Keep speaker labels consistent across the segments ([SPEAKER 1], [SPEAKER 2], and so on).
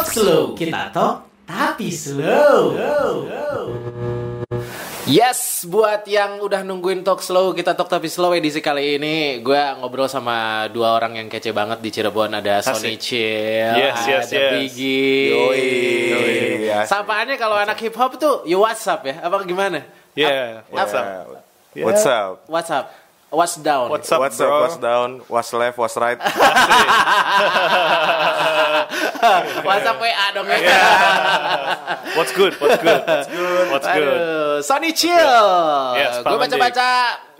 [SPEAKER 1] Talk slow. Kita talk tapi slow. Yes, buat yang udah nungguin talk slow, kita talk tapi slow edisi kali ini, gue ngobrol sama dua orang yang kece banget di Cirebon. Ada Sony
[SPEAKER 2] Asik.
[SPEAKER 1] Chill,
[SPEAKER 2] Yes, yes,
[SPEAKER 1] ada
[SPEAKER 2] yes.
[SPEAKER 1] Biggie.
[SPEAKER 3] Yoi. Yoi.
[SPEAKER 1] Sapaannya kalau anak hip hop tuh, you WhatsApp ya? Apa gimana?
[SPEAKER 2] Yeah, what's up?
[SPEAKER 3] Yeah. What's up?
[SPEAKER 1] WhatsApp, what's down?
[SPEAKER 2] What's up,
[SPEAKER 3] What's
[SPEAKER 2] bro?
[SPEAKER 3] up? What's down? What's left? What's right?
[SPEAKER 1] WhatsApp WA dong ya.
[SPEAKER 2] What's good? What's good? What's good? What's good?
[SPEAKER 1] Aduh, Sony Chill.
[SPEAKER 2] Yes,
[SPEAKER 1] gue baca-baca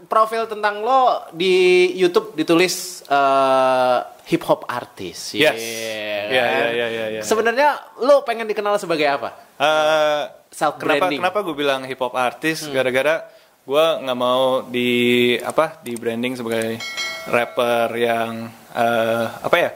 [SPEAKER 1] profil tentang lo di YouTube ditulis eh, hip hop artis.
[SPEAKER 2] Yes.
[SPEAKER 1] Yeah,
[SPEAKER 2] Iya,
[SPEAKER 1] kan?
[SPEAKER 2] iya, iya, iya, iya.
[SPEAKER 1] Sebenarnya lo pengen dikenal sebagai apa?
[SPEAKER 2] Eh,
[SPEAKER 1] Self
[SPEAKER 2] kenapa
[SPEAKER 1] branding.
[SPEAKER 2] kenapa gue bilang hip hop artis? Gara-gara gue nggak mau di apa di branding sebagai rapper yang eh, apa ya?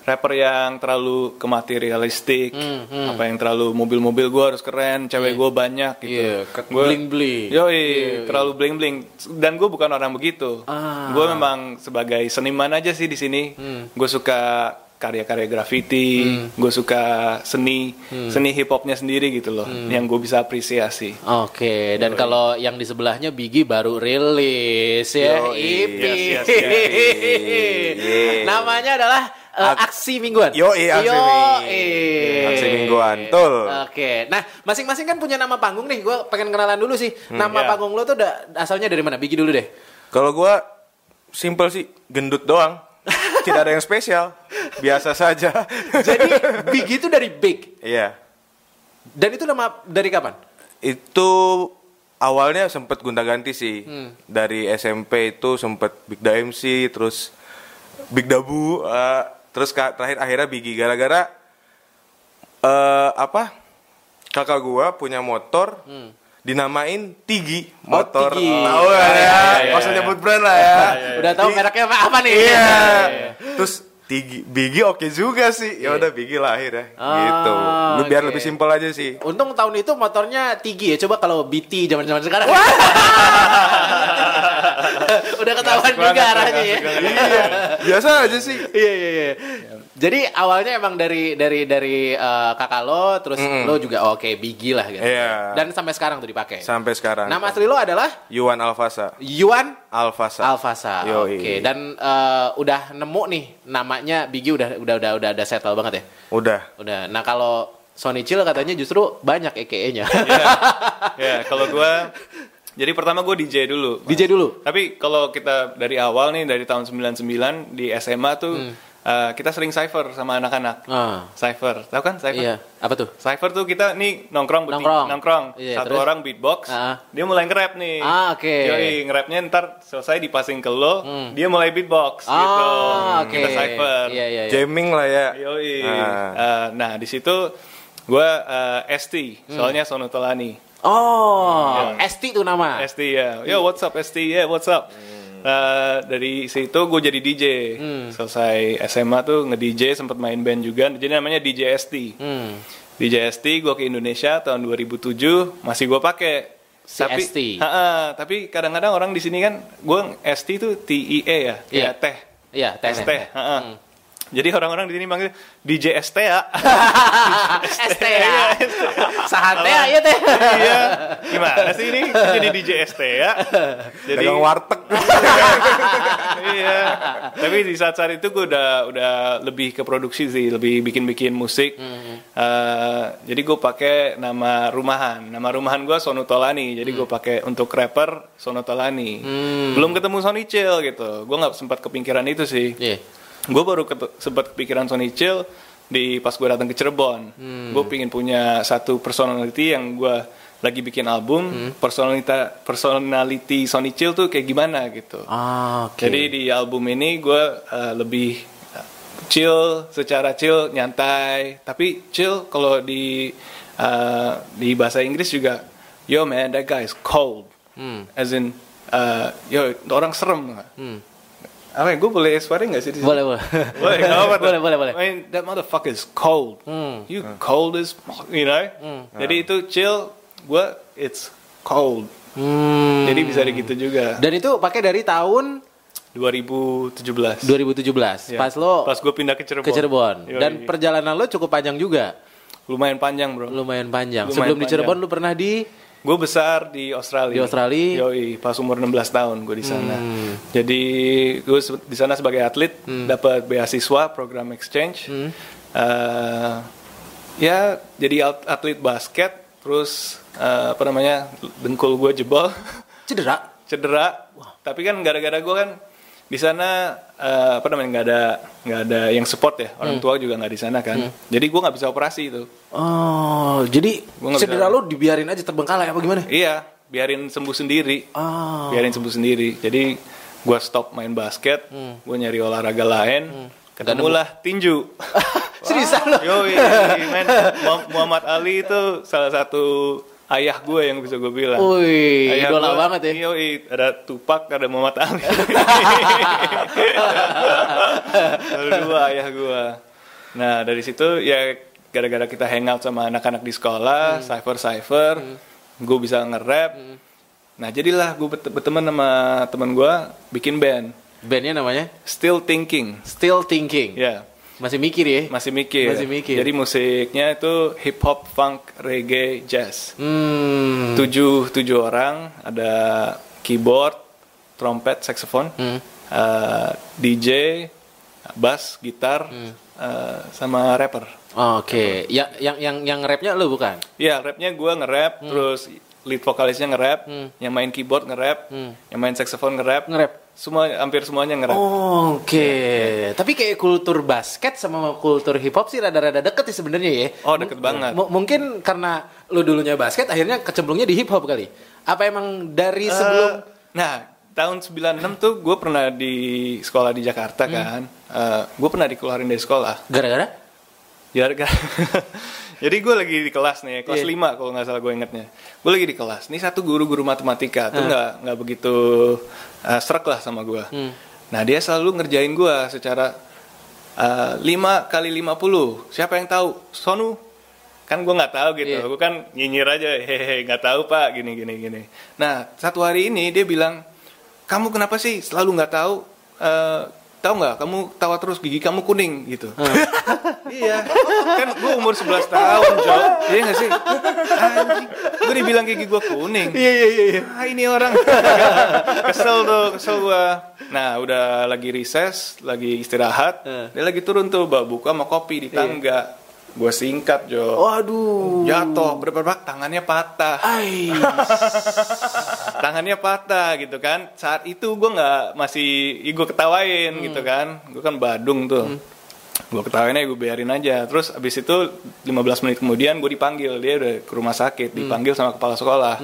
[SPEAKER 2] Rapper yang terlalu ke materialistik,
[SPEAKER 1] Hmm,
[SPEAKER 2] apa yang terlalu mobil-mobil gue harus keren, cewek gue banyak gitu.
[SPEAKER 1] Iya, ke-
[SPEAKER 2] Gua-
[SPEAKER 1] bling-bling.
[SPEAKER 2] Yoi,
[SPEAKER 1] Iya,
[SPEAKER 2] terlalu bling bling. Dan gue bukan orang begitu.
[SPEAKER 1] Ah.
[SPEAKER 2] Gue memang sebagai seniman aja sih di sini.
[SPEAKER 1] Hmm.
[SPEAKER 2] Gue suka karya-karya graffiti, gue suka seni,
[SPEAKER 1] Hmm.
[SPEAKER 2] seni hip hopnya sendiri gitu loh, yang gue bisa apresiasi.
[SPEAKER 1] Oke, dan kalau yang di sebelahnya Biggie baru rilis ya. EP.
[SPEAKER 2] Yes, yes, yes.
[SPEAKER 3] Yeah.
[SPEAKER 1] Namanya adalah
[SPEAKER 3] Ak-
[SPEAKER 1] Aksi Mingguan.
[SPEAKER 3] Yoi, Aksi Ming-
[SPEAKER 1] Yoi.
[SPEAKER 3] Aksi Mingguan, betul.
[SPEAKER 1] Oke, nah masing-masing kan punya nama panggung nih. Gue pengen kenalan dulu sih. Nama
[SPEAKER 2] ya.
[SPEAKER 1] panggung lo tuh udah asalnya dari mana? Biggie dulu deh.
[SPEAKER 3] Kalau gua simple sih, gendut doang. Tidak ada yang spesial. Biasa saja.
[SPEAKER 1] Jadi Biggie itu dari Big.
[SPEAKER 3] Iya.
[SPEAKER 1] Dan itu nama dari kapan?
[SPEAKER 3] Itu awalnya sempet gonta-ganti sih.
[SPEAKER 1] Hmm.
[SPEAKER 3] Dari SMP itu sempet Big Da MC, terus Big Dabu, eh, terus terakhir akhirnya Biggie gara-gara eh apa? Kakak gua punya motor dinamain Tigi motor.
[SPEAKER 1] Hmm. Tigi.
[SPEAKER 3] Tahu
[SPEAKER 1] Ya,
[SPEAKER 3] ya?
[SPEAKER 1] ya, ya, ya.
[SPEAKER 3] nyebut brand lah ya.
[SPEAKER 1] Udah tahu mereknya apa, apa nih?
[SPEAKER 3] Iya.
[SPEAKER 1] iya.
[SPEAKER 3] Terus Tigi, Biggie oke juga sih. Ya udah Biggie lah akhirnya.
[SPEAKER 1] Ah,
[SPEAKER 3] gitu. Lu biar
[SPEAKER 1] oke.
[SPEAKER 3] lebih simpel aja sih.
[SPEAKER 1] Untung tahun itu motornya Tigi ya. Coba kalau BT zaman-zaman sekarang. Udah ketahuan juga
[SPEAKER 2] banget,
[SPEAKER 1] arahnya ya.
[SPEAKER 3] iya. Biasa aja sih.
[SPEAKER 1] Iya iya iya. Jadi awalnya emang dari dari dari eh, kakak lo, terus lo juga oke Biggie lah gitu.
[SPEAKER 3] Iya.
[SPEAKER 1] Dan sampai sekarang tuh dipakai.
[SPEAKER 3] Sampai sekarang.
[SPEAKER 1] Nama asli lo adalah
[SPEAKER 3] Yuan Alfasa.
[SPEAKER 1] Yuan
[SPEAKER 3] Alfasa.
[SPEAKER 1] Alfasa. Oke. Dan eh, udah nemu nih namanya Biggie udah udah udah udah udah settle banget ya.
[SPEAKER 3] Udah.
[SPEAKER 1] Udah. Nah kalau Sony Chill katanya justru banyak EKE-nya.
[SPEAKER 2] Ya, kalau gue, jadi pertama gue DJ dulu.
[SPEAKER 1] DJ dulu.
[SPEAKER 2] Tapi kalau kita dari awal nih dari tahun 99 di SMA tuh eh, kita sering cypher sama anak-anak.
[SPEAKER 1] Hmm. Ah.
[SPEAKER 2] Cypher, tahu kan cypher?
[SPEAKER 1] Iya. Apa tuh?
[SPEAKER 2] Cypher tuh kita nih nongkrong bertiga-
[SPEAKER 1] Nongkrong.
[SPEAKER 2] nongkrong.
[SPEAKER 1] Iya,
[SPEAKER 2] Satu
[SPEAKER 1] terus?
[SPEAKER 2] orang beatbox,
[SPEAKER 1] Ah.
[SPEAKER 2] dia mulai nge-rap nih.
[SPEAKER 1] Ah, oke.
[SPEAKER 2] Yoi, nge-rapnya ntar selesai dipasing ke lo, dia mulai beatbox
[SPEAKER 1] Ah,
[SPEAKER 2] gitu.
[SPEAKER 1] oke.
[SPEAKER 2] Kita cypher.
[SPEAKER 1] Iya iya. iya.
[SPEAKER 3] Jamming lah ya.
[SPEAKER 2] Yoi.
[SPEAKER 3] Ah.
[SPEAKER 2] Eh, nah, di situ gue ST, soalnya Sono Tolani.
[SPEAKER 1] Oh,
[SPEAKER 2] Iya.
[SPEAKER 1] ST tuh nama.
[SPEAKER 2] ST ya, yo what's up ST, ya what's up. Eh, dari situ gue jadi DJ. Selesai SMA tuh nge-DJ sempat main band juga. Jadi namanya DJ ST.
[SPEAKER 1] Hmm.
[SPEAKER 2] DJ ST gue ke Indonesia tahun 2007 masih gue pakai.
[SPEAKER 1] Si
[SPEAKER 2] tapi,
[SPEAKER 1] ST.
[SPEAKER 2] Ha-ha, tapi kadang-kadang orang di sini kan gue ST itu T I E ya,
[SPEAKER 1] Iya.
[SPEAKER 2] ya teh.
[SPEAKER 1] Iya, teh.
[SPEAKER 2] ST.
[SPEAKER 1] teh.
[SPEAKER 2] ha-ha.
[SPEAKER 1] Hmm.
[SPEAKER 2] Jadi orang-orang di sini manggil DJ ST ya.
[SPEAKER 1] ST ya. Sahate ya teh.
[SPEAKER 2] iya. Gimana sih ini jadi DJ ST ya? Jadi
[SPEAKER 3] Dagang warteg.
[SPEAKER 2] iya. Tapi di saat-saat itu gue udah udah lebih ke produksi sih, lebih bikin-bikin musik. Eh, jadi gue pakai nama rumahan. Nama rumahan gue Sono Tolani. Jadi gue pakai untuk rapper Sono Tolani. Belum ketemu Sony Chill gitu. Gue nggak sempat kepikiran itu sih.
[SPEAKER 1] Iya.
[SPEAKER 2] Gue baru sempat kepikiran Sony Chill di pas gue datang ke Cirebon. Gue pingin punya satu personality yang gue lagi bikin album. Personalita personality Sony Chill tuh kayak gimana gitu.
[SPEAKER 1] Ah, oke.
[SPEAKER 2] Jadi di album ini gue uh, lebih uh, chill, secara chill, nyantai. Tapi chill kalau di uh, di bahasa Inggris juga, yo man, that guy is cold.
[SPEAKER 1] Hmm.
[SPEAKER 2] As in, uh, yo orang serem.
[SPEAKER 1] Hmm.
[SPEAKER 2] Apa gue boleh swearing gak sih di sini?
[SPEAKER 1] Boleh, boleh.
[SPEAKER 2] Boleh, apa-apa tuh.
[SPEAKER 1] Boleh, boleh, boleh.
[SPEAKER 2] I mean, that motherfucker is cold.
[SPEAKER 1] Hmm.
[SPEAKER 2] You cold as, you know? Jadi itu chill, gue it's cold.
[SPEAKER 1] Hmm.
[SPEAKER 2] Jadi bisa gitu juga.
[SPEAKER 1] Dan itu pakai dari tahun
[SPEAKER 2] 2017.
[SPEAKER 1] 2017.
[SPEAKER 2] Ya.
[SPEAKER 1] Pas lo
[SPEAKER 2] pas gue pindah ke Cirebon.
[SPEAKER 1] ke Cirebon.
[SPEAKER 2] Yoi.
[SPEAKER 1] Dan perjalanan lo cukup panjang juga.
[SPEAKER 2] lumayan panjang bro.
[SPEAKER 1] Lumayan panjang.
[SPEAKER 2] Lumayan
[SPEAKER 1] Sebelum di
[SPEAKER 2] panjang.
[SPEAKER 1] Cirebon lu pernah di
[SPEAKER 2] Gue besar di Australia.
[SPEAKER 1] Di Australia?
[SPEAKER 2] Yoi, pas umur 16 tahun gue di sana.
[SPEAKER 1] Hmm.
[SPEAKER 2] Jadi gue di sana sebagai atlet dapat beasiswa program exchange.
[SPEAKER 1] Hmm.
[SPEAKER 2] Eh, ya jadi at- atlet basket. Terus eh, apa namanya dengkul gue jebol,
[SPEAKER 1] cedera.
[SPEAKER 2] cedera. Tapi kan gara-gara gue kan di sana eh, apa namanya nggak ada nggak ada yang support ya
[SPEAKER 1] Hmm.
[SPEAKER 2] orang tua juga nggak di sana kan. Jadi gue nggak bisa operasi itu.
[SPEAKER 1] Oh, jadi cedera lu dibiarin aja terbengkalai apa gimana?
[SPEAKER 2] Iya, biarin sembuh sendiri.
[SPEAKER 1] Oh.
[SPEAKER 2] biarin sembuh sendiri jadi gue stop main basket
[SPEAKER 1] Hmm.
[SPEAKER 2] gue nyari olahraga lain ketemulah tinju
[SPEAKER 1] Seriusan lu?
[SPEAKER 2] Yoi, men Mu- Muhammad Ali itu salah satu ayah gue yang bisa gue bilang
[SPEAKER 1] Wih,
[SPEAKER 2] Ayah
[SPEAKER 1] idola
[SPEAKER 2] gua-
[SPEAKER 1] banget ya.
[SPEAKER 2] Yoi, ada Tupac, ada Muhammad Ali. Ada dua ayah gue. Nah dari situ ya gara-gara kita hangout sama anak-anak di
[SPEAKER 1] Hmm.
[SPEAKER 2] sekolah, cipher cipher, gue bisa nge-rap.
[SPEAKER 1] Hmm.
[SPEAKER 2] Nah jadilah gue berteman sama teman gue bikin band,
[SPEAKER 1] Bandnya namanya
[SPEAKER 2] Still Thinking.
[SPEAKER 1] Still Thinking.
[SPEAKER 2] Ya,
[SPEAKER 1] Masih mikir ya?
[SPEAKER 2] masih mikir.
[SPEAKER 1] Masih mikir.
[SPEAKER 2] Jadi musiknya itu hip hop, funk, reggae, jazz.
[SPEAKER 1] Hmm.
[SPEAKER 2] tujuh tujuh orang ada keyboard trompet saxophone
[SPEAKER 1] Hmm.
[SPEAKER 2] eh, DJ bass gitar
[SPEAKER 1] Hmm.
[SPEAKER 2] eh, sama rapper
[SPEAKER 1] Oke, ya yang yang yang rapnya lu bukan?
[SPEAKER 2] ya rapnya gue nge-rap
[SPEAKER 1] Hmm.
[SPEAKER 2] terus lead vokalisnya nge-rap yang main keyboard nge-rap yang main saxophone nge-rap
[SPEAKER 1] Hmm. Nge-rap.
[SPEAKER 2] semua hampir semuanya nge-rap
[SPEAKER 1] Oh, Oke, tapi kayak kultur basket sama kultur hip hop sih rada-rada deket sih sebenarnya ya.
[SPEAKER 2] Oh, deket banget.
[SPEAKER 1] M- mungkin karena lu dulunya basket, akhirnya kecemplungnya di hip hop kali. Apa emang dari sebelum?
[SPEAKER 2] Eh, nah tahun 96 tuh gue pernah di sekolah di Jakarta
[SPEAKER 1] Hmm.
[SPEAKER 2] kan gue pernah dikeluarin dari sekolah
[SPEAKER 1] Gara-gara?
[SPEAKER 2] Ya, kan. Jadi gue lagi di kelas nih, kelas
[SPEAKER 1] Iya.
[SPEAKER 2] 5 kalau nggak salah gue ingetnya. Gue lagi di kelas. Nih satu guru-guru matematika tuh nggak nggak begitu uh, serak lah sama gue. Nah dia selalu ngerjain gue secara uh, 5 kali 50. Siapa yang tahu? Sonu. Kan gue nggak tahu gitu.
[SPEAKER 1] Iya.
[SPEAKER 2] Gue kan nyinyir aja, hehehe nggak tahu pak, gini gini gini. Nah satu hari ini dia bilang, kamu kenapa sih selalu nggak tahu? Eh, tahu nggak? Kamu tawa terus gigi kamu kuning gitu. iya. Kan gue umur 11 tahun, Jo. Iya nggak sih? Anjing. Gue dibilang gigi gue kuning.
[SPEAKER 1] Iya iya iya. iya.
[SPEAKER 2] Ah ini orang kesel tuh, kesel gua. Nah udah lagi recess, lagi istirahat,
[SPEAKER 1] Eh.
[SPEAKER 2] dia lagi turun tuh bawa buku sama kopi di tangga. Gue singkat Jo,
[SPEAKER 1] Waduh.
[SPEAKER 2] jatuh, berapa tangannya patah, tangannya patah gitu kan. Saat itu gue nggak masih, gue ketawain gitu kan, gue kan Badung tuh. Gue ketawain aja, gue biarin aja. Terus abis itu 15 menit kemudian gue dipanggil, dia udah ke rumah sakit, dipanggil sama kepala sekolah.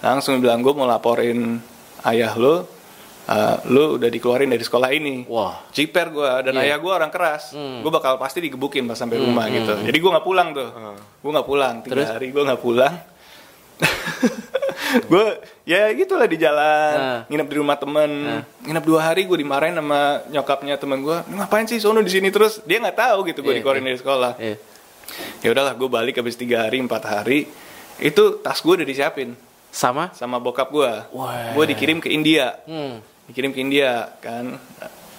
[SPEAKER 2] Langsung bilang gue mau laporin ayah lo, uh, lo udah dikeluarin dari sekolah ini.
[SPEAKER 1] Wah.
[SPEAKER 2] Jiper gue dan
[SPEAKER 1] Iya.
[SPEAKER 2] ayah gue orang keras, gue bakal pasti digebukin pas sampai rumah gitu. Jadi gue nggak pulang tuh, gue nggak pulang tiga
[SPEAKER 1] Terus?
[SPEAKER 2] hari gue nggak pulang. gue ya gitulah di jalan
[SPEAKER 1] Ah.
[SPEAKER 2] nginep di rumah temen nginep dua hari gue dimarahin sama nyokapnya temen gue ngapain sih sono di sini terus dia nggak tahu gitu gue
[SPEAKER 1] Iya,
[SPEAKER 2] dikeluarin
[SPEAKER 1] iya.
[SPEAKER 2] dari sekolah
[SPEAKER 1] Iya.
[SPEAKER 2] ya udahlah gue balik habis tiga hari empat hari itu tas gue udah disiapin
[SPEAKER 1] Sama?
[SPEAKER 2] sama bokap gue gue dikirim ke India
[SPEAKER 1] Hmm.
[SPEAKER 2] Dikirim ke India kan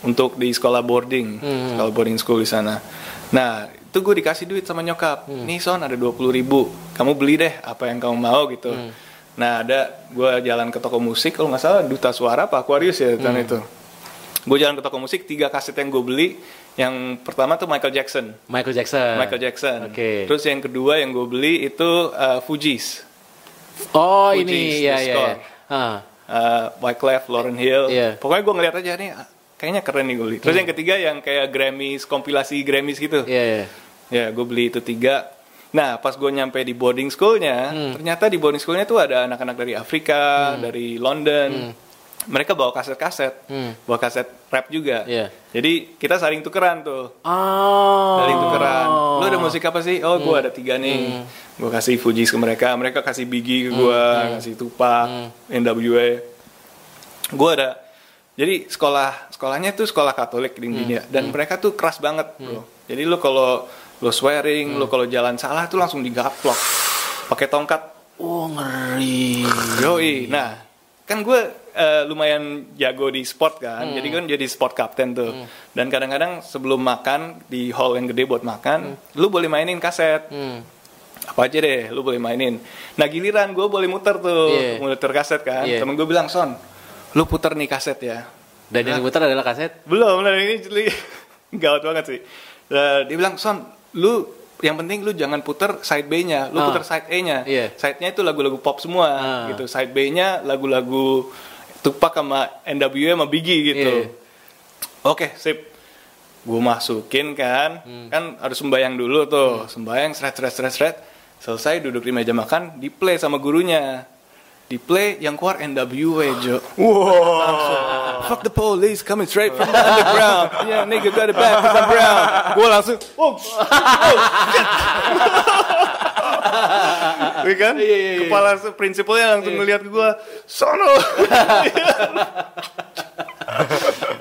[SPEAKER 2] untuk di sekolah boarding
[SPEAKER 1] Hmm.
[SPEAKER 2] sekolah boarding school di sana nah itu gue dikasih duit sama nyokap
[SPEAKER 1] Hmm.
[SPEAKER 2] nih son ada dua puluh ribu kamu beli deh apa yang kamu mau gitu
[SPEAKER 1] Hmm.
[SPEAKER 2] nah ada gue jalan ke toko musik kalau nggak salah duta suara apa Aquarius ya tahun
[SPEAKER 1] Hmm.
[SPEAKER 2] itu gue jalan ke toko musik tiga kaset yang gue beli yang pertama tuh Michael Jackson
[SPEAKER 1] Michael Jackson.
[SPEAKER 2] Michael Jackson
[SPEAKER 1] Oke.
[SPEAKER 2] terus yang kedua yang gue beli itu uh, Fugees
[SPEAKER 1] Oh
[SPEAKER 2] Fugees,
[SPEAKER 1] ini ya ya. ya.
[SPEAKER 2] Score. Uh, Wyclef, Lauren Hill.
[SPEAKER 1] Iya.
[SPEAKER 2] Pokoknya gue ngeliat aja nih, kayaknya keren nih gue beli. Terus yang ketiga yang kayak Grammys, kompilasi Grammys gitu.
[SPEAKER 1] Iya iya.
[SPEAKER 2] Ya, gue beli itu tiga. Nah, pas gue nyampe di boarding schoolnya,
[SPEAKER 1] Hmm.
[SPEAKER 2] ternyata di boarding schoolnya tuh ada anak-anak dari Afrika, dari London. Mereka bawa kaset-kaset,
[SPEAKER 1] Hmm.
[SPEAKER 2] bawa kaset rap juga.
[SPEAKER 1] Iya.
[SPEAKER 2] Jadi kita saling tukeran tuh.
[SPEAKER 1] Oh.
[SPEAKER 2] Saling tukeran. Lu ada musik apa sih? Oh, gue ada tiga nih. Gue kasih Fugees ke mereka, mereka kasih Biggie ke gue, kasih Tupac, NWA. Gue ada. Jadi sekolah sekolahnya tuh sekolah Katolik di India dan mereka tuh keras banget, bro. Jadi lu kalau lu swearing, lu kalau jalan salah tuh langsung digaplok pakai tongkat.
[SPEAKER 1] Oh ngeri.
[SPEAKER 2] Yoi. Nah, kan gue eh, lumayan jago di sport kan, jadi kan jadi sport captain tuh. Dan kadang-kadang sebelum makan di hall yang gede buat makan, lu boleh mainin kaset.
[SPEAKER 1] Hmm.
[SPEAKER 2] apa aja deh lu boleh mainin nah giliran gue boleh muter tuh
[SPEAKER 1] Iya.
[SPEAKER 2] muter kaset kan
[SPEAKER 1] Iya.
[SPEAKER 2] temen gue bilang son lu puter nih kaset ya
[SPEAKER 1] Dan yang diputar adalah kaset.
[SPEAKER 2] belum nah ini jeli gawat banget sih Nah, dia bilang son lu yang penting lu jangan puter side B-nya, lu
[SPEAKER 1] Ah.
[SPEAKER 2] puter side A-nya.
[SPEAKER 1] Iya.
[SPEAKER 2] Side-nya itu lagu-lagu pop semua
[SPEAKER 1] Ah.
[SPEAKER 2] gitu. Side B-nya lagu-lagu Tupac sama NWA sama Biggie gitu.
[SPEAKER 1] Iya.
[SPEAKER 2] Oke, sip. Gue masukin kan,
[SPEAKER 1] Hmm.
[SPEAKER 2] kan harus sembayang dulu tuh, sembayang seret seret seret seret. Selesai duduk di meja makan, di play sama gurunya. Di play yang keluar NWA, Jo. Fuck the police coming straight from the underground. Yeah, nigga got it back cause I'm brown. Gue langsung, oh, oh shit. Iya kan? Kepala prinsipalnya langsung ngeliat ke gue, sono.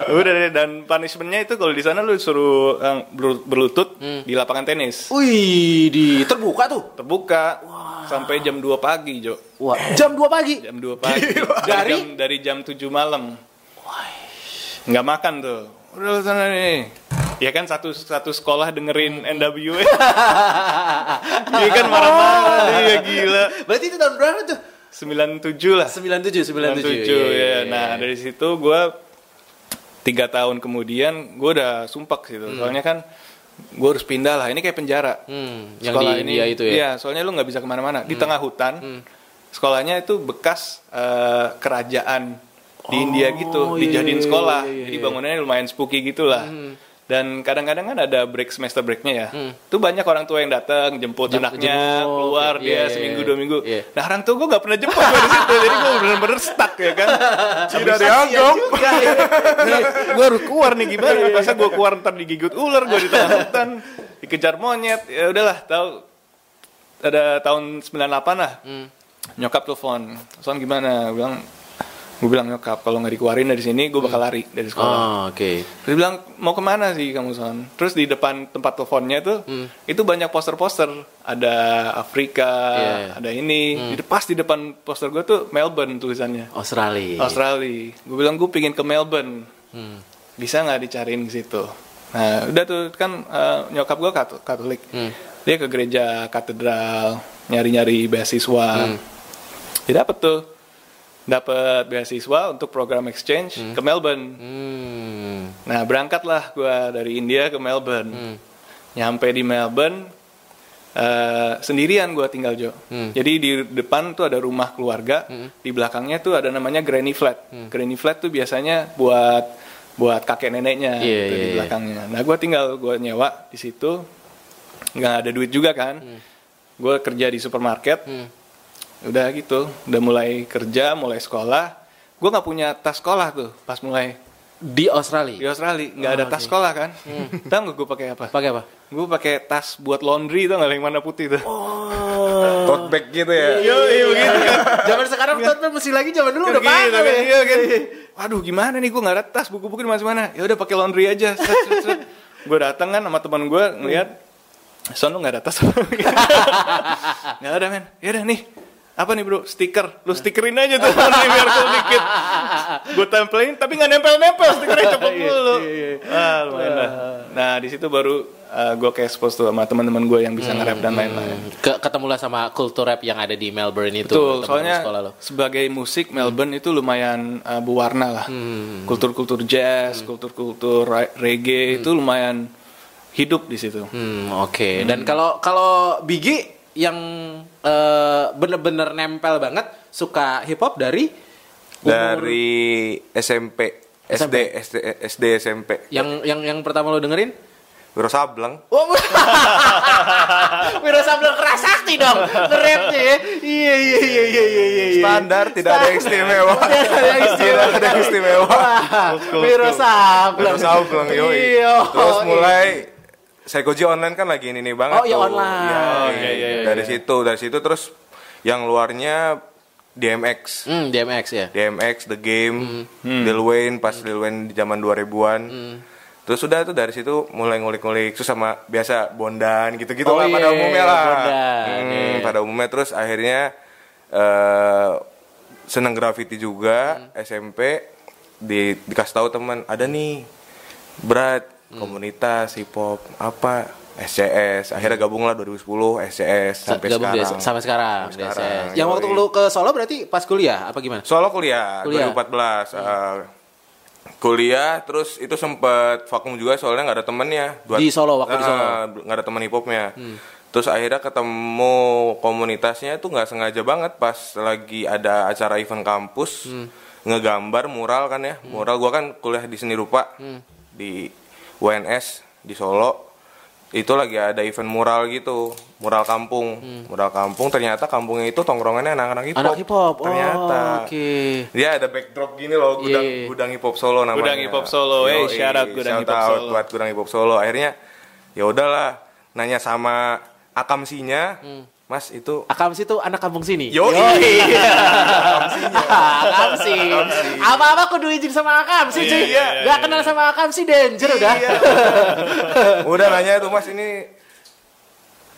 [SPEAKER 2] Udah deh, dan punishmentnya itu kalau di sana lu suruh eh, ber- berlutut di lapangan tenis.
[SPEAKER 1] Wih, di terbuka tuh.
[SPEAKER 2] Terbuka sampai jam 2 pagi, Jo.
[SPEAKER 1] Wah, jam 2 pagi.
[SPEAKER 2] Jam 2 pagi.
[SPEAKER 1] Dari?
[SPEAKER 2] dari jam dari jam 7 malam. Nggak makan tuh. Udah sana nih. Ya kan satu satu sekolah dengerin NWA. Dia kan marah-marah dia gila.
[SPEAKER 1] Berarti itu tahun berapa tuh?
[SPEAKER 2] 97 lah.
[SPEAKER 1] 97, 97.
[SPEAKER 2] 97
[SPEAKER 1] Iya, iya,
[SPEAKER 2] ya.
[SPEAKER 1] iya,
[SPEAKER 2] Nah, dari situ gue tiga tahun kemudian gue udah sumpah gitu. Soalnya kan gue harus pindah lah. Ini kayak penjara.
[SPEAKER 1] Hmm, yang di India itu ya.
[SPEAKER 2] Iya, soalnya lu nggak bisa ke mana-mana. Di tengah hutan. Sekolahnya itu bekas eh, kerajaan di India gitu,
[SPEAKER 1] iya,
[SPEAKER 2] dijadiin
[SPEAKER 1] iya,
[SPEAKER 2] sekolah.
[SPEAKER 1] iya, iya,
[SPEAKER 2] Jadi
[SPEAKER 1] iya.
[SPEAKER 2] bangunannya lumayan spooky gitu lah. Dan kadang-kadang kan ada break semester breaknya ya. Tuh banyak orang tua yang datang jemput
[SPEAKER 1] Jem-
[SPEAKER 2] anaknya
[SPEAKER 1] jemput,
[SPEAKER 2] keluar
[SPEAKER 1] iya,
[SPEAKER 2] dia
[SPEAKER 1] iya,
[SPEAKER 2] seminggu dua minggu.
[SPEAKER 1] Iya.
[SPEAKER 2] Nah orang tua gue gak pernah jemput gue di situ, jadi gue bener-bener stuck ya kan.
[SPEAKER 3] Tidak dianggap.
[SPEAKER 2] gue harus keluar nih gimana? Masa gue keluar ntar digigit ular, gue di tengah hutan, dikejar monyet. Ya udahlah, tahu ada tahun 98 lah. Nyokap telepon, Son gimana? Gue bilang, gue bilang nyokap kalau nggak dikeluarin dari sini, gue bakal lari dari sekolah.
[SPEAKER 1] Oh, oke.
[SPEAKER 2] Dia bilang mau ke mana sih kamu son? Terus di depan tempat teleponnya tuh itu banyak poster-poster. Ada Afrika,
[SPEAKER 1] iya.
[SPEAKER 2] ada ini. Di pas di depan poster gue tuh Melbourne tulisannya.
[SPEAKER 1] Australia.
[SPEAKER 2] Australia. Gue bilang gue pingin ke Melbourne.
[SPEAKER 1] Hmm.
[SPEAKER 2] Bisa nggak dicariin ke situ? Nah udah tuh kan eh, nyokap gue Katolik.
[SPEAKER 1] Hmm.
[SPEAKER 2] Dia ke gereja katedral nyari-nyari beasiswa.
[SPEAKER 1] Hmm.
[SPEAKER 2] Dia dapet tuh dapat beasiswa untuk program exchange ke Melbourne.
[SPEAKER 1] Hmm.
[SPEAKER 2] Nah berangkatlah gue dari India ke Melbourne.
[SPEAKER 1] Hmm.
[SPEAKER 2] Nyampe di Melbourne eh, sendirian gue tinggal Jo.
[SPEAKER 1] Hmm.
[SPEAKER 2] Jadi di depan tuh ada rumah keluarga, di belakangnya tuh ada namanya granny flat.
[SPEAKER 1] Hmm.
[SPEAKER 2] Granny flat tuh biasanya buat buat kakek neneknya
[SPEAKER 1] Iya,
[SPEAKER 2] tuh
[SPEAKER 1] iya,
[SPEAKER 2] di
[SPEAKER 1] iya.
[SPEAKER 2] belakangnya. Nah gue tinggal gue nyewa di situ, nggak ada duit juga kan. Gue kerja di supermarket,
[SPEAKER 1] Hmm.
[SPEAKER 2] Udah gitu, udah mulai kerja, mulai sekolah. Gue nggak punya tas sekolah tuh pas mulai.
[SPEAKER 1] Di
[SPEAKER 2] di
[SPEAKER 1] Australia.
[SPEAKER 2] Australia nggak ada
[SPEAKER 1] Oh,
[SPEAKER 2] tas sekolah kan? Tahu nggak gue pakai apa?
[SPEAKER 1] Pakai apa?
[SPEAKER 2] gue pakai tas buat laundry tuh nggak yang warna putih tuh?
[SPEAKER 1] Oh.
[SPEAKER 3] Tote bag gitu ya.
[SPEAKER 2] iya iya begitu kan
[SPEAKER 1] Zaman sekarang tuh mesti lagi zaman dulu udah
[SPEAKER 2] Gitu
[SPEAKER 1] pakai
[SPEAKER 2] kan, iya kan. waduh gimana nih gue nggak ada tas buku-buku di mana ya udah pakai laundry aja. Gue datang kan sama teman gue ngeliat son lu nggak ada tas nggak ada men. Ya udah nih apa nih bro? Stiker. Lu stikerin aja tuh laundry biar cool dikit. Gue tempelin tapi nggak nempel-nempel stikernya cepet dulu ah lumayan lah. Nah di situ baru gue ke expose tuh sama teman-teman gue yang bisa nge-rap dan lain-lain.
[SPEAKER 1] Ke, ketemulah sama kultur rap yang ada di Melbourne itu.
[SPEAKER 2] Betul, soalnya
[SPEAKER 1] sekolah lo.
[SPEAKER 2] sebagai musik Melbourne itu lumayan uh, berwarna lah. Kultur-kultur jazz, kultur-kultur ra- reggae itu lumayan hidup di situ.
[SPEAKER 1] Hmm, oke. Dan kalau kalau Bigi yang eh, bener-bener nempel banget suka hip hop dari umur-
[SPEAKER 3] Dari SMP, SD, SD, SD, SMP.
[SPEAKER 1] yang yang yang pertama lo dengerin?
[SPEAKER 3] Wiro Sableng.
[SPEAKER 1] Oh, Wiro Sableng keras sakti dong nge-rapnya ya. Iya iya iya iya iya iya.
[SPEAKER 3] Standar, tidak ada yang istimewa.
[SPEAKER 1] Tidak ada yang istimewa.
[SPEAKER 3] Tidak ada yang istimewa.
[SPEAKER 1] Wah, Wiro Sableng.
[SPEAKER 3] Wiro Sableng, yoi.
[SPEAKER 1] Iya.
[SPEAKER 3] Terus mulai Psychoji online kan lagi ini nih banget
[SPEAKER 1] Oh, iya,
[SPEAKER 3] tuh.
[SPEAKER 1] online.
[SPEAKER 3] Iya,
[SPEAKER 1] Oh,
[SPEAKER 2] iya, iya, iya.
[SPEAKER 3] Dari situ, dari situ terus yang luarnya DMX.
[SPEAKER 1] Hmm, DMX ya.
[SPEAKER 3] DMX, The Game, Lil Wayne pas Lil Wayne di zaman 2000-an. Terus sudah tuh dari situ mulai ngulik-ngulik terus sama biasa bondan gitu-gitu
[SPEAKER 1] Oh
[SPEAKER 3] lah
[SPEAKER 1] iya,
[SPEAKER 3] pada umumnya lah.
[SPEAKER 1] bondan,
[SPEAKER 3] Hmm,
[SPEAKER 1] iya.
[SPEAKER 3] pada umumnya terus akhirnya eh seneng graffiti juga SMP di dikasih tahu teman ada nih berat komunitas hip hop apa SCS akhirnya gabung lah 2010 SCS sampai
[SPEAKER 1] Gabung di-
[SPEAKER 3] sekarang
[SPEAKER 1] sampai sekarang.
[SPEAKER 3] Sampai
[SPEAKER 1] di
[SPEAKER 3] sekarang.
[SPEAKER 1] Yang waktu lu ke Solo berarti pas kuliah apa gimana?
[SPEAKER 3] Solo kuliah,
[SPEAKER 1] Kuliah.
[SPEAKER 3] 2014 eh, kuliah terus itu sempet vakum juga soalnya nggak ada temennya Buat-
[SPEAKER 1] Di Solo, waktu di Solo. Hmm.
[SPEAKER 3] Eh, nggak ada teman hip hopnya terus akhirnya ketemu komunitasnya itu nggak sengaja banget pas lagi ada acara event kampus
[SPEAKER 1] Hmm.
[SPEAKER 3] ngegambar mural kan ya mural gua kan kuliah di seni rupa
[SPEAKER 1] Hmm.
[SPEAKER 3] di UNS di Solo itu lagi ada event mural gitu mural kampung mural kampung ternyata kampungnya itu tongkrongannya anak-anak hip hop
[SPEAKER 1] Hmm. Anak hip hop. Oh,
[SPEAKER 3] ternyata
[SPEAKER 1] oke.
[SPEAKER 3] dia ada backdrop gini loh gudang
[SPEAKER 1] Iya.
[SPEAKER 3] gudang hip hop Solo namanya
[SPEAKER 2] Gudang Hip Hop Solo, eh,
[SPEAKER 3] Yoi,
[SPEAKER 2] shout out Gudang
[SPEAKER 3] shout
[SPEAKER 2] Hip Hop Solo.
[SPEAKER 3] buat gudang hip hop Solo akhirnya ya udahlah nanya sama akamsinya mas itu
[SPEAKER 1] Akamsi itu anak kampung sini.
[SPEAKER 3] Yoi.
[SPEAKER 1] Akamsi. Apa-apa kudu izin sama Akamsi cuy.
[SPEAKER 2] Iya,
[SPEAKER 1] Gak kenal sama Akamsi danger udah.
[SPEAKER 3] udah nanya itu mas ini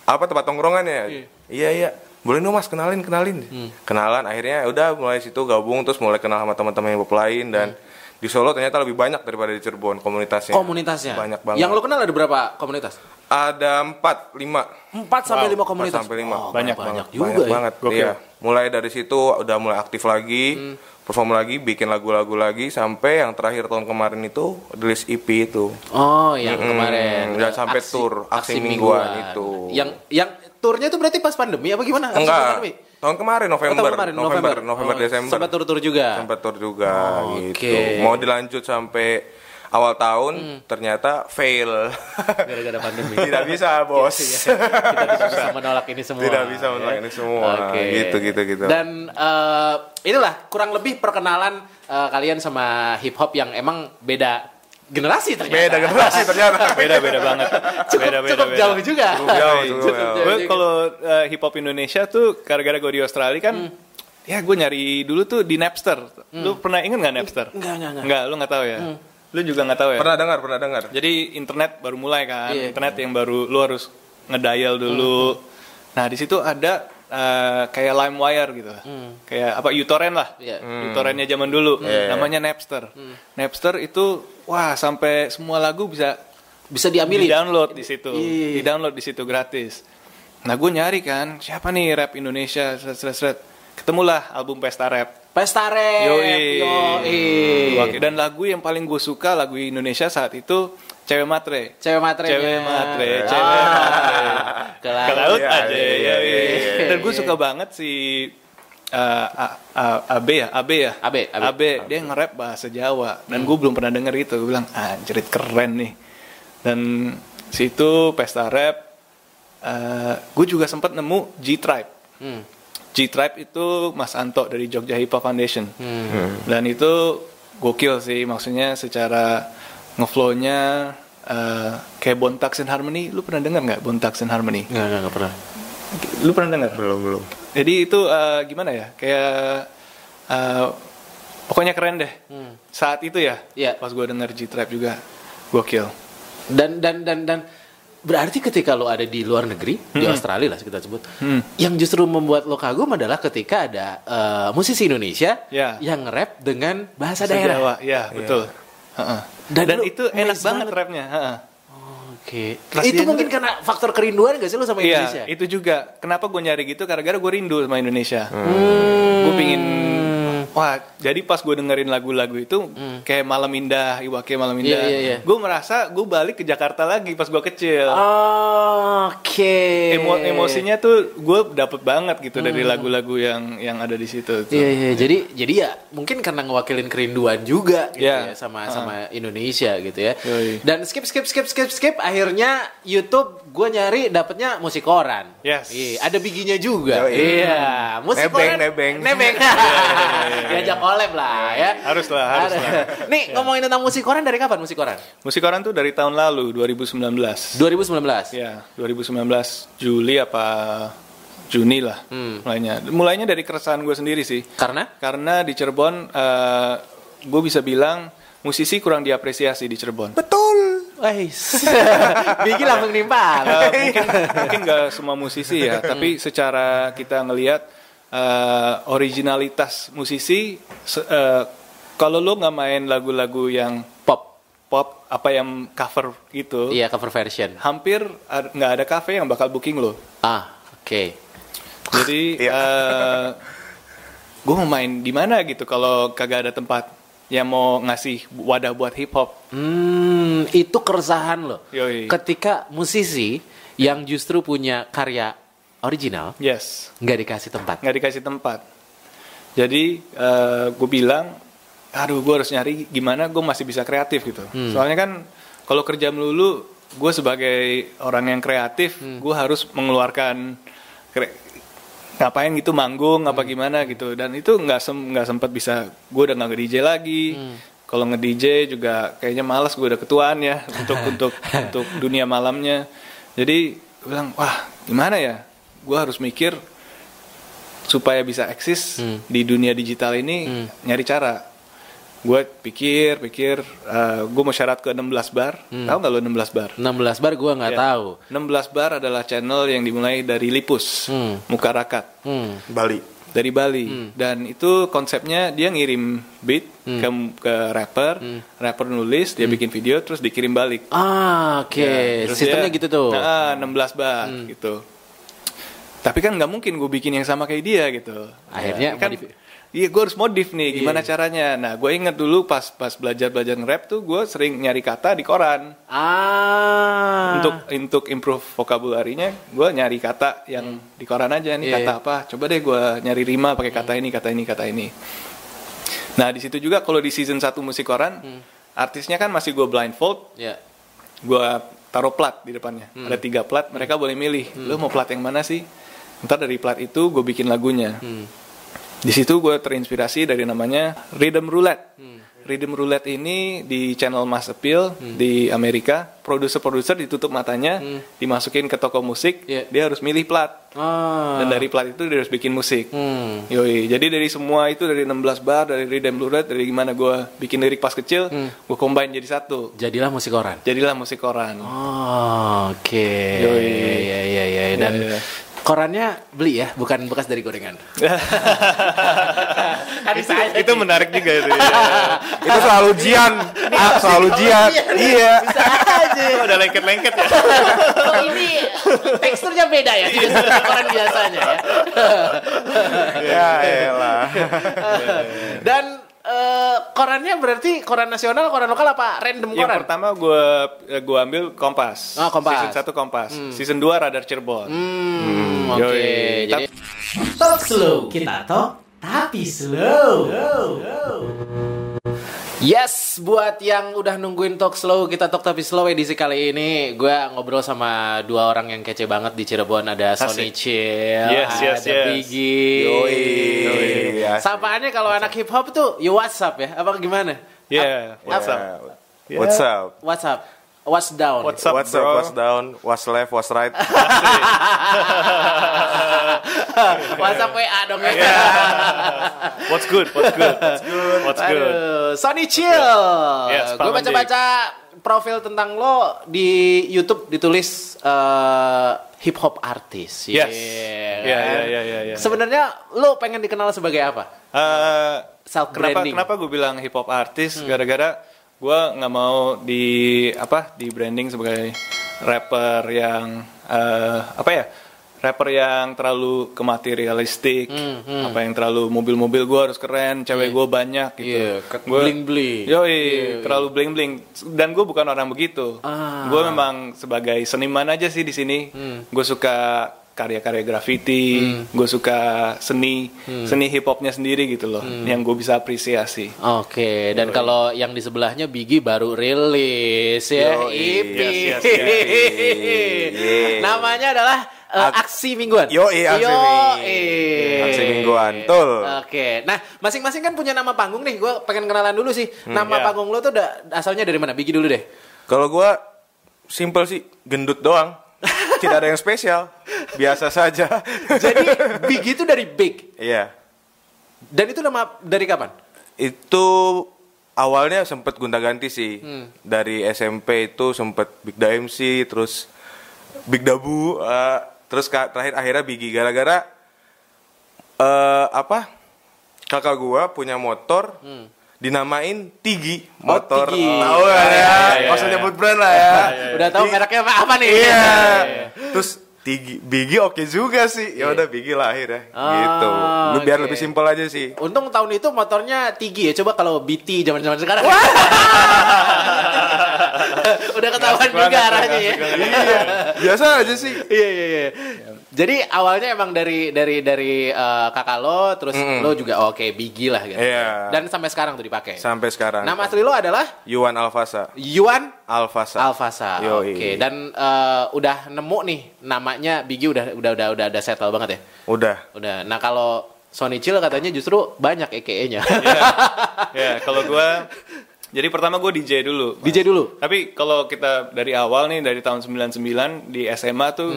[SPEAKER 3] apa tempat tongkrongan ya iya iya boleh dong mas kenalin kenalin
[SPEAKER 1] Hmm.
[SPEAKER 3] kenalan akhirnya udah mulai situ gabung terus mulai kenal sama teman-teman hop lain dan di Solo ternyata lebih banyak daripada di Cirebon komunitasnya
[SPEAKER 1] Komunitasnya.
[SPEAKER 3] banyak banget
[SPEAKER 1] Yang lu kenal ada berapa komunitas?
[SPEAKER 3] ada empat lima
[SPEAKER 1] 4 sampai
[SPEAKER 2] Wow,
[SPEAKER 1] 5 komunitas.
[SPEAKER 3] sampai lima.
[SPEAKER 1] Oh,
[SPEAKER 2] Banyak
[SPEAKER 1] banyak
[SPEAKER 2] banget.
[SPEAKER 1] juga
[SPEAKER 3] banyak
[SPEAKER 1] ya.
[SPEAKER 3] banget
[SPEAKER 2] Gokil.
[SPEAKER 3] iya mulai dari situ udah mulai aktif lagi perform lagi bikin lagu-lagu lagi sampai yang terakhir tahun kemarin itu rilis EP itu
[SPEAKER 1] Oh, yang
[SPEAKER 3] Mm-mm.
[SPEAKER 1] kemarin.
[SPEAKER 3] Dan sampai tour, aksi mingguan itu.
[SPEAKER 1] Yang yang turnya itu berarti pas pandemi apa gimana? Aksi
[SPEAKER 3] enggak
[SPEAKER 1] pandemi?
[SPEAKER 3] Tahun kemarin
[SPEAKER 1] Oh,
[SPEAKER 3] November
[SPEAKER 1] tahun kemarin,
[SPEAKER 3] November November,
[SPEAKER 1] Oh,
[SPEAKER 3] Desember
[SPEAKER 1] Sempat tur-tur juga.
[SPEAKER 3] sempat tour juga
[SPEAKER 1] Oh,
[SPEAKER 3] gitu
[SPEAKER 1] oke.
[SPEAKER 3] mau dilanjut sampai awal tahun
[SPEAKER 1] Hmm.
[SPEAKER 3] ternyata fail
[SPEAKER 1] Gara-gara pandemi.
[SPEAKER 3] tidak bisa bos
[SPEAKER 1] Kita tidak bisa menolak ini semua.
[SPEAKER 3] Tidak bisa menolak ini semua.
[SPEAKER 1] Oke.
[SPEAKER 3] Gitu, gitu, gitu.
[SPEAKER 1] Dan eh, inilah kurang lebih perkenalan eh, kalian sama hip hop yang emang beda generasi ternyata.
[SPEAKER 3] beda generasi ternyata.
[SPEAKER 2] Beda beda banget.
[SPEAKER 1] Cukup,
[SPEAKER 2] beda beda
[SPEAKER 1] cukup
[SPEAKER 2] beda.
[SPEAKER 1] jauh juga.
[SPEAKER 3] Cukup jauh,
[SPEAKER 1] Cukup
[SPEAKER 3] cukup jauh.
[SPEAKER 2] gue kalau uh, hip hop Indonesia tuh gara-gara gue di Australia kan ya gue nyari dulu tuh di Napster. Lu pernah inget nggak Napster?
[SPEAKER 1] Enggak, enggak, enggak.
[SPEAKER 2] Nggak, lu nggak tahu ya? Lu juga nggak tahu ya?
[SPEAKER 3] Pernah dengar pernah dengar.
[SPEAKER 2] Jadi internet baru mulai kan.
[SPEAKER 1] Iya.
[SPEAKER 2] internet yang baru lu harus ngedial dulu. nah di situ ada uh, kayak LimeWire gitu. Kayak apa uTorrent lah.
[SPEAKER 1] Iya.
[SPEAKER 2] uTorrentnya zaman dulu. Namanya Napster. Napster itu wah sampai semua lagu bisa
[SPEAKER 1] Bisa diambil.
[SPEAKER 2] di download di situ
[SPEAKER 1] Iya.
[SPEAKER 2] di download di situ gratis nah gue nyari kan siapa nih rap Indonesia seret seret seret ketemulah album Pesta Rap
[SPEAKER 1] Pesta rap.
[SPEAKER 2] Yoi.
[SPEAKER 1] Yoi.
[SPEAKER 2] Dan lagu yang paling gue suka lagu Indonesia saat itu Cewek Matre
[SPEAKER 1] Cewek matre.
[SPEAKER 2] Cewek matre, cewek matre.
[SPEAKER 1] Ke
[SPEAKER 2] Ke
[SPEAKER 1] laut.
[SPEAKER 2] aja ya. Dan gue suka banget si uh, A- A- AB ya, AB ya.
[SPEAKER 1] AB, AB.
[SPEAKER 2] dia nge-rap bahasa Jawa dan gue belum pernah denger itu. Gue bilang, anjrit keren nih. Dan situ pesta rap uh, gue juga sempat nemu G-Tribe.
[SPEAKER 1] Hmm.
[SPEAKER 2] G-Tribe itu Mas Anto dari Jogja Hip Hop Foundation.
[SPEAKER 1] Hmm.
[SPEAKER 2] Dan itu gokil sih, maksudnya secara ngeflow-nya eh, kayak Bontax and Harmony. Lu pernah dengar nggak Bontax and Harmony?
[SPEAKER 1] Enggak, enggak pernah.
[SPEAKER 2] Lu pernah dengar?
[SPEAKER 3] belum belum
[SPEAKER 2] Jadi itu eh, gimana ya? Kayak eh, pokoknya keren deh. Saat itu ya,
[SPEAKER 1] Iya.
[SPEAKER 2] pas gue denger G-Tribe juga gokil.
[SPEAKER 1] Dan dan dan dan berarti ketika lo ada di luar negeri di Australia lah kita sebut
[SPEAKER 2] Hmm.
[SPEAKER 1] yang justru membuat lo kagum adalah ketika ada eh, musisi Indonesia
[SPEAKER 2] Ya.
[SPEAKER 1] yang rap dengan bahasa,
[SPEAKER 2] Bahasa
[SPEAKER 1] daerah.
[SPEAKER 2] Jawa, ya betul. Heeh.
[SPEAKER 1] Dan
[SPEAKER 2] Dan,
[SPEAKER 1] lu
[SPEAKER 2] itu enak banget
[SPEAKER 1] banget.
[SPEAKER 2] rapnya. heeh.
[SPEAKER 1] Oke.
[SPEAKER 2] Pas
[SPEAKER 1] itu mungkin karena faktor kerinduan gak sih lo sama Indonesia?
[SPEAKER 2] Iya, itu juga. Kenapa gue nyari gitu? Gara-gara gue rindu sama Indonesia.
[SPEAKER 1] Hmm.
[SPEAKER 2] Gue pingin Wah, jadi pas gue dengerin lagu-lagu itu kayak Malam Indah, Iwake Malam Indah,
[SPEAKER 1] Hmm. Iya, iya, iya.
[SPEAKER 2] gue merasa gue balik ke Jakarta lagi pas gue kecil.
[SPEAKER 1] Oke.
[SPEAKER 2] Emo- emosinya tuh gue dapet banget gitu dari lagu-lagu yang yang ada di situ. tuh.
[SPEAKER 1] Hmm. Iya iya jadi jadi ya mungkin karena ngewakilin kerinduan juga gitu
[SPEAKER 2] Iya.
[SPEAKER 1] ya sama sama Indonesia gitu ya.
[SPEAKER 2] Yoi.
[SPEAKER 1] Dan skip skip skip skip skip akhirnya YouTube gue nyari dapetnya musik koran.
[SPEAKER 2] Yes.
[SPEAKER 1] Iya, ada biginya juga.
[SPEAKER 3] Yoi.
[SPEAKER 1] Iya, musik
[SPEAKER 3] Nebeng,
[SPEAKER 1] koran.
[SPEAKER 3] nebeng.
[SPEAKER 1] Nebeng. Diajak collab lah ya.
[SPEAKER 2] Harus lah, harus lah.
[SPEAKER 1] Nih ngomongin tentang musik koran dari kapan musik koran?
[SPEAKER 2] Musik koran tuh dari tahun lalu 2019.
[SPEAKER 1] 2019.
[SPEAKER 2] Ya, 2019 Juli apa Juni lah
[SPEAKER 1] Hmm.
[SPEAKER 2] mulainya. Mulainya dari keresahan gue sendiri sih.
[SPEAKER 1] Karena
[SPEAKER 2] Karena di Cirebon gue bisa bilang musisi kurang diapresiasi di Cirebon.
[SPEAKER 3] betul
[SPEAKER 1] Wais. Bigi langsung nimpal.
[SPEAKER 2] Eh, mungkin mungkin nggak semua musisi ya, tapi secara kita ngelihat eh, originalitas musisi, se- eh, kalau lo nggak main lagu-lagu yang
[SPEAKER 1] Pop.
[SPEAKER 2] pop apa yang cover gitu
[SPEAKER 1] Iya, cover version.
[SPEAKER 2] hampir nggak ada cafe yang bakal booking lo
[SPEAKER 1] Ah, oke.
[SPEAKER 2] jadi
[SPEAKER 3] Iya.
[SPEAKER 2] gue mau main di mana gitu kalau kagak ada tempat yang mau ngasih wadah buat hip hop
[SPEAKER 1] Hmm, itu keresahan loh.
[SPEAKER 2] Yoi.
[SPEAKER 1] Ketika musisi yang justru punya karya original
[SPEAKER 2] yes.
[SPEAKER 1] nggak dikasih tempat.
[SPEAKER 2] nggak dikasih tempat. Jadi gue bilang aduh gue harus nyari gimana gue masih bisa kreatif gitu. Soalnya kan kalau kerja melulu gue sebagai orang yang kreatif gue harus mengeluarkan kre- ngapain gitu manggung apa gimana gitu. Dan itu nggak sem nggak sempat bisa gue udah nggak DJ lagi. Kalau nge DJ juga kayaknya malas gue udah ketuaan ya untuk untuk untuk dunia malamnya. Jadi gue bilang wah gimana ya gue harus mikir supaya bisa eksis di dunia digital ini nyari cara gue pikir pikir gue mau syarat ke 16 bar tahu nggak lo 16 bar
[SPEAKER 1] 16 bar gua nggak
[SPEAKER 2] Ya.
[SPEAKER 1] tahu.
[SPEAKER 2] 16 bar adalah channel yang dimulai dari Lipus
[SPEAKER 1] Hmm.
[SPEAKER 2] muka rakat
[SPEAKER 1] Hmm.
[SPEAKER 3] Bali
[SPEAKER 2] dari Bali dan itu konsepnya dia ngirim beat
[SPEAKER 1] Hmm.
[SPEAKER 2] ke ke rapper rapper nulis dia bikin video terus dikirim balik
[SPEAKER 1] Ah, oke.
[SPEAKER 2] Ya, terus
[SPEAKER 1] Sistemnya
[SPEAKER 2] dia-
[SPEAKER 1] gitu tuh. Hmm.
[SPEAKER 2] Nah, 16 bar gitu. Tapi kan nggak mungkin gue bikin yang sama kayak dia gitu.
[SPEAKER 1] Akhirnya
[SPEAKER 2] Ya, kan,
[SPEAKER 1] modif-
[SPEAKER 2] Iya, gue harus modif nih. Gimana
[SPEAKER 1] Iya.
[SPEAKER 2] caranya? Nah, gue inget dulu pas pas belajar belajar nge-rap tuh, gue sering nyari kata di koran.
[SPEAKER 1] Ah.
[SPEAKER 2] Untuk untuk improve vocabulary-nya, gue nyari kata yang di koran aja nih
[SPEAKER 1] Iya,
[SPEAKER 2] kata apa. Coba deh gue nyari rima pakai kata ini, kata ini, kata ini. Nah, di situ juga kalau di season 1 musik koran,
[SPEAKER 1] Hmm.
[SPEAKER 2] artisnya kan masih gue blindfold,
[SPEAKER 1] ya.
[SPEAKER 2] gue taruh plat di depannya ada tiga plat mereka boleh milih lo mau plat yang mana sih ntar dari plat itu gue bikin lagunya di situ gue terinspirasi dari namanya Rhythm Roulette Rhythm Roulette ini di channel Mass Appeal di Amerika produser-produser ditutup matanya dimasukin ke toko musik
[SPEAKER 1] Iya.
[SPEAKER 2] dia harus milih plat
[SPEAKER 1] Ah.
[SPEAKER 2] dan dari plat itu dia harus bikin musik
[SPEAKER 1] Hmm.
[SPEAKER 2] Yoi, jadi dari semua itu dari 16 bar, dari Rhythm Roulette, dari gimana gue bikin lirik pas kecil, gue combine jadi satu.
[SPEAKER 1] Jadilah musik koran.
[SPEAKER 2] Jadilah musik koran.
[SPEAKER 1] Oh, oke.
[SPEAKER 2] Yoi.
[SPEAKER 1] Iya, iya, iya. Dan
[SPEAKER 2] Iya, iya.
[SPEAKER 1] Korannya beli ya, bukan bekas dari gorengan. Kan
[SPEAKER 2] itu
[SPEAKER 1] nih.
[SPEAKER 2] menarik juga itu. ya.
[SPEAKER 3] itu soal ujian ah, soal ujian iya
[SPEAKER 1] Bisa aja.
[SPEAKER 2] Udah lengket-lengket ya.
[SPEAKER 1] Oh, ini teksturnya beda ya, seperti koran biasanya ya.
[SPEAKER 3] ya elah
[SPEAKER 1] Dan eh, korannya berarti koran nasional, koran lokal apa random
[SPEAKER 2] Yang
[SPEAKER 1] koran?
[SPEAKER 2] pertama gue gue ambil Kompas.
[SPEAKER 1] Oh, Kompas.
[SPEAKER 2] Season 1 Kompas. Season 2 Radar Cirebon.
[SPEAKER 1] Hmm, oke.
[SPEAKER 2] Yoi.
[SPEAKER 1] Jadi talk slow, kita talk tapi slow. Yes, buat yang udah nungguin talk slow, kita talk tapi slow edisi kali ini, gue ngobrol sama dua orang yang kece banget di Cirebon. Ada Sony
[SPEAKER 2] Asik.
[SPEAKER 1] Chill,
[SPEAKER 2] Yes, yes,
[SPEAKER 1] ada
[SPEAKER 2] yes.
[SPEAKER 1] Biggie.
[SPEAKER 3] Yoi. Asik.
[SPEAKER 1] Sapaannya kalau anak hip hop tuh, ya WhatsApp ya, apa gimana?
[SPEAKER 2] Yeah, what's
[SPEAKER 3] Ya,
[SPEAKER 2] up?
[SPEAKER 3] what's up
[SPEAKER 1] WhatsApp, what's down?
[SPEAKER 2] What's up,
[SPEAKER 3] what's up
[SPEAKER 2] bro?
[SPEAKER 3] what's down what's left what's right
[SPEAKER 1] WhatsApp WA dong ya.
[SPEAKER 2] What's good? What's good? What's good? What's good?
[SPEAKER 1] Aduh, Sony Chill.
[SPEAKER 2] Yes,
[SPEAKER 1] Gue baca-baca profil tentang lo di YouTube ditulis eh, hip hop artis.
[SPEAKER 2] Yes.
[SPEAKER 1] Yeah,
[SPEAKER 2] iya, iya, iya.
[SPEAKER 1] Sebenarnya lo pengen dikenal sebagai apa?
[SPEAKER 2] Eh,
[SPEAKER 1] Self
[SPEAKER 2] kenapa
[SPEAKER 1] branding.
[SPEAKER 2] kenapa gue bilang hip hop
[SPEAKER 1] Hmm.
[SPEAKER 2] artis gara-gara gue nggak mau di apa di branding sebagai rapper yang eh, apa ya rapper yang terlalu kematerialistik
[SPEAKER 1] Hmm,
[SPEAKER 2] apa yang terlalu mobil-mobil gue harus keren cewek gue banyak gitu.
[SPEAKER 1] Iya, ke-
[SPEAKER 2] Gua-
[SPEAKER 1] bling-bling.
[SPEAKER 2] yoi terlalu bling bling dan gue bukan orang begitu.
[SPEAKER 1] Ah. Hmm.
[SPEAKER 2] gue memang sebagai seniman aja sih di sini. Gue suka karya-karya graffiti gue suka seni
[SPEAKER 1] Hmm.
[SPEAKER 2] seni hip hopnya sendiri gitu loh yang gue bisa apresiasi
[SPEAKER 1] Oke, dan kalau yang di sebelahnya Biggie baru rilis ya. EP.
[SPEAKER 2] Yes, yes, yes.
[SPEAKER 3] Yeah.
[SPEAKER 1] Namanya adalah eh, Aksi Mingguan.
[SPEAKER 3] Yoi, Aksi Ming-
[SPEAKER 1] Yoi.
[SPEAKER 3] Aksi Mingguan, betul.
[SPEAKER 1] Oke, nah masing-masing kan punya nama panggung nih. Gue pengen kenalan dulu sih. nama
[SPEAKER 2] ya.
[SPEAKER 1] panggung lo tuh asalnya dari mana? Biggie dulu deh.
[SPEAKER 3] kalau gua simple sih gendut doang tidak ada yang spesial. Biasa saja.
[SPEAKER 1] Jadi Biggie itu dari Big.
[SPEAKER 3] iya.
[SPEAKER 1] Dan itu nama dari kapan?
[SPEAKER 3] itu awalnya sempet gonta-ganti sih. Dari SMP itu sempet Big Da MC terus Big Dabu eh, terus terakhir akhirnya Biggie gara-gara eh apa? Kakak gua punya motor dinamain Tigi
[SPEAKER 1] Oh,
[SPEAKER 3] motor.
[SPEAKER 1] Tigi.
[SPEAKER 3] Tahu kan
[SPEAKER 1] Iya,
[SPEAKER 3] ya?
[SPEAKER 1] iya,
[SPEAKER 3] Nggak usah nyebut brand lah ya.
[SPEAKER 1] Udah tahu mereknya apa, apa nih?
[SPEAKER 3] Iya. Terus Tigi, Bigi oke juga sih. Ya udah Bigi lah akhirnya.
[SPEAKER 1] Oh,
[SPEAKER 3] gitu. Lu biar
[SPEAKER 1] oke.
[SPEAKER 3] lebih simpel aja sih.
[SPEAKER 1] Untung tahun itu motornya Tigi ya. Coba kalau BT zaman-zaman sekarang. Udah ketahuan juga arahnya ya.
[SPEAKER 3] Iya. Biasa aja sih.
[SPEAKER 1] Iya iya iya. Jadi awalnya emang dari dari dari eh, kakak lo, terus lo juga oke Bigi lah gitu.
[SPEAKER 3] Iya.
[SPEAKER 1] Dan sampai sekarang tuh dipakai.
[SPEAKER 3] Sampai sekarang.
[SPEAKER 1] Nama asli lo adalah
[SPEAKER 3] Yuan Alfasa.
[SPEAKER 1] Yuan
[SPEAKER 3] Alfasa.
[SPEAKER 1] Alfasa. Oke. Dan eh, udah nemu nih namanya Bigi udah udah udah udah udah settle banget ya.
[SPEAKER 3] Udah.
[SPEAKER 1] Udah. Nah kalau Sony Chill katanya justru banyak EKE-nya.
[SPEAKER 2] Ya, kalau gua jadi pertama gue DJ dulu.
[SPEAKER 1] DJ dulu.
[SPEAKER 2] Tapi kalau kita dari awal nih dari tahun 99 di SMA tuh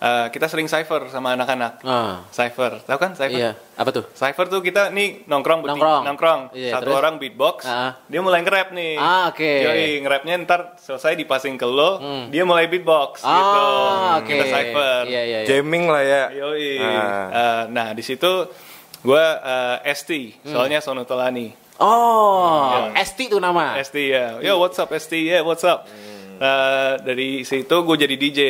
[SPEAKER 2] eh, kita sering cypher sama anak-anak.
[SPEAKER 1] Hmm. Ah.
[SPEAKER 2] Cypher. Tahu kan cypher?
[SPEAKER 1] Iya. Apa tuh?
[SPEAKER 2] Cypher tuh kita nih nongkrong bertiga-
[SPEAKER 1] Nongkrong.
[SPEAKER 2] nongkrong.
[SPEAKER 1] Iya,
[SPEAKER 2] Satu
[SPEAKER 1] terus?
[SPEAKER 2] orang beatbox,
[SPEAKER 1] Ah.
[SPEAKER 2] dia mulai nge-rap nih.
[SPEAKER 1] Ah, oke.
[SPEAKER 2] Yoi, nge-rapnya ntar selesai dipasing ke lo, dia mulai beatbox gitu.
[SPEAKER 1] Ah, oke.
[SPEAKER 2] Kita cypher.
[SPEAKER 1] Iya iya. iya.
[SPEAKER 3] Jamming lah ya.
[SPEAKER 2] Yoi.
[SPEAKER 3] Ah.
[SPEAKER 2] Eh, nah, di situ gue ST,
[SPEAKER 1] Hmm.
[SPEAKER 2] soalnya Sono Tolani.
[SPEAKER 1] Oh, ST tuh nama.
[SPEAKER 2] ST ya. Yo, what's up ST? Yeah, what's up? Nah, dari situ gue jadi DJ.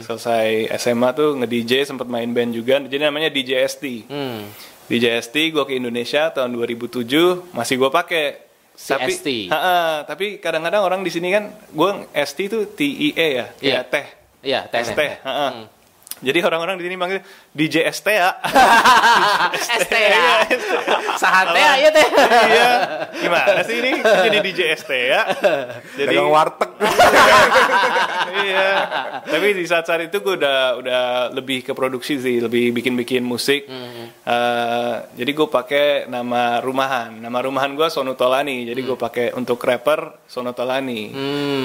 [SPEAKER 2] Selesai SMA tuh nge-DJ, sempat main band juga. Jadi namanya DJ ST.
[SPEAKER 1] Hmm.
[SPEAKER 2] DJ ST gue ke Indonesia tahun 2007 masih gue pakai.
[SPEAKER 1] Si
[SPEAKER 2] tapi,
[SPEAKER 1] ST.
[SPEAKER 2] Ha-ha, tapi kadang-kadang orang di sini kan gue ST itu T I E ya, kayak
[SPEAKER 1] Iya.
[SPEAKER 2] teh.
[SPEAKER 1] Iya, tes.
[SPEAKER 2] ST. ha-ha. Jadi orang-orang di sini manggil DJ ST ya.
[SPEAKER 1] ST ya. Sahate ya teh.
[SPEAKER 2] iya. Gimana sih ini? Jadi DJ ST ya. Jadi
[SPEAKER 3] Dagang warteg.
[SPEAKER 2] iya. Tapi di saat-saat itu gue udah udah lebih ke produksi sih, lebih bikin-bikin musik. Eh, jadi gue pakai nama rumahan. Nama rumahan gue Sono Tolani. Jadi gue pakai untuk rapper Sono Tolani.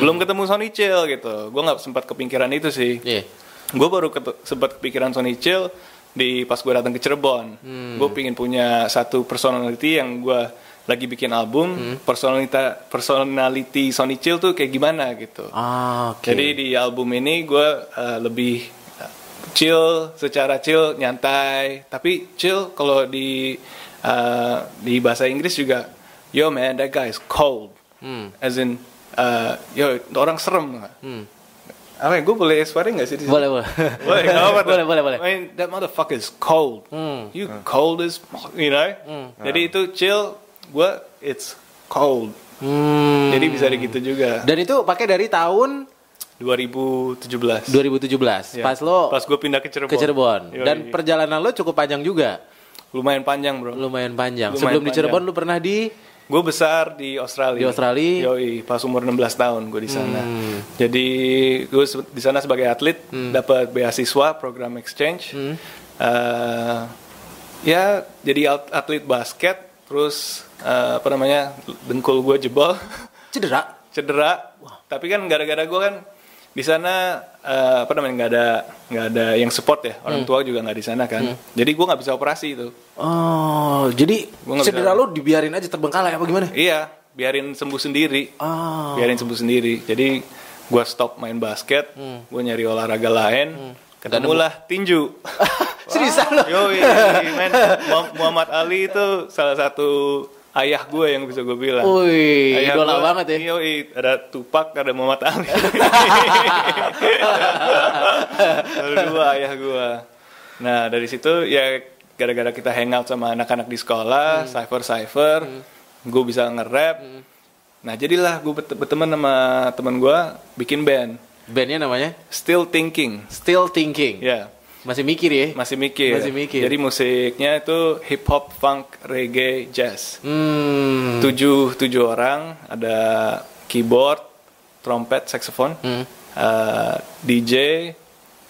[SPEAKER 2] Belum ketemu Sony Chill gitu. Gue nggak sempat kepikiran itu sih.
[SPEAKER 1] Iya.
[SPEAKER 2] Gue baru sempat kepikiran Sony Chill di pas gue datang ke Cirebon. Gue pingin punya satu personality yang gue lagi bikin album. Personalita personality Sony Chill tuh kayak gimana gitu.
[SPEAKER 1] Ah, oke.
[SPEAKER 2] Jadi di album ini gue uh, lebih uh, chill, secara chill, nyantai. Tapi chill kalau di uh, di bahasa Inggris juga, yo man, that guy is cold.
[SPEAKER 1] Hmm.
[SPEAKER 2] As in, uh, yo orang serem. Apa ya, gue boleh swearing gak sih di sini?
[SPEAKER 1] Boleh, boleh.
[SPEAKER 2] Boleh, apa-apa tuh.
[SPEAKER 1] Boleh, boleh, boleh.
[SPEAKER 2] I mean, that motherfucker is cold. You cold as, you know? Jadi itu chill, gue it's cold.
[SPEAKER 1] Hmm.
[SPEAKER 2] Jadi bisa gitu juga.
[SPEAKER 1] Dan itu pakai dari tahun
[SPEAKER 2] 2017.
[SPEAKER 1] 2017.
[SPEAKER 2] Ya.
[SPEAKER 1] Pas lo
[SPEAKER 2] pas gue pindah ke Cirebon.
[SPEAKER 1] ke Cirebon.
[SPEAKER 2] Yoi.
[SPEAKER 1] Dan perjalanan lo cukup panjang juga.
[SPEAKER 2] lumayan panjang bro.
[SPEAKER 1] Lumayan panjang.
[SPEAKER 2] Lumayan
[SPEAKER 1] Sebelum di
[SPEAKER 2] panjang.
[SPEAKER 1] Cirebon lo pernah di
[SPEAKER 2] Gue besar di Australia.
[SPEAKER 1] Di Australia?
[SPEAKER 2] Yoi, pas umur 16 tahun gue di sana.
[SPEAKER 1] Hmm.
[SPEAKER 2] Jadi gue di sana sebagai atlet dapat beasiswa program exchange.
[SPEAKER 1] Hmm.
[SPEAKER 2] Eh, ya jadi at- atlet basket. Terus eh, apa namanya dengkul gue jebol,
[SPEAKER 1] cedera.
[SPEAKER 2] cedera. Tapi kan gara-gara gue kan di sana eh, apa namanya nggak ada nggak ada yang support ya
[SPEAKER 1] Hmm.
[SPEAKER 2] orang tua juga nggak di sana kan. Jadi gue nggak bisa operasi itu.
[SPEAKER 1] Oh, jadi
[SPEAKER 2] Gua
[SPEAKER 1] cedera
[SPEAKER 2] bisa.
[SPEAKER 1] lo dibiarin aja terbengkalai apa gimana?
[SPEAKER 2] Iya, biarin sembuh sendiri.
[SPEAKER 1] Oh.
[SPEAKER 2] Biarin sembuh sendiri. Jadi gue stop main basket,
[SPEAKER 1] Hmm.
[SPEAKER 2] gue nyari olahraga lain, ketemulah tinju.
[SPEAKER 1] Seriusan lo?
[SPEAKER 2] Men, Mu- Muhammad Ali itu salah satu ayah gue yang bisa gue bilang.
[SPEAKER 1] Wih,
[SPEAKER 2] Ayah
[SPEAKER 1] idola
[SPEAKER 2] gua-
[SPEAKER 1] banget ya.
[SPEAKER 2] Yoi, ada Tupac, ada Muhammad Ali. Lalu dua ayah gue. Nah dari situ ya gara-gara kita hangout sama anak-anak di sekolah,
[SPEAKER 1] Hmm.
[SPEAKER 2] cypher cypher, gue bisa nge-rap. Nah jadilah gue berteman sama teman gue bikin band,
[SPEAKER 1] Bandnya namanya
[SPEAKER 2] Still Thinking.
[SPEAKER 1] Still Thinking.
[SPEAKER 2] Ya
[SPEAKER 1] Masih mikir ya?
[SPEAKER 2] masih mikir.
[SPEAKER 1] Masih mikir.
[SPEAKER 2] Jadi musiknya itu hip hop, funk, reggae, jazz.
[SPEAKER 1] Hmm.
[SPEAKER 2] tujuh tujuh orang ada keyboard trompet saxophone
[SPEAKER 1] Hmm.
[SPEAKER 2] eh, DJ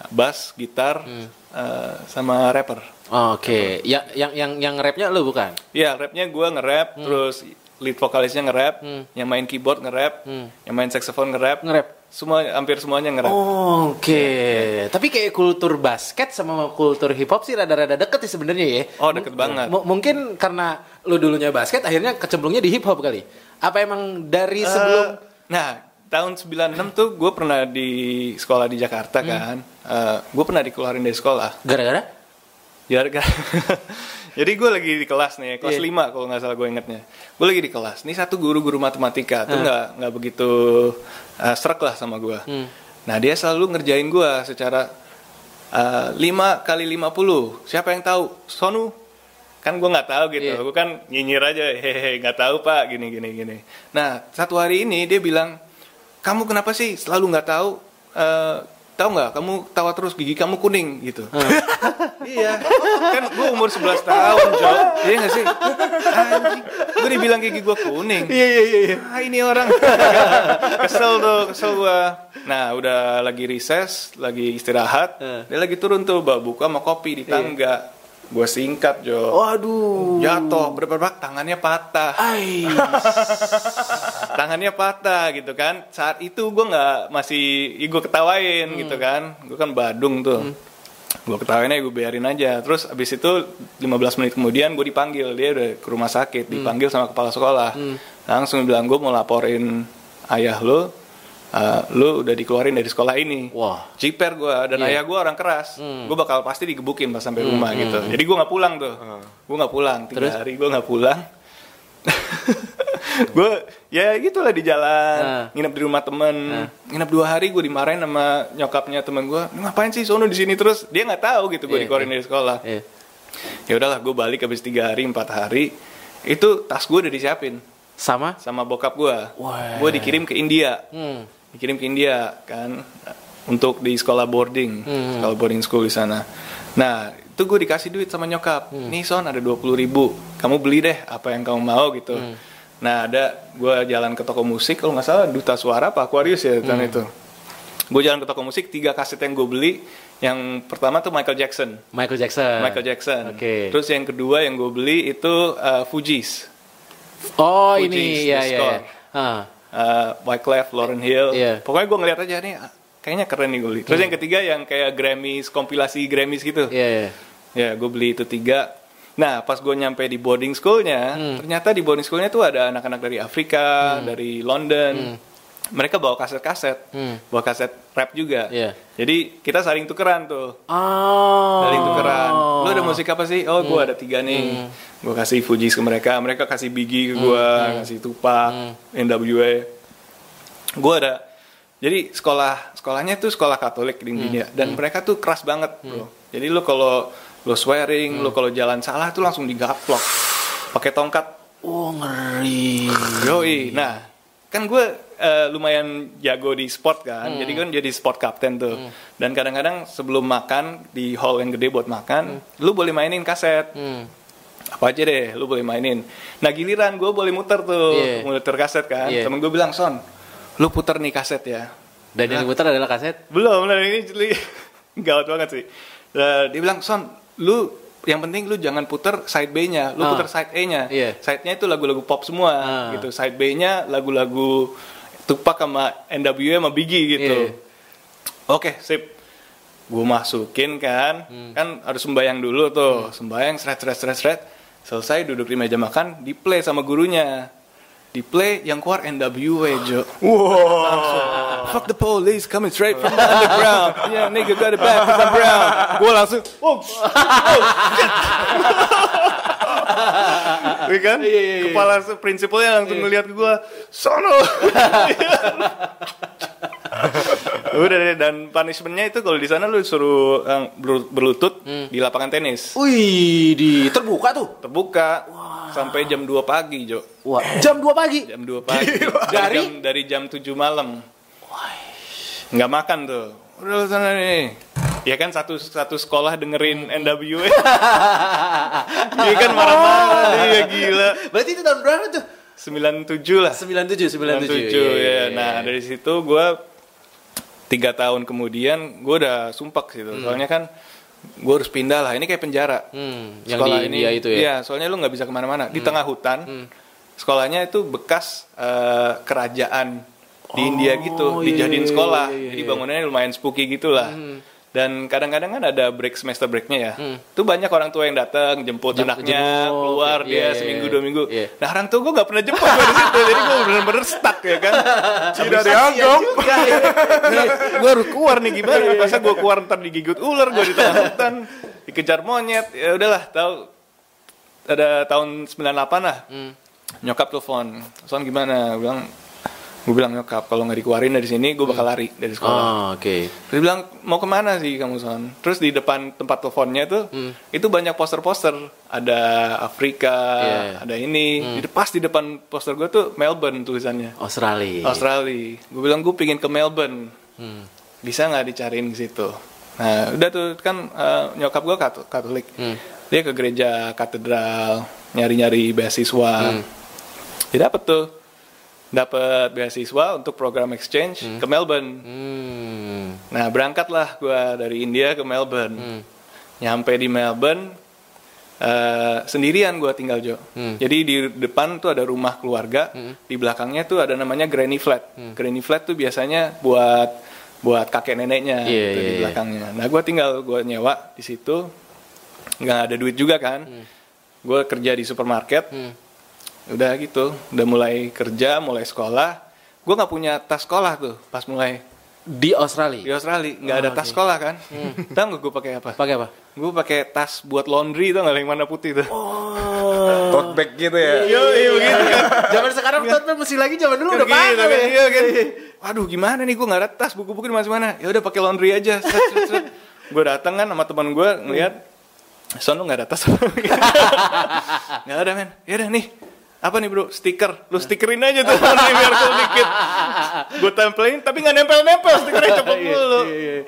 [SPEAKER 2] bass gitar
[SPEAKER 1] Hmm.
[SPEAKER 2] eh, sama rapper
[SPEAKER 1] Oke, ya, yang yang yang rapnya lo bukan?
[SPEAKER 2] ya rapnya gue nge-rap
[SPEAKER 1] Hmm.
[SPEAKER 2] terus lead vokalisnya nge-rap yang main keyboard nge-rap yang main saxophone nge-rap
[SPEAKER 1] Hmm. Nge-rap.
[SPEAKER 2] Semua hampir semuanya nge-rap
[SPEAKER 1] Oh, Oke, tapi kayak kultur basket sama kultur hip hop sih rada-rada deket sih sebenarnya ya.
[SPEAKER 2] Oh, deket banget.
[SPEAKER 1] M- mungkin karena lu dulunya basket, akhirnya kecemplungnya di hip hop kali. Apa emang dari sebelum?
[SPEAKER 2] Eh, nah tahun 96 tuh gue pernah di sekolah di Jakarta
[SPEAKER 1] Hmm.
[SPEAKER 2] kan gue pernah dikeluarin dari sekolah
[SPEAKER 1] Gara-gara?
[SPEAKER 2] ya gara- Jadi gue lagi di kelas nih, kelas
[SPEAKER 1] Iya.
[SPEAKER 2] 5 kalau nggak salah gue ingetnya. Gue lagi di kelas. Nih satu guru-guru matematika tuh nggak nggak begitu uh, serak lah sama gue. Nah dia selalu ngerjain gue secara uh, 5 kali 50. Siapa yang tahu? Sonu. Kan gue nggak tahu gitu.
[SPEAKER 1] Iya.
[SPEAKER 2] Gue kan nyinyir aja, hehehe nggak tahu pak, gini gini gini. Nah satu hari ini dia bilang, kamu kenapa sih selalu nggak tahu? Eh, tahu nggak? Kamu tawa terus gigi kamu kuning gitu. iya. Kan gue umur 11 tahun, Jo. Iya nggak sih? Anjing. Gue dibilang gigi gue kuning.
[SPEAKER 1] Iya iya iya.
[SPEAKER 2] Ah ini orang kesel tuh, kesel gua. Nah udah lagi recess, lagi istirahat,
[SPEAKER 1] Eh.
[SPEAKER 2] dia lagi turun tuh bawa buku sama kopi di tangga. Gua singkat Jo,
[SPEAKER 1] Waduh.
[SPEAKER 2] jatuh, berapa tangannya patah, tangannya patah gitu kan. Saat itu gua nggak masih, gue ketawain gitu kan, gue kan Badung tuh. Gue ketawain aja, gue biarin aja. Terus abis itu 15 menit kemudian gue dipanggil, dia udah ke rumah sakit, dipanggil sama kepala sekolah. Langsung bilang gue mau laporin ayah lo, uh, lo udah dikeluarin dari sekolah ini.
[SPEAKER 1] Wah.
[SPEAKER 2] Jiper gue dan ayah gue orang keras. Gue bakal pasti digebukin pas sampai rumah gitu. Jadi gue nggak pulang tuh. Gue nggak pulang. Tiga
[SPEAKER 1] Terus?
[SPEAKER 2] hari gue nggak pulang. gue ya gitulah di jalan
[SPEAKER 1] Ah.
[SPEAKER 2] nginep di rumah temen nginep dua hari gue dimarahin sama nyokapnya temen gue ngapain sih sono di sini terus dia nggak tahu gitu gue
[SPEAKER 1] Iya,
[SPEAKER 2] dikeluarin dari sekolah
[SPEAKER 1] Iya.
[SPEAKER 2] ya udahlah gue balik habis tiga hari empat hari itu tas gue udah disiapin
[SPEAKER 1] Sama?
[SPEAKER 2] sama bokap gue gue dikirim ke India
[SPEAKER 1] Hmm.
[SPEAKER 2] Dikirim ke India kan untuk di sekolah boarding
[SPEAKER 1] Hmm.
[SPEAKER 2] sekolah boarding school di sana nah itu gue dikasih duit sama nyokap
[SPEAKER 1] Hmm.
[SPEAKER 2] nih son ada 20 ribu kamu beli deh apa yang kamu mau gitu
[SPEAKER 1] Hmm.
[SPEAKER 2] nah ada gue jalan ke toko musik kalau nggak salah duta suara apa Aquarius ya tahun
[SPEAKER 1] Hmm.
[SPEAKER 2] itu gue jalan ke toko musik tiga kaset yang gue beli yang pertama tuh Michael Jackson
[SPEAKER 1] Michael Jackson.
[SPEAKER 2] Michael Jackson
[SPEAKER 1] Oke.
[SPEAKER 2] terus yang kedua yang gue beli itu uh, Fugees
[SPEAKER 1] Oh
[SPEAKER 2] Fugees,
[SPEAKER 1] ini ya ya. ya.
[SPEAKER 2] Score. Uh, Wyclef, Lauren Hill.
[SPEAKER 1] Iya.
[SPEAKER 2] Pokoknya gue ngeliat aja nih, ah, kayaknya keren nih gue beli. Terus yang ketiga yang kayak Grammys, kompilasi Grammys gitu.
[SPEAKER 1] Iya iya.
[SPEAKER 2] Ya, gue beli itu tiga. Nah, pas gue nyampe di boarding schoolnya,
[SPEAKER 1] Hmm.
[SPEAKER 2] ternyata di boarding schoolnya tuh ada anak-anak dari Afrika, dari London. Mereka bawa kaset-kaset,
[SPEAKER 1] Hmm.
[SPEAKER 2] bawa kaset rap juga.
[SPEAKER 1] Iya.
[SPEAKER 2] Jadi kita saling tukeran tuh.
[SPEAKER 1] Oh.
[SPEAKER 2] Saling tukeran. Lu ada musik apa sih? Oh, gue ada tiga nih. Gue kasih Fugees ke mereka, mereka kasih Biggie ke gue, kasih Tupac, NWA. Gue ada. Jadi sekolah sekolahnya tuh sekolah Katolik di India dan mereka tuh keras banget, bro. Jadi lu kalau lu swearing, lu kalau jalan salah tuh langsung digaplok pakai tongkat.
[SPEAKER 1] Oh ngeri.
[SPEAKER 2] Yoi. Nah, kan gue eh, lumayan jago di sport kan, jadi kan jadi sport captain tuh. Dan kadang-kadang sebelum makan di hall yang gede buat makan, lu boleh mainin kaset.
[SPEAKER 1] Hmm.
[SPEAKER 2] Apa aja deh, lu boleh mainin. Nah giliran gue boleh muter tuh,
[SPEAKER 1] Iya.
[SPEAKER 2] muter kaset kan.
[SPEAKER 1] Iya.
[SPEAKER 2] Temen gue bilang, Son, lu puter nih kaset ya.
[SPEAKER 1] Dan yang diputar adalah kaset.
[SPEAKER 2] Belum, nah ini gawat banget sih. Nah, dia bilang, Son, lu yang penting lu jangan puter side B-nya, lu
[SPEAKER 1] Ah.
[SPEAKER 2] puter side A-nya.
[SPEAKER 1] Iya.
[SPEAKER 2] Side-nya itu lagu-lagu pop semua
[SPEAKER 1] Ah.
[SPEAKER 2] gitu. Side B-nya lagu-lagu Tupac sama NWA sama Biggie gitu.
[SPEAKER 1] Iya.
[SPEAKER 2] Oke, sip. Gue masukin kan,
[SPEAKER 1] Hmm.
[SPEAKER 2] kan harus sembayang dulu tuh. Sembayang, seret, seret, seret, seret. Selesai duduk di meja makan, di play sama gurunya. Di play yang keluar NWA, Jo.
[SPEAKER 3] Wow.
[SPEAKER 2] Fuck the police coming straight from the underground. Yeah, nigga got it back I'm brown. Gue langsung, oh, oh shit. Iya kan?
[SPEAKER 1] Iya, iya, iya.
[SPEAKER 2] Kepala prinsipalnya langsung ngeliat ke gue, sono. Udah deh, dan punishmentnya itu kalau di sana lu suruh eh, ber- berlutut di lapangan tenis.
[SPEAKER 1] Wih, di terbuka tuh.
[SPEAKER 2] Terbuka sampai jam 2 pagi, Jo.
[SPEAKER 1] Wah, jam 2 pagi.
[SPEAKER 2] Jam 2 pagi.
[SPEAKER 1] Dari?
[SPEAKER 2] dari jam dari jam 7 malam. Nggak makan tuh. Udah sana nih. Ya kan satu satu sekolah dengerin NWA. Dia kan marah-marah dia gila.
[SPEAKER 1] Berarti itu tahun berapa tuh?
[SPEAKER 2] 97 lah.
[SPEAKER 1] 97, 97.
[SPEAKER 2] 97 ya. Nah, dari situ gue tiga tahun kemudian gue udah sumpek gitu. Soalnya kan gue harus pindah lah. Ini kayak penjara.
[SPEAKER 1] Hmm, yang di India itu ya.
[SPEAKER 2] Iya, soalnya lu nggak bisa ke mana-mana. Di tengah hutan. Sekolahnya itu bekas eh, kerajaan di India gitu,
[SPEAKER 1] iya,
[SPEAKER 2] dijadiin
[SPEAKER 1] iya,
[SPEAKER 2] sekolah.
[SPEAKER 1] iya, iya,
[SPEAKER 2] Jadi
[SPEAKER 1] iya.
[SPEAKER 2] bangunannya lumayan spooky gitulah. Dan kadang-kadang kan ada break semester breaknya ya. Tuh banyak orang tua yang datang jemput
[SPEAKER 1] Jem-
[SPEAKER 2] anaknya
[SPEAKER 1] jemput,
[SPEAKER 2] keluar
[SPEAKER 1] iya,
[SPEAKER 2] dia
[SPEAKER 1] iya,
[SPEAKER 2] seminggu
[SPEAKER 1] iya.
[SPEAKER 2] dua minggu.
[SPEAKER 1] Iya.
[SPEAKER 2] Nah orang tua gue gak pernah jemput gue di situ, jadi gue bener-bener stuck ya kan.
[SPEAKER 3] Tidak dianggap.
[SPEAKER 2] gue harus keluar nih gimana? Masa gue keluar ntar digigit ular, gue di tengah hutan, dikejar monyet. Ya udahlah, tahu ada tahun 98 lah.
[SPEAKER 1] Hmm.
[SPEAKER 2] Nyokap telepon, Son gimana? Gue bilang, gue bilang nyokap kalau nggak dikeluarin dari sini, gue bakal lari dari sekolah.
[SPEAKER 1] Oh, oke.
[SPEAKER 2] Terus dia bilang mau ke mana sih kamu Son? Terus di depan tempat teleponnya tuh
[SPEAKER 1] Hmm.
[SPEAKER 2] itu banyak poster-poster. Ada Afrika,
[SPEAKER 1] Iya, iya.
[SPEAKER 2] ada ini. Di pas di depan poster gue tuh Melbourne tulisannya.
[SPEAKER 1] Australia.
[SPEAKER 2] Australia. Gue bilang gue pingin ke Melbourne.
[SPEAKER 1] Hmm.
[SPEAKER 2] Bisa nggak dicariin ke situ? Nah udah tuh kan eh, nyokap gue Katolik.
[SPEAKER 1] Hmm.
[SPEAKER 2] Dia ke gereja katedral nyari-nyari beasiswa.
[SPEAKER 1] Hmm.
[SPEAKER 2] Dia dapet tuh dapat beasiswa untuk program exchange ke Melbourne.
[SPEAKER 1] Hmm.
[SPEAKER 2] Nah berangkatlah gue dari India ke Melbourne.
[SPEAKER 1] Hmm.
[SPEAKER 2] Nyampe di Melbourne eh, sendirian gue tinggal Jo.
[SPEAKER 1] Hmm.
[SPEAKER 2] Jadi di depan tuh ada rumah keluarga, di belakangnya tuh ada namanya granny flat.
[SPEAKER 1] Hmm.
[SPEAKER 2] Granny flat tuh biasanya buat buat kakek neneknya
[SPEAKER 1] Iya,
[SPEAKER 2] gitu
[SPEAKER 1] iya,
[SPEAKER 2] di
[SPEAKER 1] iya.
[SPEAKER 2] belakangnya. Nah gue tinggal gue nyewa di situ, nggak ada duit juga kan. Gue kerja di supermarket,
[SPEAKER 1] Hmm.
[SPEAKER 2] Udah gitu, udah mulai kerja, mulai sekolah. Gue nggak punya tas sekolah tuh pas mulai
[SPEAKER 1] Di Australia.
[SPEAKER 2] di Australia nggak
[SPEAKER 1] Oh,
[SPEAKER 2] ada tas
[SPEAKER 1] oke.
[SPEAKER 2] sekolah kan tahu nggak gue pakai apa
[SPEAKER 1] Pakai apa?
[SPEAKER 2] gue pakai tas buat laundry tuh nggak yang warna putih tuh
[SPEAKER 1] Oh.
[SPEAKER 3] tote bag gitu ya
[SPEAKER 2] Yo, iya begitu kan.
[SPEAKER 1] Zaman sekarang tote bag mesti lagi zaman dulu udah
[SPEAKER 2] Gitu,
[SPEAKER 1] pakai.
[SPEAKER 2] kan, iya kan. Waduh gimana nih gue nggak ada tas buku-buku di mana-mana. Ya udah pakai laundry aja. gue datang kan sama teman gue ngeliat, Son lu nggak ada tas? Nggak ada men. Ya udah nih. Apa nih bro? Stiker. Lu stikerin aja tuh laundry biar cool dikit. Gue tempelin tapi nggak nempel-nempel. Stikernya cepet dulu.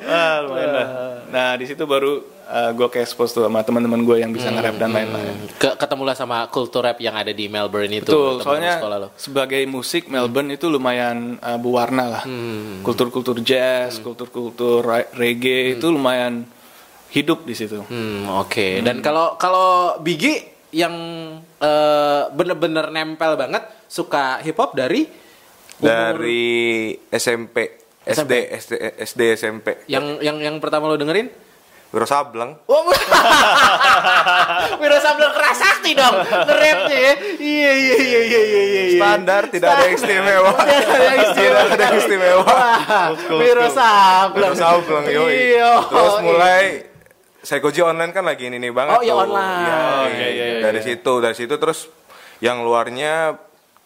[SPEAKER 2] Ah lumayan lah. Nah di situ baru gue ke expose tuh sama teman-teman gue yang bisa nge-rap dan lain-lain.
[SPEAKER 1] Ke, ketemulah sama kultur rap yang ada di Melbourne itu.
[SPEAKER 2] Betul, soalnya
[SPEAKER 1] sekolah lo.
[SPEAKER 2] sebagai musik Melbourne itu lumayan uh, berwarna lah.
[SPEAKER 1] Hmm.
[SPEAKER 2] Kultur-kultur jazz, kultur-kultur ra- reggae itu lumayan hidup di situ.
[SPEAKER 1] Hmm, oke. Dan kalau kalau Bigi yang eh, bener-bener nempel banget suka hip hop dari umur-
[SPEAKER 3] dari SMP SD SD SD SMP
[SPEAKER 1] yang yang yang pertama lo dengerin?
[SPEAKER 3] Wiro Sableng
[SPEAKER 1] Oh, Wiro Sableng keras sakti dong, nge-rapnya ya. Iya, iya, iya, iya, iya, iya, iya.
[SPEAKER 3] standar tidak ada yang istimewa
[SPEAKER 1] Tidak ada istimewa.
[SPEAKER 3] tidak ada istimewa
[SPEAKER 1] Wiro Sableng.
[SPEAKER 3] Wiro Sableng yoi
[SPEAKER 1] Iya.
[SPEAKER 3] terus mulai Psychoji online kan lagi ini nih banget
[SPEAKER 1] Oh, iya,
[SPEAKER 3] tuh.
[SPEAKER 1] online.
[SPEAKER 3] Iya,
[SPEAKER 1] Oh,
[SPEAKER 2] iya, iya, iya.
[SPEAKER 3] dari situ dari situ terus yang luarnya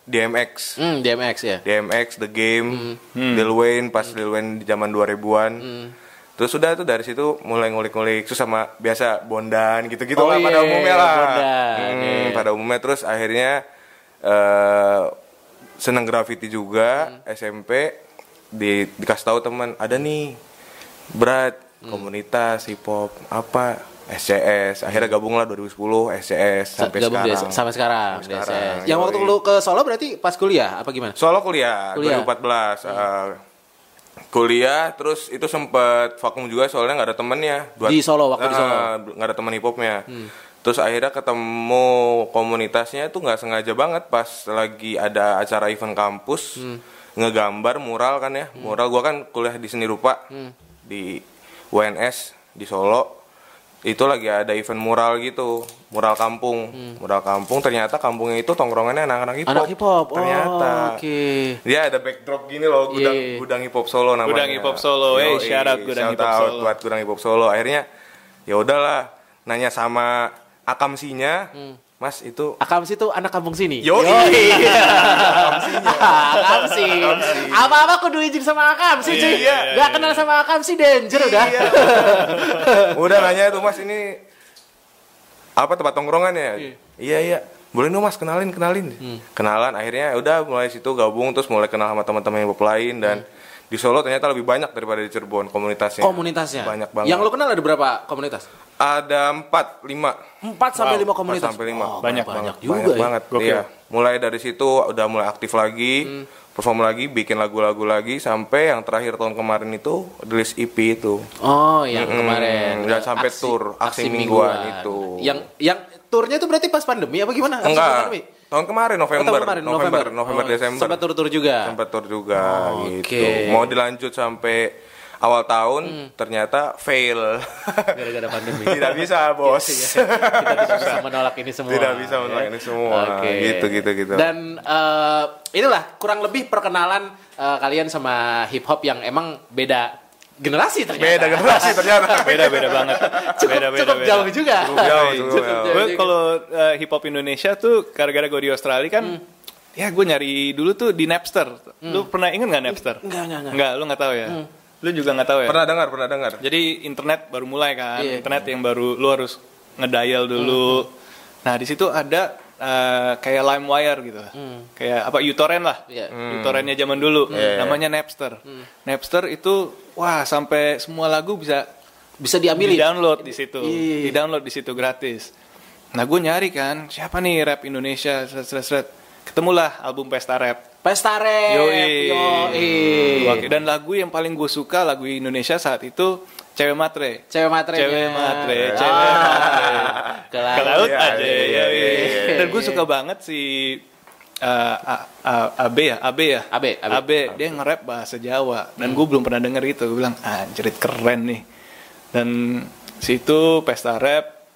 [SPEAKER 3] DMX
[SPEAKER 1] Hmm, DMX ya.
[SPEAKER 3] DMX The Game Lil Wayne pas Lil Wayne di zaman 2000-an Terus udah tuh dari situ mulai ngulik-ngulik terus sama biasa bondan gitu-gitu
[SPEAKER 1] Oh
[SPEAKER 3] lah pada
[SPEAKER 1] iya,
[SPEAKER 3] umumnya lah.
[SPEAKER 1] bondan,
[SPEAKER 3] Hmm,
[SPEAKER 1] iya.
[SPEAKER 3] pada umumnya terus akhirnya eh seneng graffiti juga SMP di dikasih tahu teman ada nih berat komunitas hip hop apa SCS akhirnya gabung lah 2010 SCS sampai
[SPEAKER 1] Gabung di-
[SPEAKER 3] sekarang
[SPEAKER 1] sampai sekarang.
[SPEAKER 3] Sampai
[SPEAKER 1] di
[SPEAKER 3] sekarang,
[SPEAKER 1] SS. Yang waktu lu ke Solo berarti pas kuliah apa gimana?
[SPEAKER 3] Solo kuliah,
[SPEAKER 1] Kuliah.
[SPEAKER 3] 2014 eh, kuliah terus itu sempet vakum juga soalnya nggak ada temennya Buat-
[SPEAKER 1] Di Solo, waktu di Solo. Hmm.
[SPEAKER 3] Ah, nggak ada teman hip hopnya terus akhirnya ketemu komunitasnya itu nggak sengaja banget pas lagi ada acara event kampus
[SPEAKER 1] Hmm.
[SPEAKER 3] ngegambar mural kan ya mural gua kan kuliah di seni rupa
[SPEAKER 1] Hmm.
[SPEAKER 3] di UNS di Solo itu lagi ada event mural gitu mural kampung mural kampung ternyata kampungnya itu tongkrongannya anak-anak hip hop
[SPEAKER 1] Hmm. Anak hip hop. Oh,
[SPEAKER 3] ternyata
[SPEAKER 1] Oke.
[SPEAKER 3] dia ada backdrop gini loh gudang
[SPEAKER 1] Iya.
[SPEAKER 3] gudang hip hop Solo namanya
[SPEAKER 2] Gudang Hip Hop Solo. Eh, shout out Gudang
[SPEAKER 3] shout
[SPEAKER 2] Hip Hop Solo.
[SPEAKER 3] buat gudang hip hop Solo akhirnya ya udahlah nanya sama akamsinya
[SPEAKER 1] Hmm.
[SPEAKER 3] Mas itu
[SPEAKER 1] Akamsi itu anak kampung sini.
[SPEAKER 3] Yoi.
[SPEAKER 1] Akamsi. Apa-apa kudu izin sama Akamsi cuy.
[SPEAKER 2] Iya,
[SPEAKER 1] Gak kenal sama Akamsi danger udah.
[SPEAKER 3] udah nanya tuh mas ini apa tempat tongkrongan ya iya iya boleh dong mas kenalin kenalin
[SPEAKER 1] Hmm.
[SPEAKER 3] kenalan akhirnya ya udah mulai situ gabung terus mulai kenal sama teman-teman hop lain dan di Solo ternyata lebih banyak daripada di Cirebon komunitasnya
[SPEAKER 1] Komunitasnya.
[SPEAKER 3] banyak banget
[SPEAKER 1] Yang lu kenal ada berapa komunitas?
[SPEAKER 3] ada empat lima
[SPEAKER 1] 4 sampai 5 komunitas.
[SPEAKER 3] sampai lima.
[SPEAKER 1] Oh,
[SPEAKER 2] Banyak
[SPEAKER 1] banyak
[SPEAKER 3] banget,
[SPEAKER 1] juga
[SPEAKER 3] banyak
[SPEAKER 1] ya.
[SPEAKER 3] banget
[SPEAKER 2] Gokil.
[SPEAKER 3] iya mulai dari situ udah mulai aktif lagi perform lagi bikin lagu-lagu lagi sampai yang terakhir tahun kemarin itu rilis EP itu
[SPEAKER 1] Oh, yang
[SPEAKER 3] Mm-mm.
[SPEAKER 1] kemarin.
[SPEAKER 3] Dan sampai tour, aksi mingguan itu.
[SPEAKER 1] Yang yang turnya itu berarti pas pandemi apa gimana? Aksi
[SPEAKER 3] enggak
[SPEAKER 1] pandemi?
[SPEAKER 3] Tahun kemarin
[SPEAKER 1] Oh, tahun
[SPEAKER 3] November
[SPEAKER 1] kemarin,
[SPEAKER 3] November November,
[SPEAKER 1] Oh,
[SPEAKER 3] Desember
[SPEAKER 1] Sempat tur-tur juga.
[SPEAKER 3] sempat tour juga
[SPEAKER 1] Oh,
[SPEAKER 3] gitu
[SPEAKER 1] oke.
[SPEAKER 3] mau dilanjut sampai awal tahun
[SPEAKER 1] Hmm.
[SPEAKER 3] ternyata fail
[SPEAKER 1] Gara-gara pandemi.
[SPEAKER 3] tidak bisa bos
[SPEAKER 1] Kita tidak bisa menolak ini semua.
[SPEAKER 3] Tidak bisa menolak ini semua.
[SPEAKER 1] Oke.
[SPEAKER 3] Gitu, gitu, gitu.
[SPEAKER 1] Dan eh, inilah kurang lebih perkenalan eh, kalian sama hip hop yang emang beda generasi ternyata.
[SPEAKER 3] Beda generasi ternyata.
[SPEAKER 2] beda beda banget
[SPEAKER 1] Cukup,
[SPEAKER 2] beda beda
[SPEAKER 1] cukup
[SPEAKER 2] beda.
[SPEAKER 1] jauh juga.
[SPEAKER 3] Cukup jauh, cukup
[SPEAKER 1] Cukup
[SPEAKER 3] jauh.
[SPEAKER 1] jauh.
[SPEAKER 2] gue kalau uh, hip hop Indonesia tuh gara-gara gue di Australia kan
[SPEAKER 1] Hmm.
[SPEAKER 2] ya gue nyari dulu tuh di Napster lu pernah inget nggak Napster
[SPEAKER 1] Enggak, enggak, enggak.
[SPEAKER 2] Enggak, lu nggak tahu ya lu juga nggak tahu ya
[SPEAKER 3] Pernah dengar, pernah dengar.
[SPEAKER 2] jadi internet baru mulai kan
[SPEAKER 1] Iya.
[SPEAKER 2] internet yang baru lu harus ngedial dulu nah di situ ada uh, kayak LimeWire gitu kayak apa uTorrent lah
[SPEAKER 1] Iya.
[SPEAKER 2] uTorrentnya zaman dulu
[SPEAKER 3] Iya, iya.
[SPEAKER 2] namanya Napster Napster itu wah sampai semua lagu bisa
[SPEAKER 1] Bisa diambilin.
[SPEAKER 2] di download di situ
[SPEAKER 1] Iya.
[SPEAKER 2] di download di situ gratis nah gue nyari kan siapa nih rap Indonesia seret, seret, seret. ketemulah album Pesta Rap
[SPEAKER 1] Pesta rap.
[SPEAKER 2] Yoi.
[SPEAKER 1] Yoi.
[SPEAKER 2] Dan lagu yang paling gue suka lagu Indonesia saat itu Cewek Matre
[SPEAKER 1] Cewek matre.
[SPEAKER 2] Cewek matre, cewek matre.
[SPEAKER 1] Ke
[SPEAKER 2] Ke
[SPEAKER 1] laut.
[SPEAKER 2] laut
[SPEAKER 3] Iya,
[SPEAKER 2] aja,
[SPEAKER 3] iya,
[SPEAKER 2] ya,
[SPEAKER 3] iya,
[SPEAKER 2] iya. Dan gue suka banget si uh, A- A- AB ya, AB ya,
[SPEAKER 1] AB, AB.
[SPEAKER 2] dia nge-rap bahasa Jawa dan gue belum pernah denger itu. Gue bilang anjrit keren nih. Dan situ pesta rap,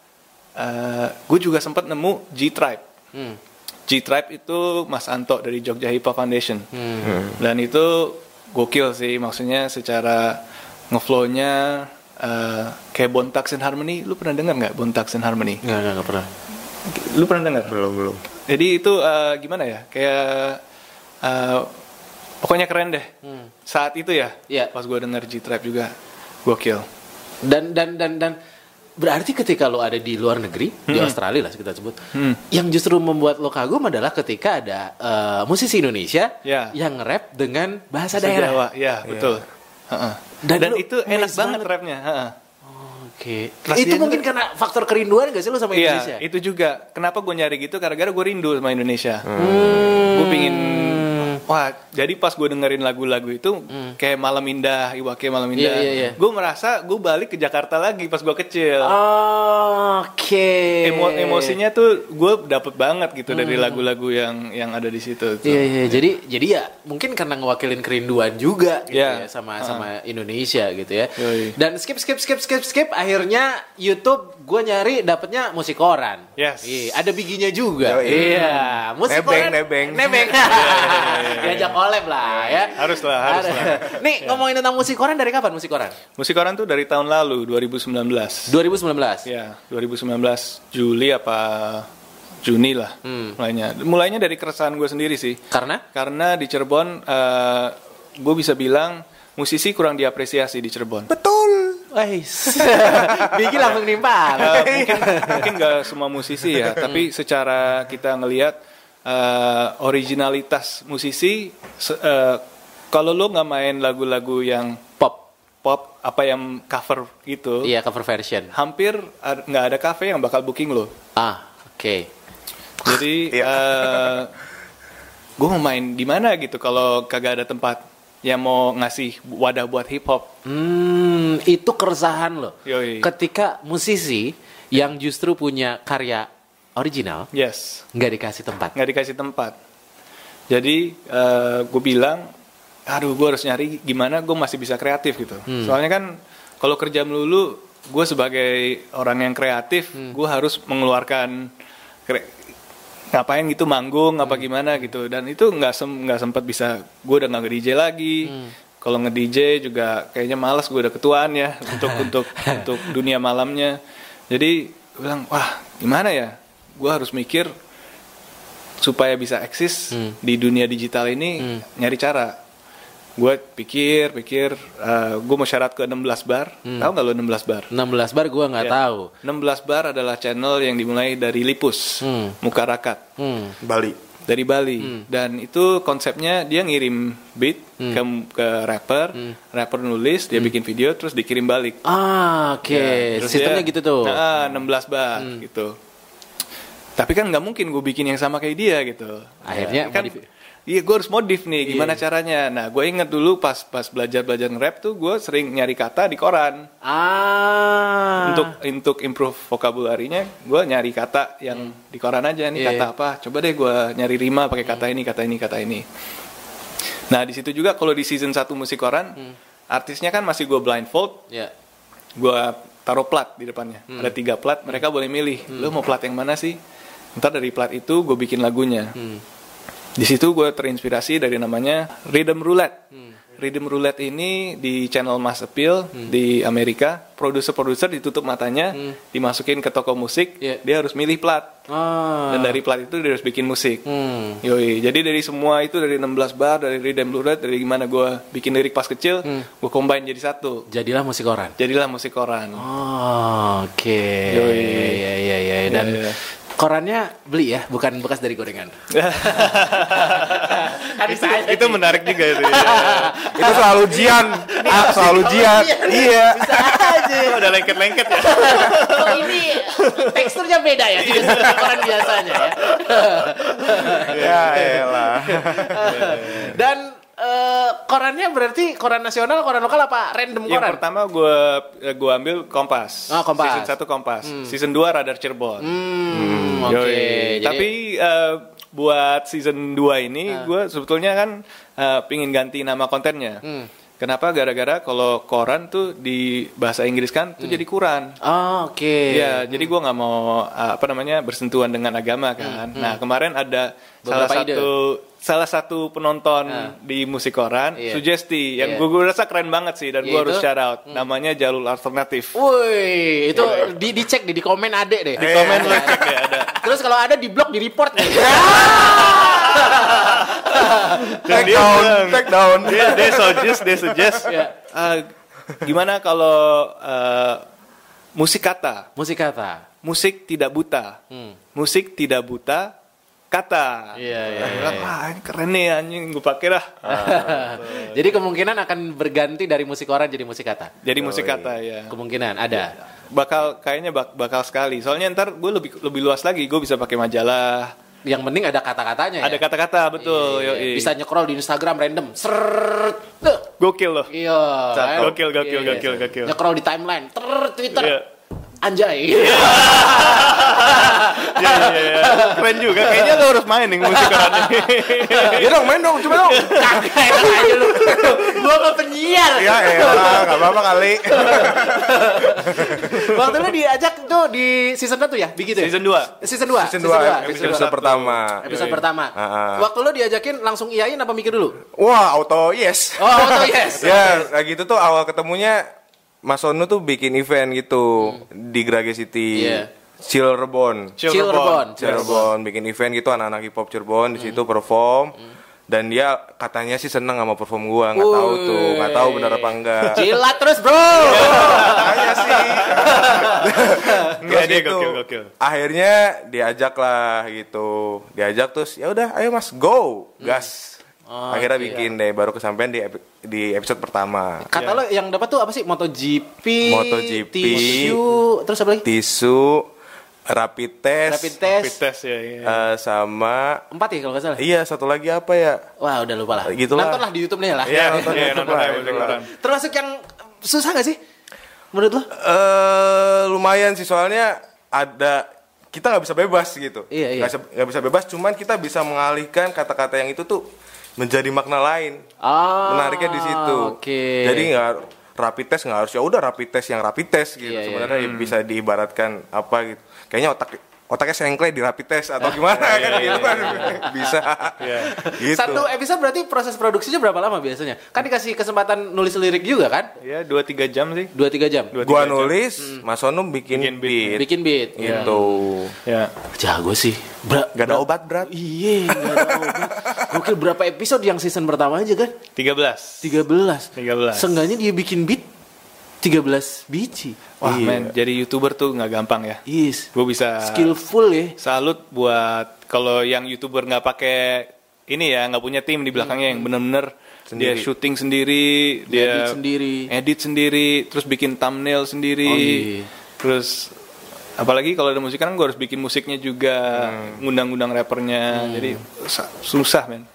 [SPEAKER 2] gue juga sempat nemu G Tribe.
[SPEAKER 1] Hmm.
[SPEAKER 2] G Tribe itu Mas Anto dari Jogja Hip Hop Foundation.
[SPEAKER 1] Hmm.
[SPEAKER 2] Dan itu gokil sih, maksudnya secara ngeflow-nya eh, kayak Bontax and Harmony. Lu pernah denger nggak Bontax and Harmony?
[SPEAKER 1] Enggak, enggak pernah.
[SPEAKER 2] Lu pernah denger?
[SPEAKER 3] Belum, belum.
[SPEAKER 2] Jadi itu eh, gimana ya? Kayak eh, pokoknya keren deh. Saat itu ya,
[SPEAKER 1] Iya.
[SPEAKER 2] pas gue denger G Tribe juga gokil.
[SPEAKER 1] Dan dan dan dan berarti ketika lo ada di luar negeri di Australia lah kita sebut,
[SPEAKER 2] Hmm.
[SPEAKER 1] yang justru membuat lo kagum adalah ketika ada eh, musisi Indonesia
[SPEAKER 2] Ya.
[SPEAKER 1] yang rap dengan bahasa
[SPEAKER 2] Bahasa
[SPEAKER 1] daerah.
[SPEAKER 2] Jawa, ya betul. Heeh.
[SPEAKER 1] Dan
[SPEAKER 2] Dan, itu enak banget
[SPEAKER 1] banget.
[SPEAKER 2] rapnya. heeh.
[SPEAKER 1] Oke.
[SPEAKER 2] Kasihan
[SPEAKER 1] Itu mungkin karena faktor kerinduan gak sih lo sama Indonesia?
[SPEAKER 2] Iya, itu juga. Kenapa gue nyari gitu? Gara-gara gue rindu sama Indonesia.
[SPEAKER 1] Hmm.
[SPEAKER 2] Gue pingin, wah, jadi pas gue dengerin lagu-lagu itu, kayak Malam Indah, Iwake Malam Indah,
[SPEAKER 1] Hmm. Iya, iya, iya.
[SPEAKER 2] gue merasa gue balik ke Jakarta lagi pas gue kecil.
[SPEAKER 1] Oke.
[SPEAKER 2] Emo- emosinya tuh gue dapet banget gitu dari lagu-lagu yang yang ada di situ.
[SPEAKER 1] Hmm. Iya iya jadi jadi ya mungkin karena ngewakilin kerinduan juga gitu
[SPEAKER 2] Iya.
[SPEAKER 1] ya sama sama Indonesia gitu ya.
[SPEAKER 2] Yoi.
[SPEAKER 1] Dan skip skip skip skip skip akhirnya YouTube gue nyari dapetnya musik koran.
[SPEAKER 2] Yes.
[SPEAKER 1] Iya, ada biginya juga.
[SPEAKER 3] Yoi.
[SPEAKER 1] Iya, musik
[SPEAKER 3] Nebeng,
[SPEAKER 1] koran.
[SPEAKER 3] nebeng.
[SPEAKER 1] Nebeng. Diajak collab lah ya.
[SPEAKER 2] Harus lah, harus
[SPEAKER 1] Ada.
[SPEAKER 2] lah.
[SPEAKER 1] Nih ngomongin tentang musik koran dari kapan musik koran?
[SPEAKER 2] Musik koran tuh dari tahun lalu, 2019.
[SPEAKER 1] 2019.
[SPEAKER 2] Ya, 2019 Juli apa Juni lah
[SPEAKER 1] Hmm.
[SPEAKER 2] mulainya. Mulainya dari keresahan gue sendiri sih.
[SPEAKER 1] Karena?
[SPEAKER 2] Karena di Cirebon gue bisa bilang musisi kurang diapresiasi di Cirebon.
[SPEAKER 3] Betul.
[SPEAKER 1] Wais. Bigi langsung nimpal.
[SPEAKER 2] Eh, mungkin mungkin nggak semua musisi ya, tapi secara kita ngelihat eh, originalitas musisi, eh, kalau lo nggak main lagu-lagu yang
[SPEAKER 1] Pop.
[SPEAKER 2] pop apa yang cover gitu,
[SPEAKER 1] Iya cover version.
[SPEAKER 2] hampir nggak ada cafe yang bakal booking lo.
[SPEAKER 1] Ah, oke.
[SPEAKER 2] Jadi
[SPEAKER 3] Iya.
[SPEAKER 2] gue mau main di mana gitu kalau kagak ada tempat yang mau ngasih wadah buat hip hop.
[SPEAKER 1] Hmm, itu keresahan loh.
[SPEAKER 2] Yoi.
[SPEAKER 1] Ketika musisi yang justru punya karya original
[SPEAKER 2] Yes,
[SPEAKER 1] nggak dikasih tempat.
[SPEAKER 2] nggak dikasih tempat. Jadi gue bilang, aduh gue harus nyari gimana gue masih bisa kreatif gitu. Soalnya kan kalau kerja melulu, gue sebagai orang yang kreatif, gue harus mengeluarkan kre- ngapain gitu manggung apa gimana gitu. Dan itu nggak sem nggak sempat bisa gue udah nggak DJ lagi. Kalau nge DJ juga kayaknya malas gue udah ketuaan ya untuk untuk untuk dunia malamnya. Jadi gue bilang wah gimana ya? Gue harus mikir supaya bisa eksis di dunia digital ini nyari cara gue pikir pikir gue mau syarat ke 16 bar tahu nggak lo 16 bar
[SPEAKER 1] 16 bar gua nggak
[SPEAKER 2] Ya.
[SPEAKER 1] tahu.
[SPEAKER 2] 16 bar adalah channel yang dimulai dari Lipus
[SPEAKER 1] Hmm.
[SPEAKER 2] Mukarakat
[SPEAKER 1] Hmm.
[SPEAKER 3] Bali.
[SPEAKER 2] dari Bali dan itu konsepnya dia ngirim beat ke ke rapper rapper nulis dia bikin video terus dikirim balik
[SPEAKER 1] Ah, oke.
[SPEAKER 2] Ya, terus
[SPEAKER 1] Sistemnya
[SPEAKER 2] dia-
[SPEAKER 1] gitu tuh.
[SPEAKER 2] Nah, 16 bar gitu. Tapi kan nggak mungkin gue bikin yang sama kayak dia gitu.
[SPEAKER 1] Akhirnya
[SPEAKER 2] Ya, kan, Iya, gue harus modif nih. Gimana caranya? Nah, gue inget dulu pas pas belajar belajar nge-rap tuh gue sering nyari kata di koran.
[SPEAKER 1] Ah.
[SPEAKER 2] Untuk untuk improve vocabulary-nya, gue nyari kata yang di koran aja. Nih
[SPEAKER 1] Iya,
[SPEAKER 2] kata
[SPEAKER 1] iya.
[SPEAKER 2] apa? Coba deh gue nyari rima pakai kata ini, kata ini, kata ini. Nah, di situ juga kalau di season 1 musik koran, artisnya kan masih gue blindfold,
[SPEAKER 1] ya.
[SPEAKER 2] gue taruh plat di depannya ada tiga plat mereka boleh milih lo mau plat yang mana sih ntar dari plat itu gue bikin lagunya di situ gue terinspirasi dari namanya rhythm roulette Rhythm Roulette ini di channel Mass Appeal
[SPEAKER 1] Hmm.
[SPEAKER 2] di Amerika, produser-produser ditutup matanya, dimasukin ke toko musik,
[SPEAKER 1] Iya.
[SPEAKER 2] dia harus milih plat.
[SPEAKER 1] Ah.
[SPEAKER 2] Dan dari plat itu dia harus bikin musik.
[SPEAKER 1] Hmm.
[SPEAKER 2] Yoi, jadi dari semua itu dari 16 bar, dari Rhythm Roulette, dari gimana gue bikin lirik pas kecil,
[SPEAKER 1] Hmm.
[SPEAKER 2] gue combine jadi satu.
[SPEAKER 1] Jadilah musik koran.
[SPEAKER 2] Jadilah musik koran.
[SPEAKER 1] Oh, oke.
[SPEAKER 2] Yoi.
[SPEAKER 1] Iya, iya, iya. Dan
[SPEAKER 2] Iya, iya.
[SPEAKER 1] Korannya beli ya, bukan bekas dari gorengan. kan
[SPEAKER 2] itu
[SPEAKER 1] sih.
[SPEAKER 2] menarik juga itu. ya.
[SPEAKER 3] itu soal ujian ah, soal ujian iya
[SPEAKER 1] Bisa aja.
[SPEAKER 2] Oh, udah lengket-lengket ya.
[SPEAKER 1] Oh, ini teksturnya beda ya dengan koran biasanya ya.
[SPEAKER 3] ya elah
[SPEAKER 1] Dan eh, korannya berarti koran nasional, koran lokal apa random
[SPEAKER 2] Yang
[SPEAKER 1] koran?
[SPEAKER 2] pertama gue gua ambil Kompas.
[SPEAKER 1] Oh, Kompas.
[SPEAKER 2] Season 1 Kompas. Season 2 Radar Cirebon.
[SPEAKER 1] Hmm, oke.
[SPEAKER 2] Yoi.
[SPEAKER 1] Jadi-
[SPEAKER 2] Tapi eh, buat season 2 ini
[SPEAKER 1] Ah.
[SPEAKER 2] gue sebetulnya kan eh, pingin ganti nama kontennya.
[SPEAKER 1] Hmm.
[SPEAKER 2] Kenapa? Gara-gara kalau koran tuh di bahasa Inggris kan tuh jadi kuran.
[SPEAKER 1] Oh, oke.
[SPEAKER 2] Iya, jadi gue nggak mau apa namanya bersentuhan dengan agama kan. Nah kemarin ada salah
[SPEAKER 1] Hmm, Beberapa ide.
[SPEAKER 2] satu salah satu penonton di musik koran
[SPEAKER 1] Iya.
[SPEAKER 2] sugesti yang
[SPEAKER 1] Iya.
[SPEAKER 2] gue rasa keren banget sih dan gue
[SPEAKER 1] Yaitu?
[SPEAKER 2] harus shout out. Namanya Jalur Alternatif.
[SPEAKER 1] Woi, itu di dicek di, di komen ade deh.
[SPEAKER 2] Di komen lo cek ya ada.
[SPEAKER 1] Terus kalau ada di blog di report
[SPEAKER 3] take
[SPEAKER 2] dia
[SPEAKER 3] down
[SPEAKER 2] bilang,
[SPEAKER 3] take down
[SPEAKER 2] dia, dia suggest, dia suggest.
[SPEAKER 1] Iya.
[SPEAKER 2] uh, gimana kalau uh, musik kata,
[SPEAKER 1] Musik kata.
[SPEAKER 2] musik tidak buta,
[SPEAKER 1] Hmm.
[SPEAKER 2] musik tidak buta kata.
[SPEAKER 1] Iya, iya,
[SPEAKER 2] Gua bilang, ah ini keren nih anjing gue pakai dah.
[SPEAKER 1] Jadi kemungkinan akan berganti dari musik koran jadi musik kata.
[SPEAKER 2] Jadi musik kata ya.
[SPEAKER 1] Kemungkinan ada.
[SPEAKER 2] Bakal kayaknya bak- bakal sekali. Soalnya ntar gue lebih lebih luas lagi. Gue bisa pakai majalah.
[SPEAKER 1] Yang penting ada kata-katanya
[SPEAKER 2] Ada
[SPEAKER 1] ya.
[SPEAKER 2] kata-kata betul.
[SPEAKER 1] Iya,
[SPEAKER 2] yoi.
[SPEAKER 1] Bisa nyekrol di Instagram random. Seret.
[SPEAKER 2] Gokil loh.
[SPEAKER 1] Iya. kan?
[SPEAKER 2] Gokil, gokil,
[SPEAKER 1] Iya.
[SPEAKER 2] gokil, gokil.
[SPEAKER 1] Nyekrol di timeline. Ter Twitter.
[SPEAKER 2] Iya.
[SPEAKER 1] Anjay.
[SPEAKER 2] Iya, iya, iya. Keren juga. Kayaknya lo harus main nih musik koran ini.
[SPEAKER 3] ya dong main dong coba dong
[SPEAKER 1] Kagak enak aja lu. Gua ke penyiar.
[SPEAKER 3] ya elah nggak apa-apa kali
[SPEAKER 1] Waktu lu diajak tuh di season 1 ya? Begitu ya?
[SPEAKER 2] Season 2.
[SPEAKER 1] Season 2.
[SPEAKER 3] season 2
[SPEAKER 2] episode
[SPEAKER 3] episode
[SPEAKER 2] satu.
[SPEAKER 3] pertama
[SPEAKER 1] Episode pertama.
[SPEAKER 3] Ah, ah.
[SPEAKER 1] Waktu lu diajakin langsung iyain apa mikir dulu?
[SPEAKER 3] wah auto yes
[SPEAKER 1] Oh, auto yes.
[SPEAKER 3] ya kayak gitu tuh awal ketemunya Mas Onu tuh bikin event gitu di Grage City
[SPEAKER 1] Iya.
[SPEAKER 3] Cirebon
[SPEAKER 1] Cirebon.
[SPEAKER 3] Cirebon bikin event gitu anak-anak hip hop Cirebon di situ perform dan dia katanya sih seneng sama perform gua nggak tahu tuh nggak tahu benar apa enggak
[SPEAKER 1] Jilat terus, Bro.
[SPEAKER 3] katanya sih Terus gitu,
[SPEAKER 2] gokil, gokil.
[SPEAKER 3] akhirnya diajak lah gitu diajak terus ya udah ayo mas go gas
[SPEAKER 1] Oh,
[SPEAKER 3] akhirnya
[SPEAKER 1] iya.
[SPEAKER 3] bikin deh baru kesampaian di epi- di episode pertama
[SPEAKER 1] Kata lo yang dapat tuh apa sih? MotoGP,
[SPEAKER 3] MotoGP,
[SPEAKER 1] tisu, terus apa lagi?
[SPEAKER 3] tisu rapid test,
[SPEAKER 1] Rapid test.
[SPEAKER 2] Rapid test ya. iya.
[SPEAKER 3] eh, sama
[SPEAKER 1] Empat ya kalau nggak salah.
[SPEAKER 3] iya satu lagi apa ya
[SPEAKER 1] Wah, udah lupa lah. Nonton lah di YouTube nih lah.
[SPEAKER 3] Iya, nonton
[SPEAKER 2] Iya,
[SPEAKER 3] YouTube
[SPEAKER 2] nonton
[SPEAKER 3] lah, itu
[SPEAKER 2] musik
[SPEAKER 3] lah.
[SPEAKER 1] Termasuk yang susah gak sih? Menurut lo?
[SPEAKER 3] eh lumayan sih soalnya ada kita nggak bisa bebas gitu
[SPEAKER 1] Iya, iya.
[SPEAKER 3] nggak bisa, nggak bisa bebas cuman kita bisa mengalihkan kata-kata yang itu tuh menjadi makna lain
[SPEAKER 1] Ah,
[SPEAKER 3] menariknya di situ.
[SPEAKER 1] Oke.
[SPEAKER 3] Jadi nggak rapid test nggak harus ya udah rapid test yang rapid test gitu.
[SPEAKER 1] Iya, iya.
[SPEAKER 3] Sebenarnya bisa diibaratkan apa gitu. Kayaknya otak otaknya sengklek di rapid test atau gimana kan gitu kan bisa. Gitu.
[SPEAKER 1] Satu episode berarti proses produksinya berapa lama biasanya? Kan dikasih kesempatan nulis lirik juga kan?
[SPEAKER 2] Ya, 2-3 jam sih.
[SPEAKER 1] 2-3 jam.
[SPEAKER 2] Dua,
[SPEAKER 3] Gua
[SPEAKER 2] tiga jam.
[SPEAKER 3] nulis, Mas Onu bikin,
[SPEAKER 2] Bikin beat.
[SPEAKER 3] beat,
[SPEAKER 1] Bikin beat.
[SPEAKER 3] gitu.
[SPEAKER 2] Ya.
[SPEAKER 1] Jago sih. Bra
[SPEAKER 3] Gak ada obat berat.
[SPEAKER 1] Iya, gak ada obat. Gokil berapa episode yang season pertama aja kan?
[SPEAKER 2] 13.
[SPEAKER 1] 13.
[SPEAKER 2] 13.
[SPEAKER 1] Seenggaknya dia bikin beat 13 biji.
[SPEAKER 2] Wah,
[SPEAKER 3] Iya.
[SPEAKER 2] men, jadi YouTuber tuh nggak gampang ya.
[SPEAKER 1] Yes.
[SPEAKER 2] Gue bisa
[SPEAKER 1] Skillful ya.
[SPEAKER 2] salut buat kalau yang YouTuber nggak pakai ini ya, nggak punya tim di belakangnya yang bener-bener dia syuting sendiri, dia
[SPEAKER 1] Edit sendiri.
[SPEAKER 2] edit sendiri, terus bikin thumbnail sendiri,
[SPEAKER 1] Oh, iya.
[SPEAKER 2] terus apalagi kalau ada musik kan gue harus bikin musiknya juga, ngundang-ngundang rappernya, jadi sa- susah men.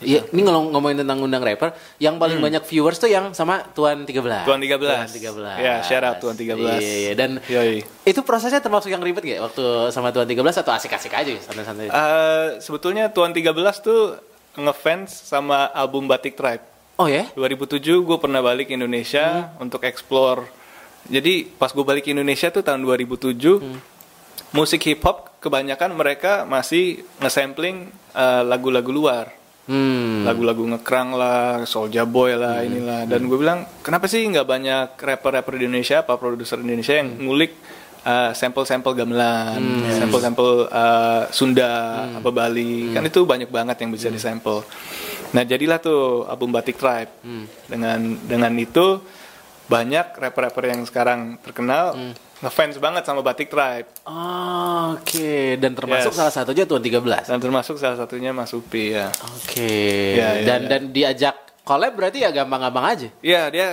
[SPEAKER 1] Iya, ini ngomong ngomongin tentang undang rapper, yang paling banyak viewers tuh yang sama Tuan 13.
[SPEAKER 2] Tuan 13.
[SPEAKER 1] Tuan 13.
[SPEAKER 2] Ya, shout out Tuan 13.
[SPEAKER 1] Iya, iya. dan
[SPEAKER 2] Yoi.
[SPEAKER 1] itu prosesnya termasuk yang ribet gak waktu sama Tuan 13 atau asik-asik aja santai-santai?
[SPEAKER 2] Eh, sebetulnya Tuan 13 tuh ngefans sama album Batik Tribe.
[SPEAKER 1] oh ya?
[SPEAKER 2] 2007 gue pernah balik ke Indonesia untuk explore. Jadi pas gue balik ke Indonesia tuh tahun 2007, musik hip hop kebanyakan mereka masih nge-sampling eh, lagu-lagu luar.
[SPEAKER 1] Hmm.
[SPEAKER 2] lagu-lagu ngekrang lah, Soulja Boy lah, inilah. Dan gue bilang, kenapa sih nggak banyak rapper-rapper di Indonesia, apa produser Indonesia yang ngulik uh, sampel-sampel gamelan, sampel-sampel uh, Sunda, apa Bali, kan itu banyak banget yang bisa disampel. Nah jadilah tuh album Batik Tribe. Dengan dengan itu banyak rapper-rapper yang sekarang terkenal ngefans banget sama Batik Tribe.
[SPEAKER 1] Oh, Oke, dan termasuk
[SPEAKER 2] Yes.
[SPEAKER 1] salah satunya Tuan 13.
[SPEAKER 2] Dan termasuk salah satunya Mas Upi ya.
[SPEAKER 1] Oke.
[SPEAKER 2] Ya, ya,
[SPEAKER 1] dan
[SPEAKER 2] ya.
[SPEAKER 1] dan diajak collab berarti ya gampang-gampang aja.
[SPEAKER 2] Iya dia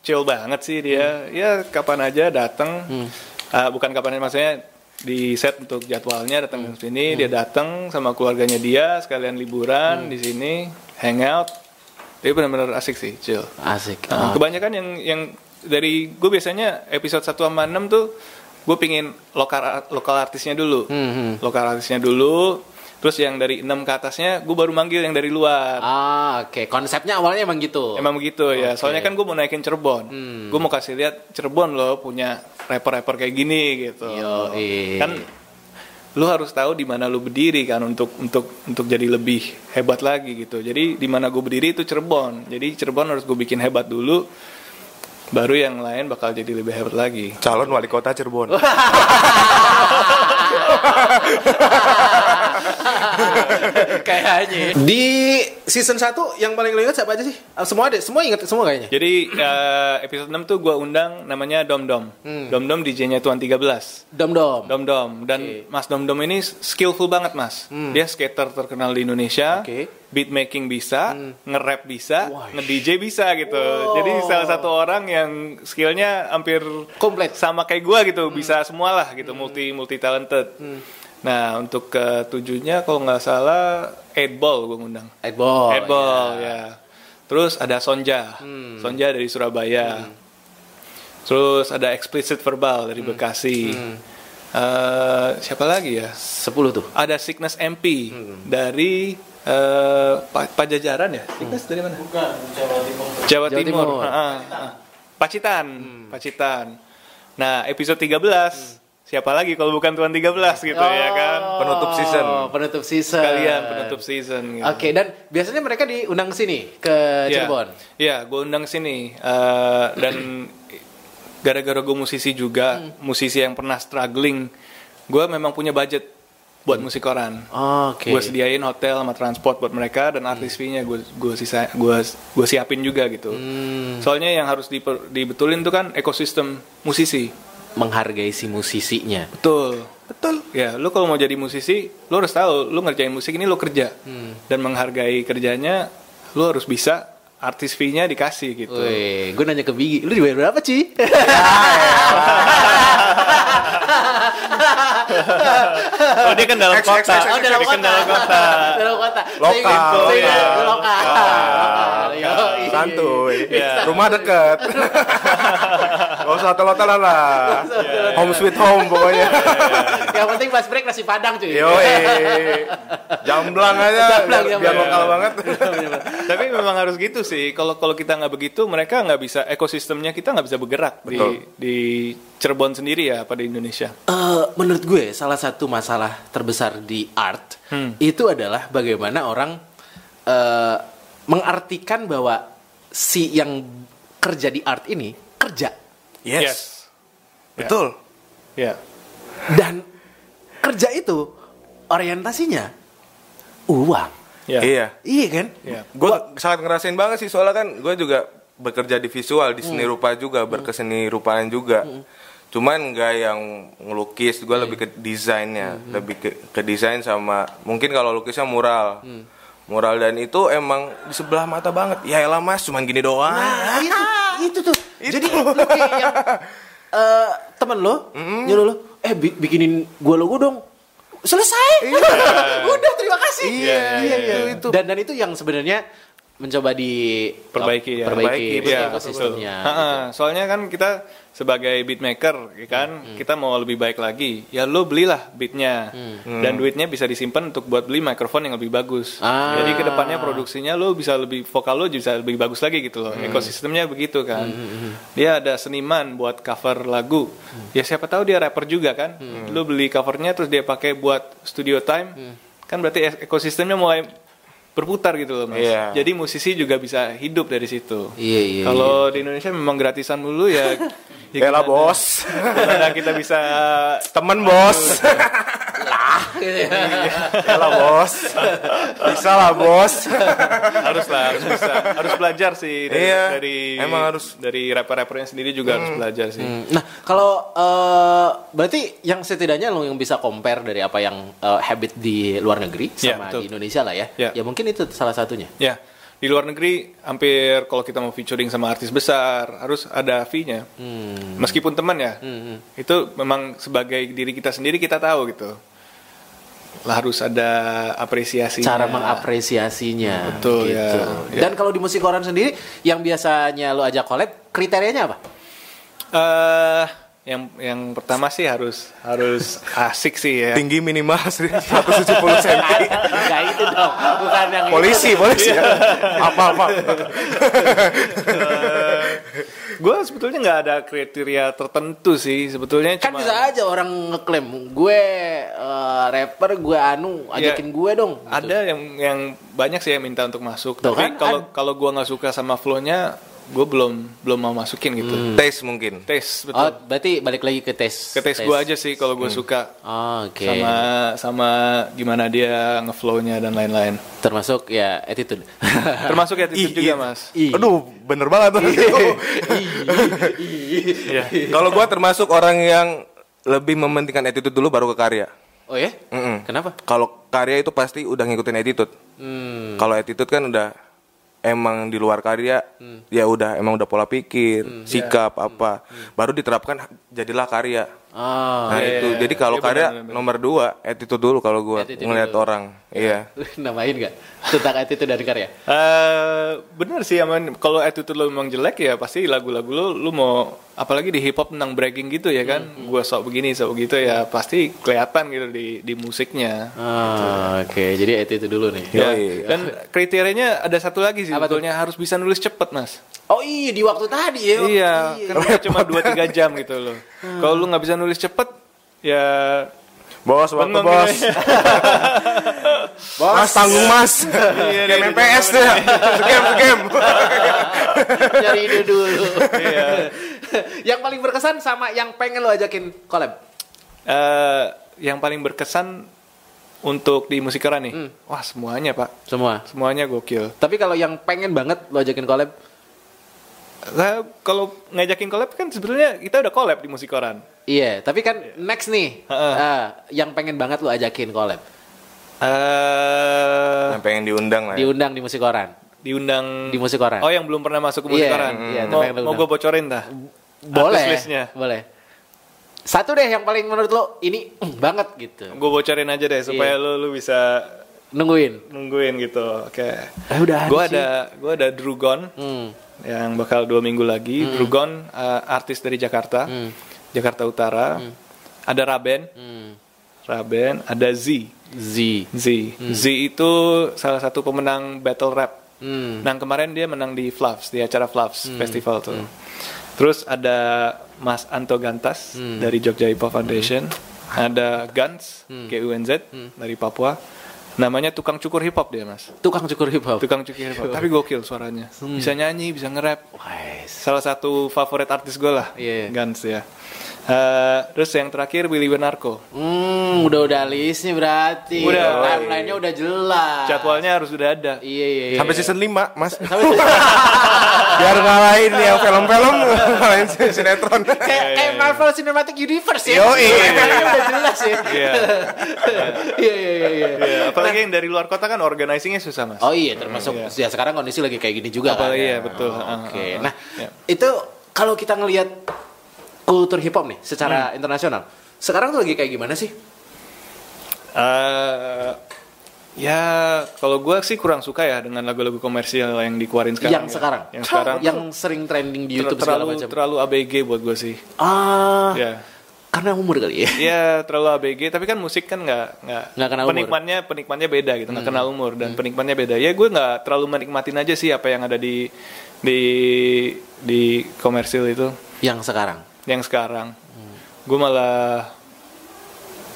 [SPEAKER 2] chill banget sih dia. Ya kapan aja datang. Ah, bukan kapan aja maksudnya di set untuk jadwalnya datang ke sini dia datang sama keluarganya dia sekalian liburan di sini hangout. Dia benar-benar asik sih chill.
[SPEAKER 1] Asik.
[SPEAKER 2] Nah,
[SPEAKER 1] Oh.
[SPEAKER 2] kebanyakan yang yang dari gue biasanya episode 1 sama 6 tuh gue pingin lokal lokal artisnya dulu.
[SPEAKER 1] Hmm,
[SPEAKER 2] Lokal artisnya dulu. Terus yang dari 6 ke atasnya gue baru manggil yang dari luar.
[SPEAKER 1] Ah, oke. Konsepnya awalnya emang gitu.
[SPEAKER 2] Emang begitu ya.
[SPEAKER 1] Oke.
[SPEAKER 2] Soalnya kan gue mau naikin Cirebon.
[SPEAKER 1] Hmm.
[SPEAKER 2] Gue mau kasih lihat Cirebon loh punya rapper-rapper kayak gini gitu.
[SPEAKER 1] Yoi.
[SPEAKER 2] Kan lu harus tahu di mana lu berdiri kan untuk untuk untuk jadi lebih hebat lagi gitu. Jadi di mana gue berdiri itu Cirebon. Jadi Cirebon harus gue bikin hebat dulu. Baru yang lain bakal jadi lebih hebat lagi.
[SPEAKER 3] Calon wali kota Cirebon.
[SPEAKER 1] Kayaknya. Di season 1 yang paling lo ingat siapa aja sih? Ah, Semua ada, semua ingat semua kayaknya.
[SPEAKER 2] Jadi eh, episode 6 tuh gue undang namanya Dom Dom.
[SPEAKER 1] Hmm.
[SPEAKER 2] Dom Dom DJ-nya Tuan 13.
[SPEAKER 1] Dom Dom.
[SPEAKER 2] Dom Dom dan
[SPEAKER 1] Oke.
[SPEAKER 2] Mas Dom Dom ini skillful banget mas. Dia skater terkenal di Indonesia.
[SPEAKER 1] Hmm. Oke. Hmm.
[SPEAKER 2] Beat making bisa, nge-rap bisa, nge-DJ bisa gitu.
[SPEAKER 1] Wow.
[SPEAKER 2] Jadi salah satu orang yang skillnya hampir
[SPEAKER 1] Komplit.
[SPEAKER 2] sama kayak gua gitu,
[SPEAKER 1] Hmm.
[SPEAKER 2] bisa semualah gitu, multi multi talented. Nah untuk ketujuhnya kalau nggak salah Eight Ball gue ngundang.
[SPEAKER 1] Eight Ball.
[SPEAKER 2] Eight Ball
[SPEAKER 1] ya.
[SPEAKER 2] ya. Terus ada Sonja,
[SPEAKER 1] Hmm.
[SPEAKER 2] Sonja dari Surabaya. Terus ada Explicit Verbal
[SPEAKER 1] Hmm.
[SPEAKER 2] dari Bekasi. Eh, siapa lagi ya?
[SPEAKER 1] 10 tuh.
[SPEAKER 2] Ada Sickness MP
[SPEAKER 1] Hmm.
[SPEAKER 2] dari eh, Pa- Pajajaran ya? Sickness dari mana? Bukan, Jawa Timur. Jawa,
[SPEAKER 1] Jawa
[SPEAKER 2] Timur.
[SPEAKER 1] Timur.
[SPEAKER 2] Ah, ah, ah. Pacitan,
[SPEAKER 1] Hmm.
[SPEAKER 2] Pacitan. Nah, episode 13 siapa lagi kalau bukan Tuan 13 gitu ya kan?
[SPEAKER 3] Penutup season.
[SPEAKER 1] Oh, Penutup season.
[SPEAKER 2] Kalian penutup season gitu.
[SPEAKER 1] Oke, dan biasanya mereka diundang ke sini ke
[SPEAKER 2] Iya.
[SPEAKER 1] Cirebon.
[SPEAKER 2] Iya, gue undang sini Eh, dan gara-gara gue musisi juga,
[SPEAKER 1] Hmm.
[SPEAKER 2] musisi yang pernah struggling, gue memang punya budget buat musik koran.
[SPEAKER 1] Oke.
[SPEAKER 2] Gue sediain hotel sama transport buat mereka dan artis fee-nya gue gue sisa gue gue siapin juga gitu.
[SPEAKER 1] Hmm,
[SPEAKER 2] Soalnya yang harus diper- dibetulin tuh kan ekosistem musisi.
[SPEAKER 1] Menghargai si musisinya.
[SPEAKER 2] Betul. Betul. Ya, lu kalau mau jadi musisi, lu harus tahu lu ngerjain musik ini lu kerja.
[SPEAKER 1] Hmm.
[SPEAKER 2] Dan menghargai kerjanya lu harus bisa artis fee-nya dikasih gitu.
[SPEAKER 1] Wih, gue nanya ke Bigi, lu dibayar berapa, Ci?
[SPEAKER 2] Oh, dia kan dalam kota.
[SPEAKER 1] Oh, dalam
[SPEAKER 2] Dia kan
[SPEAKER 1] kota.
[SPEAKER 2] dalam kota.
[SPEAKER 1] dalam kota.
[SPEAKER 3] Lokal, ya.
[SPEAKER 1] Lokal.
[SPEAKER 3] Santuy.
[SPEAKER 2] Iya.
[SPEAKER 3] Rumah deket. Gak usah hotel-hotelan lah. Home sweet home pokoknya.
[SPEAKER 1] Yang penting pas break nasi padang, cuy.
[SPEAKER 3] Yo, jamblang aja
[SPEAKER 1] Jamblang,
[SPEAKER 3] biar, biar lokal banget.
[SPEAKER 2] Tapi memang harus gitu sih. Kalau kalau kita nggak begitu, mereka nggak bisa ekosistemnya kita nggak bisa bergerak di
[SPEAKER 3] Betul.
[SPEAKER 2] di Cirebon sendiri ya pada Indonesia.
[SPEAKER 1] Eh, menurut gue salah satu masalah terbesar di art
[SPEAKER 2] Hmm.
[SPEAKER 1] itu adalah bagaimana orang eh, mengartikan bahwa si yang kerja di art ini kerja
[SPEAKER 3] Yes. Betul.
[SPEAKER 2] Ya.
[SPEAKER 1] dan kerja itu orientasinya uang.
[SPEAKER 2] Ya.
[SPEAKER 3] Iya.
[SPEAKER 1] Iya kan?
[SPEAKER 2] Ya.
[SPEAKER 3] Gue sangat ngerasain banget sih soalnya kan gue juga bekerja di visual di
[SPEAKER 1] Hmm.
[SPEAKER 3] seni rupa juga berkeseni rupaan juga. Cuman nggak yang ngelukis, gue lebih ke desainnya,
[SPEAKER 1] Hmm.
[SPEAKER 3] lebih ke, ke desain sama mungkin kalau lukisnya mural.
[SPEAKER 1] Hmm.
[SPEAKER 3] Mural dan itu emang di sebelah mata banget. Ya elah mas, cuman gini doang.
[SPEAKER 1] Nah, itu itu tuh. Jadi lu kayak yang eh, temen lo nyuruh lo, eh bi- bikinin gua logo dong. Selesai. Udah terima kasih.
[SPEAKER 2] Iya, iya, iya.
[SPEAKER 1] itu. Dan dan itu yang sebenarnya mencoba di
[SPEAKER 2] Perbaiki ya.
[SPEAKER 1] perbaiki
[SPEAKER 2] Iya,
[SPEAKER 1] ekosistemnya.
[SPEAKER 2] betul. Ha-ha, Soalnya kan kita sebagai beatmaker, ya kan,
[SPEAKER 1] Hmm.
[SPEAKER 2] kita mau lebih baik lagi. Ya lo belilah beatnya, dan duitnya bisa disimpan untuk buat beli mikrofon yang lebih bagus.
[SPEAKER 1] Ah.
[SPEAKER 2] Jadi ke depannya produksinya lo bisa lebih vokal lo bisa lebih bagus lagi gitu loh.
[SPEAKER 1] Hmm.
[SPEAKER 2] Ekosistemnya begitu kan. Dia ada seniman buat cover lagu. Ya siapa tahu dia rapper juga kan. Lo beli covernya terus dia pakai buat studio time, kan berarti ek- ekosistemnya mulai berputar gitu loh mas.
[SPEAKER 3] Iya.
[SPEAKER 2] Jadi musisi juga bisa hidup dari situ.
[SPEAKER 1] Iya, iya,
[SPEAKER 2] Kalau di Indonesia memang gratisan dulu ya.
[SPEAKER 3] Ya lah
[SPEAKER 2] gimana-
[SPEAKER 3] bos,
[SPEAKER 2] Gimana kita bisa
[SPEAKER 3] temen bos, ya lah bos, bisa lah bos.
[SPEAKER 2] harus lah harus bisa harus belajar sih dari
[SPEAKER 3] Iya,
[SPEAKER 2] dari
[SPEAKER 3] emang harus.
[SPEAKER 2] dari rapper-rappernya sendiri juga harus belajar sih.
[SPEAKER 1] Hmm, Nah, kalau eh, berarti yang setidaknya lo yang bisa compare dari apa yang eh, habit di luar negeri
[SPEAKER 2] Iya,
[SPEAKER 1] sama
[SPEAKER 2] betul.
[SPEAKER 1] di Indonesia lah ya.
[SPEAKER 2] Iya.
[SPEAKER 1] Ya mungkin itu salah satunya.
[SPEAKER 2] Ya, di luar negeri hampir kalau kita mau featuring sama artis besar harus ada fee-nya.
[SPEAKER 1] Hmm.
[SPEAKER 2] Meskipun teman ya, itu memang sebagai diri kita sendiri kita tahu gitu. Lah harus ada apresiasi.
[SPEAKER 1] Cara mengapresiasinya.
[SPEAKER 2] Betul, ya.
[SPEAKER 1] gitu.
[SPEAKER 2] Ya.
[SPEAKER 1] Dan kalau di musik koran sendiri, yang biasanya lo ajak collab, kriterianya apa?
[SPEAKER 2] Eh, yang yang pertama sih harus harus asik sih ya.
[SPEAKER 3] Tinggi minimal 170 cm.
[SPEAKER 1] Enggak itu dong, bukan yang itu.
[SPEAKER 3] Polisi, polisi. ya. Apa apa?
[SPEAKER 2] Gue sebetulnya nggak ada kriteria tertentu sih sebetulnya.
[SPEAKER 1] Kan
[SPEAKER 2] cuma-
[SPEAKER 1] bisa aja orang ngeklaim gue eh, rapper, gue anu, ajakin gue dong. gitu.
[SPEAKER 2] Ada yang yang banyak sih yang minta untuk masuk.
[SPEAKER 1] Tuh
[SPEAKER 2] Tapi
[SPEAKER 1] kan,
[SPEAKER 2] kalau
[SPEAKER 1] ad-
[SPEAKER 2] kalau gua nggak suka sama flow-nya, gue belum belum mau masukin gitu.
[SPEAKER 3] Tes mungkin.
[SPEAKER 2] Tes
[SPEAKER 1] Oh,
[SPEAKER 2] betul.
[SPEAKER 1] berarti balik lagi ke tes.
[SPEAKER 2] Ke tes gue aja sih kalau gue suka
[SPEAKER 1] Oh, Oke.
[SPEAKER 2] sama sama gimana dia ngeflow-nya dan lain-lain.
[SPEAKER 1] Termasuk ya attitude.
[SPEAKER 2] Termasuk ya
[SPEAKER 3] Ih,
[SPEAKER 2] juga
[SPEAKER 3] ih.
[SPEAKER 2] mas.
[SPEAKER 1] Ih.
[SPEAKER 3] Aduh, bener banget tuh.
[SPEAKER 2] Iya.
[SPEAKER 3] Kalau gua termasuk orang yang lebih mementingkan attitude dulu baru ke karya.
[SPEAKER 1] Oh ya?
[SPEAKER 3] Mm-mm.
[SPEAKER 1] Kenapa?
[SPEAKER 3] Kalau karya itu pasti udah ngikutin attitude.
[SPEAKER 1] Hmm.
[SPEAKER 3] Kalau attitude kan udah emang di luar karya, ya udah emang udah pola pikir, sikap apa, baru diterapkan jadilah karya.
[SPEAKER 1] Oh.
[SPEAKER 3] Nah
[SPEAKER 2] iya,
[SPEAKER 3] itu,
[SPEAKER 2] iya.
[SPEAKER 3] jadi kalau
[SPEAKER 2] Iya,
[SPEAKER 3] karya nomor dua attitude dulu kalau gua
[SPEAKER 1] Attitude
[SPEAKER 3] ngeliat
[SPEAKER 1] dulu.
[SPEAKER 3] orang, iya.
[SPEAKER 1] Namain gak? Tentang attitude dari karya?
[SPEAKER 2] Eh bener sih aman. Kalau attitude lo memang jelek ya pasti lagu-lagu lo lu mau apalagi di hip hop tentang bragging gitu ya kan. Gua sok begini sok begitu ya pasti kelihatan gitu di di musiknya.
[SPEAKER 1] Oh, Oke, jadi attitude dulu nih.
[SPEAKER 2] Ya,
[SPEAKER 3] Yoi.
[SPEAKER 2] dan kriterianya ada satu lagi sih
[SPEAKER 1] Apa tuh?
[SPEAKER 2] sebetulnya harus bisa nulis cepet mas.
[SPEAKER 1] Oh iya di waktu tadi ya.
[SPEAKER 2] iya, karena cuma 2-3 jam gitu loh. Kalau lu nggak bisa nulis cepet, ya
[SPEAKER 3] Bos, waktu bos.
[SPEAKER 2] ya.
[SPEAKER 3] Mas tanggung mas.
[SPEAKER 2] Iya,
[SPEAKER 3] Game
[SPEAKER 2] iya,
[SPEAKER 3] MPS deh. Game, game.
[SPEAKER 1] Nyari ide dulu.
[SPEAKER 2] Iya.
[SPEAKER 1] yang paling berkesan sama yang pengen lo ajakin collab.
[SPEAKER 2] Eh, yang paling berkesan untuk di musik nih,
[SPEAKER 1] Hmm.
[SPEAKER 2] wah semuanya pak,
[SPEAKER 1] Semua.
[SPEAKER 2] semuanya gokil.
[SPEAKER 1] Tapi kalau yang pengen banget lo ajakin collab,
[SPEAKER 2] Nah, kalau ngajakin collab kan sebetulnya kita udah collab di musik koran.
[SPEAKER 1] iya. Tapi kan next nih,
[SPEAKER 2] Heeh.
[SPEAKER 1] ah, yang pengen banget lo ajakin collab,
[SPEAKER 2] Eh,
[SPEAKER 3] Yang pengen diundang lah. ya.
[SPEAKER 1] diundang di musik koran.
[SPEAKER 2] diundang
[SPEAKER 1] Di musik koran.
[SPEAKER 2] Oh, yang belum pernah masuk ke musik
[SPEAKER 1] Iya,
[SPEAKER 2] koran.
[SPEAKER 1] iya,
[SPEAKER 2] mau
[SPEAKER 1] pengen lu
[SPEAKER 2] mau
[SPEAKER 1] undang.
[SPEAKER 2] gue bocorin dah.
[SPEAKER 1] Boleh.
[SPEAKER 2] Listnya.
[SPEAKER 1] Boleh. Satu deh yang paling menurut lo ini mm, banget gitu.
[SPEAKER 2] Gue bocorin aja deh supaya
[SPEAKER 1] Iya.
[SPEAKER 2] lu lu bisa
[SPEAKER 1] Nungguin.
[SPEAKER 2] nungguin gitu. Oke.
[SPEAKER 1] Eh, udah
[SPEAKER 2] Gue
[SPEAKER 1] ada
[SPEAKER 2] gue ada Drugon
[SPEAKER 1] Hmm.
[SPEAKER 2] Yang bakal dua minggu lagi. Drugon uh, artis dari Jakarta, Jakarta Utara. Ada Raben,
[SPEAKER 1] Hmm.
[SPEAKER 2] Raben. Ada Z,
[SPEAKER 1] Z.
[SPEAKER 2] Z. Z itu salah satu pemenang battle rap.
[SPEAKER 1] Hmm.
[SPEAKER 2] Nah kemarin dia menang di Fluffs di acara Fluffs Festival tuh. Terus ada Mas Anto Gantas dari Jogja Hip Hop Foundation. Ada Gans GUNZ dari Papua. Namanya tukang cukur hip hop dia mas.
[SPEAKER 1] Tukang cukur hip hop.
[SPEAKER 2] Tukang cukur hip hop. Tapi gokil suaranya. Bisa nyanyi, bisa nge-rap. Salah satu favorit artis gue lah.
[SPEAKER 1] Iya.
[SPEAKER 2] Gans ya. Eh, terus yang terakhir Willy Benarko.
[SPEAKER 1] Hmm, udah udah listnya berarti.
[SPEAKER 2] Udah.
[SPEAKER 1] Timelinenya udah jelas.
[SPEAKER 2] Jadwalnya harus udah ada.
[SPEAKER 1] Iya iya. iya.
[SPEAKER 3] Sampai season 5, Mas.
[SPEAKER 1] Sampai
[SPEAKER 3] Biar ngalahin yang film-film, ngalahin sinetron.
[SPEAKER 1] kayak kayak Marvel Cinematic Universe ya.
[SPEAKER 3] Yoi.
[SPEAKER 1] Timelinenya udah jelas ya.
[SPEAKER 2] Iya.
[SPEAKER 1] Iya iya iya iya.
[SPEAKER 2] Iya, Apalagi yang dari luar kota kan organizingnya susah mas.
[SPEAKER 1] Oh iya termasuk ya sekarang kondisi lagi kayak gini juga kan.
[SPEAKER 2] Apalagi ya betul.
[SPEAKER 1] Oke.
[SPEAKER 2] Ah, ah, ah.
[SPEAKER 1] Nah, itu kalau kita ngelihat kultur hip hop nih secara
[SPEAKER 2] Hmm.
[SPEAKER 1] internasional. Sekarang tuh lagi kayak gimana sih?
[SPEAKER 2] Eh, ya kalau gue sih kurang suka ya dengan lagu-lagu komersial yang dikeluarin sekarang.
[SPEAKER 1] yang
[SPEAKER 2] ya.
[SPEAKER 1] sekarang.
[SPEAKER 2] Yang sekarang
[SPEAKER 1] yang sering trending di
[SPEAKER 2] ter-
[SPEAKER 1] YouTube segala
[SPEAKER 2] terlalu
[SPEAKER 1] macam.
[SPEAKER 2] terlalu ABG buat gue sih.
[SPEAKER 1] Ah,
[SPEAKER 2] Ya.
[SPEAKER 1] karena umur kali ya.
[SPEAKER 2] Ya terlalu ABG, tapi kan musik kan nggak nggak
[SPEAKER 1] Nggak kenal umur. Hmm.
[SPEAKER 2] penikmatnya penikmatnya beda gitu, nggak kenal umur dan penikmatnya beda. Ya gue nggak terlalu menikmatin aja sih apa yang ada di di di komersil itu
[SPEAKER 1] Yang sekarang.
[SPEAKER 2] Yang sekarang.
[SPEAKER 1] Hmm.
[SPEAKER 2] Gue malah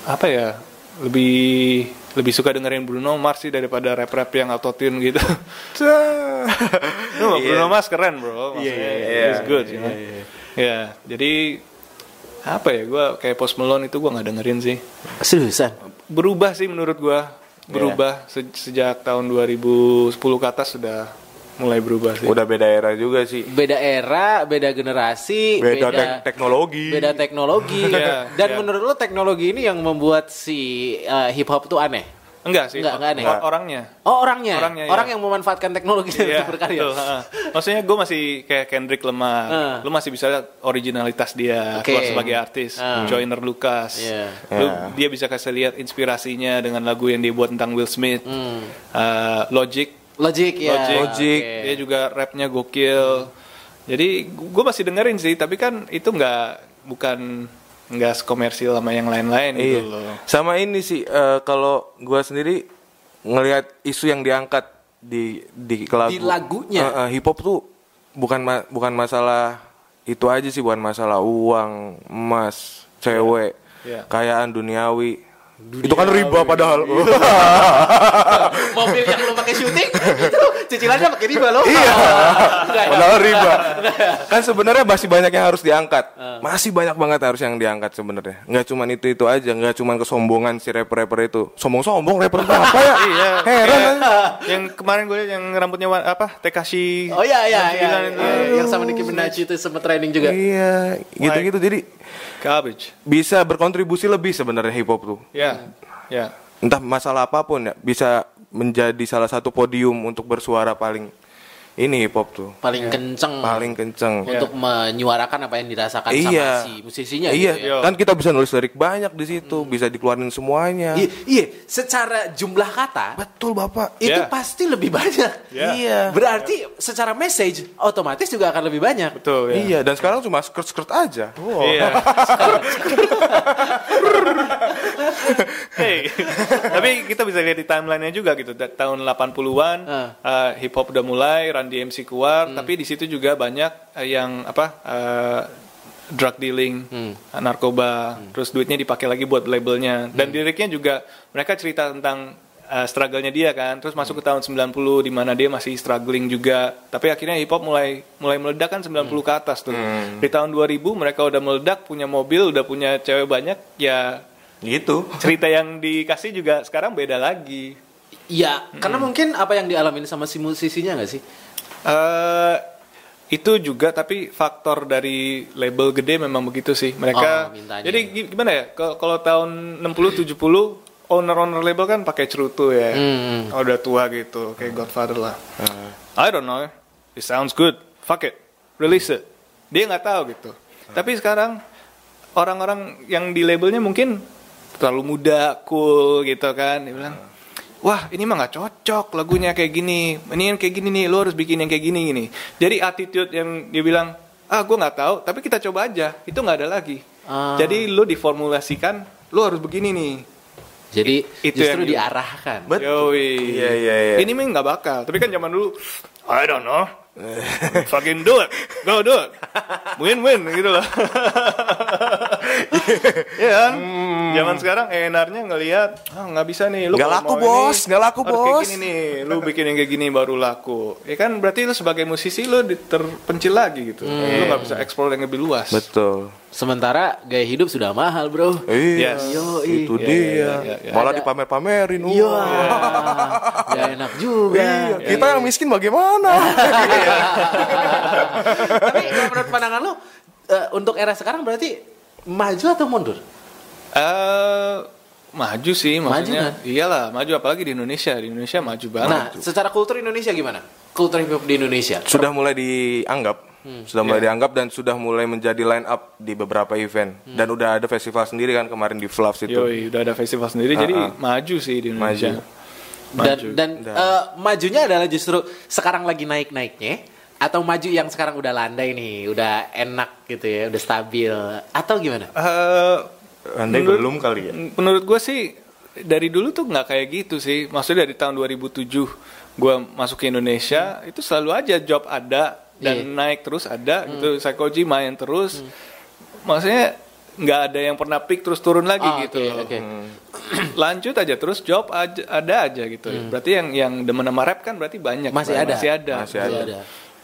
[SPEAKER 2] apa ya lebih lebih suka dengerin Bruno Mars sih daripada rap-rap yang autotune gitu. no, Bruno Mars keren bro, maksudnya
[SPEAKER 3] iya,
[SPEAKER 2] he's good, you know. Ya, jadi apa ya? Gue kayak Post Malone itu gue nggak dengerin sih.
[SPEAKER 1] Seriusan.
[SPEAKER 2] Berubah sih menurut gue, berubah Se- sejak tahun 2010 ke atas sudah mulai berubah sih.
[SPEAKER 3] Udah beda era juga sih.
[SPEAKER 1] Beda era, beda generasi,
[SPEAKER 3] Beda tek- teknologi.
[SPEAKER 1] beda teknologi.
[SPEAKER 2] Iya,
[SPEAKER 1] Dan
[SPEAKER 2] iya.
[SPEAKER 1] menurut lo teknologi ini yang membuat si uh, hip hop tuh aneh?
[SPEAKER 2] Enggak sih,
[SPEAKER 1] Enggak, enggak aneh.
[SPEAKER 2] or- orangnya.
[SPEAKER 1] Oh orangnya,
[SPEAKER 2] Orangnya, iya.
[SPEAKER 1] orang yang memanfaatkan teknologi
[SPEAKER 2] Iya,
[SPEAKER 1] untuk berkarya.
[SPEAKER 2] betul, ha-ha. Maksudnya gue masih kayak Kendrick Lamar,
[SPEAKER 1] Ah.
[SPEAKER 2] lu masih bisa lihat originalitas dia
[SPEAKER 1] Oke.
[SPEAKER 2] keluar sebagai artis,
[SPEAKER 1] Ah.
[SPEAKER 2] Joyner Lucas,
[SPEAKER 1] Iya.
[SPEAKER 2] lu
[SPEAKER 3] Iya.
[SPEAKER 2] dia bisa kasih lihat inspirasinya dengan lagu yang dia buat tentang Will Smith,
[SPEAKER 1] Hmm.
[SPEAKER 2] Uh, Logic,
[SPEAKER 1] Logic ya.
[SPEAKER 2] Logic,
[SPEAKER 3] Logic.
[SPEAKER 1] Oke.
[SPEAKER 2] dia juga rapnya gokil. Jadi gue masih dengerin sih, tapi kan itu nggak bukan nggak sekomersil sama yang lain-lain
[SPEAKER 3] Iya.
[SPEAKER 2] gitu loh.
[SPEAKER 3] Sama ini sih eh, kalau gua sendiri ngelihat isu yang diangkat di di lagu.
[SPEAKER 1] Di lagunya?
[SPEAKER 3] Eh, eh, hip hop tuh bukan ma- bukan masalah itu aja sih, bukan masalah uang, emas, cewek,
[SPEAKER 2] Iya.
[SPEAKER 3] kayaan duniawi. Itu kan riba padahal.
[SPEAKER 1] Mobil yang lo pakai syuting itu cicilannya pakai riba lo.
[SPEAKER 3] Iya.
[SPEAKER 1] Ya?
[SPEAKER 3] Padahal riba. Kan sebenarnya masih banyak yang harus diangkat. Masih banyak banget harus yang diangkat sebenarnya. Nggak cuma itu itu aja, nggak cuma kesombongan si rapper-rapper itu. Sombong-sombong rapper itu apa ya?
[SPEAKER 2] Iya.
[SPEAKER 3] Heran.
[SPEAKER 2] Iya.
[SPEAKER 3] aja.
[SPEAKER 2] yang kemarin gue liat yang rambutnya apa? Tekashi.
[SPEAKER 1] Oh iya iya iya. Iya. Yang sama Nicki Minaj itu sempat trending juga.
[SPEAKER 3] Iya, gitu-gitu. Jadi
[SPEAKER 2] Garbage.
[SPEAKER 3] bisa berkontribusi lebih sebenarnya hip hop tuh.
[SPEAKER 2] Ya. Ya.
[SPEAKER 3] Entah masalah apa pun ya, bisa menjadi salah satu podium untuk bersuara paling ini hip hop tuh.
[SPEAKER 1] Paling kenceng.
[SPEAKER 3] Paling kenceng.
[SPEAKER 1] untuk menyuarakan apa yang dirasakan
[SPEAKER 3] Iya.
[SPEAKER 1] sama si musisinya
[SPEAKER 3] iya,
[SPEAKER 1] gitu ya.
[SPEAKER 3] kan kita bisa nulis lirik banyak di situ, bisa dikeluarin semuanya.
[SPEAKER 1] Iya, iya, secara jumlah kata
[SPEAKER 3] Betul, Bapak.
[SPEAKER 1] itu
[SPEAKER 2] Iya.
[SPEAKER 1] pasti lebih banyak.
[SPEAKER 2] Iya.
[SPEAKER 3] Iya.
[SPEAKER 1] Berarti secara message otomatis juga akan lebih banyak.
[SPEAKER 2] Betul ya.
[SPEAKER 3] Iya, dan sekarang cuma skirt-skirt aja.
[SPEAKER 2] Iya. hey, tapi kita bisa lihat di timelinenya juga gitu. Tahun 80-an
[SPEAKER 1] Ah.
[SPEAKER 2] uh, hip hop udah mulai, Run DMC keluar, tapi di situ juga banyak uh, yang apa uh, drug dealing, uh, narkoba, terus duitnya dipakai lagi buat labelnya. Dan liriknya juga mereka cerita tentang uh, struggle-nya dia kan. Terus masuk ke tahun 90 di mana dia masih struggling juga. Tapi akhirnya hip hop mulai mulai meledak kan 90 ke atas tuh. Di tahun 2000 mereka udah meledak, punya mobil, udah punya cewek banyak, ya
[SPEAKER 3] Gitu.
[SPEAKER 2] cerita yang dikasih juga sekarang beda lagi.
[SPEAKER 1] Iya, karena mungkin apa yang dialamin sama si musisinya nggak sih?
[SPEAKER 2] Eh itu juga tapi faktor dari label gede memang begitu sih. Mereka
[SPEAKER 1] Oh, mintanya.
[SPEAKER 2] jadi gi- gimana ya? Kalau tahun 60 70 owner-owner label kan pakai cerutu ya.
[SPEAKER 1] Hmm.
[SPEAKER 2] Oh, udah tua gitu, kayak Godfather lah. I don't know. It sounds good. Fuck it. Release it. Dia nggak tahu gitu. Tapi sekarang orang-orang yang di labelnya mungkin terlalu muda, cool gitu kan. Dia bilang, wah ini mah nggak cocok lagunya kayak gini. Ini yang kayak gini nih, lo harus bikin yang kayak gini gini. Jadi attitude yang dia bilang, ah gue nggak tahu, tapi kita coba aja. Itu nggak ada lagi.
[SPEAKER 1] Ah.
[SPEAKER 2] Jadi lo diformulasikan, lo harus begini nih.
[SPEAKER 1] Jadi
[SPEAKER 2] Itu
[SPEAKER 1] justru
[SPEAKER 2] yang-
[SPEAKER 1] diarahkan.
[SPEAKER 3] Betul.
[SPEAKER 2] Yoi.
[SPEAKER 3] Iya, iya, iya.
[SPEAKER 2] Ini mah nggak bakal. Tapi kan zaman dulu, I don't know. Fucking do it. Go do it. Win-win gitu loh. Iya kan? Zaman sekarang enarnya ngelihat, ah nggak bisa nih. Lu
[SPEAKER 3] Nggak laku, bos. Nggak laku,
[SPEAKER 2] harus kayak
[SPEAKER 3] bos.
[SPEAKER 2] gini nih. Lu bikin yang kayak gini baru laku. Ya kan berarti lu sebagai musisi lu terpencil lagi gitu. Lu nggak bisa explore yang lebih luas.
[SPEAKER 3] Betul.
[SPEAKER 1] Sementara gaya hidup sudah mahal, Bro.
[SPEAKER 3] Iya.
[SPEAKER 2] Yes.
[SPEAKER 1] Yoi.
[SPEAKER 3] Itu
[SPEAKER 2] Iya,
[SPEAKER 3] dia.
[SPEAKER 2] iya, iya, iya.
[SPEAKER 3] Malah
[SPEAKER 1] Ada-
[SPEAKER 3] dipamer-pamerin. uh.
[SPEAKER 1] Iya. Gak enak juga.
[SPEAKER 3] Iya, kita yang miskin bagaimana?
[SPEAKER 1] Tapi menurut pandangan lo eh, untuk era sekarang berarti maju atau mundur?
[SPEAKER 2] Eh, maju sih maksudnya.
[SPEAKER 1] kan?
[SPEAKER 2] Iyalah, maju apalagi di Indonesia. Di Indonesia maju banget.
[SPEAKER 1] Nah, secara kultur Indonesia gimana? Kultur hip hop di Indonesia.
[SPEAKER 3] sudah mulai dianggap, sudah mulai dianggap dan sudah mulai menjadi line up di beberapa event. Dan udah ada festival sendiri kan kemarin di Fluffs itu.
[SPEAKER 2] Yoi, udah ada festival sendiri, jadi
[SPEAKER 3] Ah, ah.
[SPEAKER 2] maju sih di Indonesia.
[SPEAKER 3] Maju.
[SPEAKER 1] Dan
[SPEAKER 2] Maju.
[SPEAKER 1] dan eh, majunya adalah justru sekarang lagi naik-naiknya atau maju yang sekarang udah landai nih, udah enak gitu ya, udah stabil atau gimana?
[SPEAKER 2] Eh,
[SPEAKER 3] Andai
[SPEAKER 2] menurut-
[SPEAKER 3] belum kali ya.
[SPEAKER 2] Menurut gue sih dari dulu tuh nggak kayak gitu sih. Maksudnya dari tahun 2007 gue masuk ke Indonesia itu selalu aja job ada dan
[SPEAKER 1] Iya.
[SPEAKER 2] naik terus ada gitu. Psychoji main terus. Maksudnya nggak ada yang pernah peak terus turun lagi
[SPEAKER 1] Ah,
[SPEAKER 2] gitu.
[SPEAKER 1] oke,
[SPEAKER 2] loh.
[SPEAKER 1] oke.
[SPEAKER 2] Lanjut aja terus job aja, ada aja gitu. Berarti yang yang demen sama rap kan berarti banyak.
[SPEAKER 1] Hmm. Masih
[SPEAKER 2] Bang.
[SPEAKER 1] ada.
[SPEAKER 2] Masih ada.
[SPEAKER 3] Masih
[SPEAKER 1] Masih
[SPEAKER 3] ada.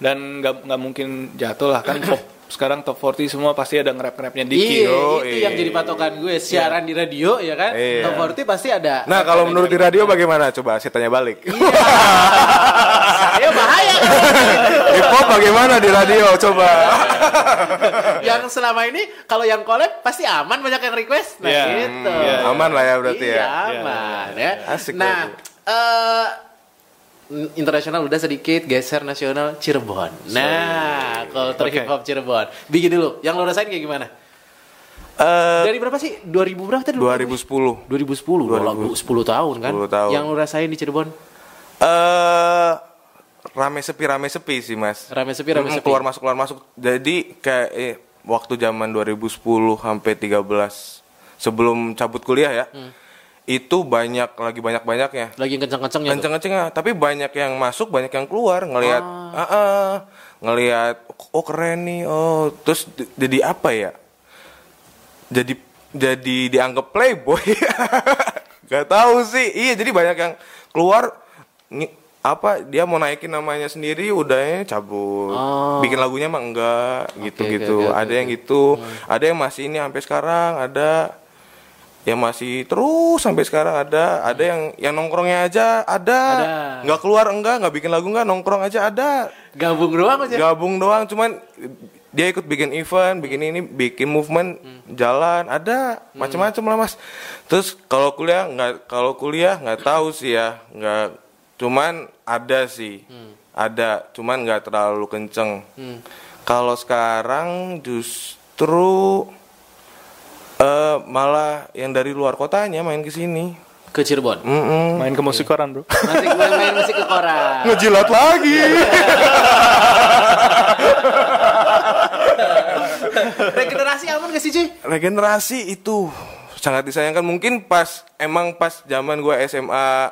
[SPEAKER 2] Dan nggak nggak mungkin jatuh lah kan pop sekarang top 40 semua pasti ada nge-rap-nge-rapnya dikit.
[SPEAKER 1] Iya, itu
[SPEAKER 3] iya.
[SPEAKER 1] yang jadi patokan gue. Siaran di radio ya kan.
[SPEAKER 3] Iya.
[SPEAKER 1] Top 40 pasti ada.
[SPEAKER 3] Nah, kalau menurut di radio bagaimana? Coba saya tanya balik.
[SPEAKER 1] Saya bahaya.
[SPEAKER 3] Hip hop bagaimana di radio? Coba.
[SPEAKER 1] yang selama ini kalau yang collab pasti aman banyak yang request. Nah,
[SPEAKER 2] Iya.
[SPEAKER 1] gitu.
[SPEAKER 2] Iya.
[SPEAKER 3] Aman lah ya berarti
[SPEAKER 1] Iya,
[SPEAKER 3] ya.
[SPEAKER 1] aman ya.
[SPEAKER 3] Asik
[SPEAKER 1] nah, eh internasional udah sedikit geser nasional Cirebon. Nah, kultur
[SPEAKER 2] Oke.
[SPEAKER 1] hip hop Cirebon. Bikin dulu. Yang lo rasain kayak gimana?
[SPEAKER 3] Eh,
[SPEAKER 1] Dari berapa sih? 2000 berapa tadi?
[SPEAKER 3] 2010.
[SPEAKER 1] 2010, 2010. lagu 10 tahun kan?
[SPEAKER 3] 10 tahun.
[SPEAKER 1] Yang lo rasain di Cirebon?
[SPEAKER 3] Eh rame sepi rame sepi sih mas.
[SPEAKER 1] Rame sepi, rame sepi.
[SPEAKER 3] Keluar masuk keluar masuk. Jadi kayak eh, waktu zaman 2010 sampai 13 sebelum cabut kuliah ya.
[SPEAKER 1] Hmm.
[SPEAKER 3] Itu banyak lagi banyak banyaknya.
[SPEAKER 1] Lagi kenceng-kencengnya tuh.
[SPEAKER 3] Kenceng-kencengnya, tapi banyak yang masuk, banyak yang keluar ngelihat ah. ah, ngelihat oh keren nih. Oh, terus jadi apa ya? Jadi jadi dianggap playboy. Gak tahu sih. Iya, jadi banyak yang keluar apa dia mau naikin namanya sendiri udahnya cabut.
[SPEAKER 1] Oh.
[SPEAKER 3] Bikin lagunya mah enggak gitu-gitu.
[SPEAKER 1] oke, oke,
[SPEAKER 3] ada
[SPEAKER 1] oke,
[SPEAKER 3] yang gitu. Ada yang masih ini sampai sekarang, ada yang masih terus sampai sekarang ada. Ada yang yang nongkrongnya aja ada.
[SPEAKER 1] Ada.
[SPEAKER 3] nggak keluar enggak. Nggak bikin lagu enggak. Nongkrong aja ada.
[SPEAKER 1] Gabung doang aja.
[SPEAKER 3] gabung doang. Cuman dia ikut bikin event bikin ini bikin movement jalan. Ada. Macam-macam lah mas. Terus kalau kuliah nggak kalau kuliah nggak tahu sih ya. Nggak cuman ada sih. Ada. Cuman nggak terlalu kenceng. Kalau sekarang justru eh malah yang dari luar kotanya main ke sini
[SPEAKER 1] Ke Cirebon.
[SPEAKER 3] Mm-mm.
[SPEAKER 2] Main ke musik koran, Bro.
[SPEAKER 1] Masih main musik ke koran.
[SPEAKER 3] ngejilat lagi
[SPEAKER 1] Regenerasi aman gak sih, Cuy?
[SPEAKER 3] regenerasi itu sangat disayangkan mungkin pas emang pas zaman gue SMA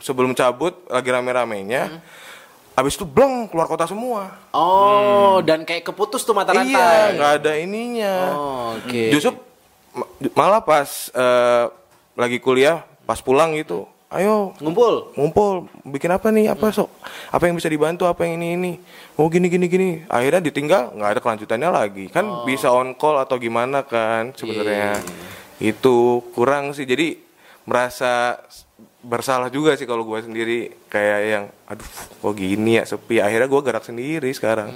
[SPEAKER 3] sebelum cabut lagi rame-ramenya abis itu bleng keluar kota semua
[SPEAKER 1] Oh, dan kayak keputus tuh mata rantai.
[SPEAKER 3] iya nggak ada ininya
[SPEAKER 1] Oh, oke.
[SPEAKER 3] justru ma- malah pas eh, lagi kuliah pas pulang gitu ayo
[SPEAKER 1] Ngumpul.
[SPEAKER 3] ngumpul. Bikin apa nih? Apa sok? Apa yang bisa dibantu? Apa yang ini ini? Oh gini gini gini. Akhirnya ditinggal nggak ada kelanjutannya lagi. Kan bisa on call atau gimana kan sebenarnya. Itu kurang sih. Jadi merasa bersalah juga sih kalau gue sendiri kayak yang aduh kok gini ya sepi akhirnya gue gerak sendiri sekarang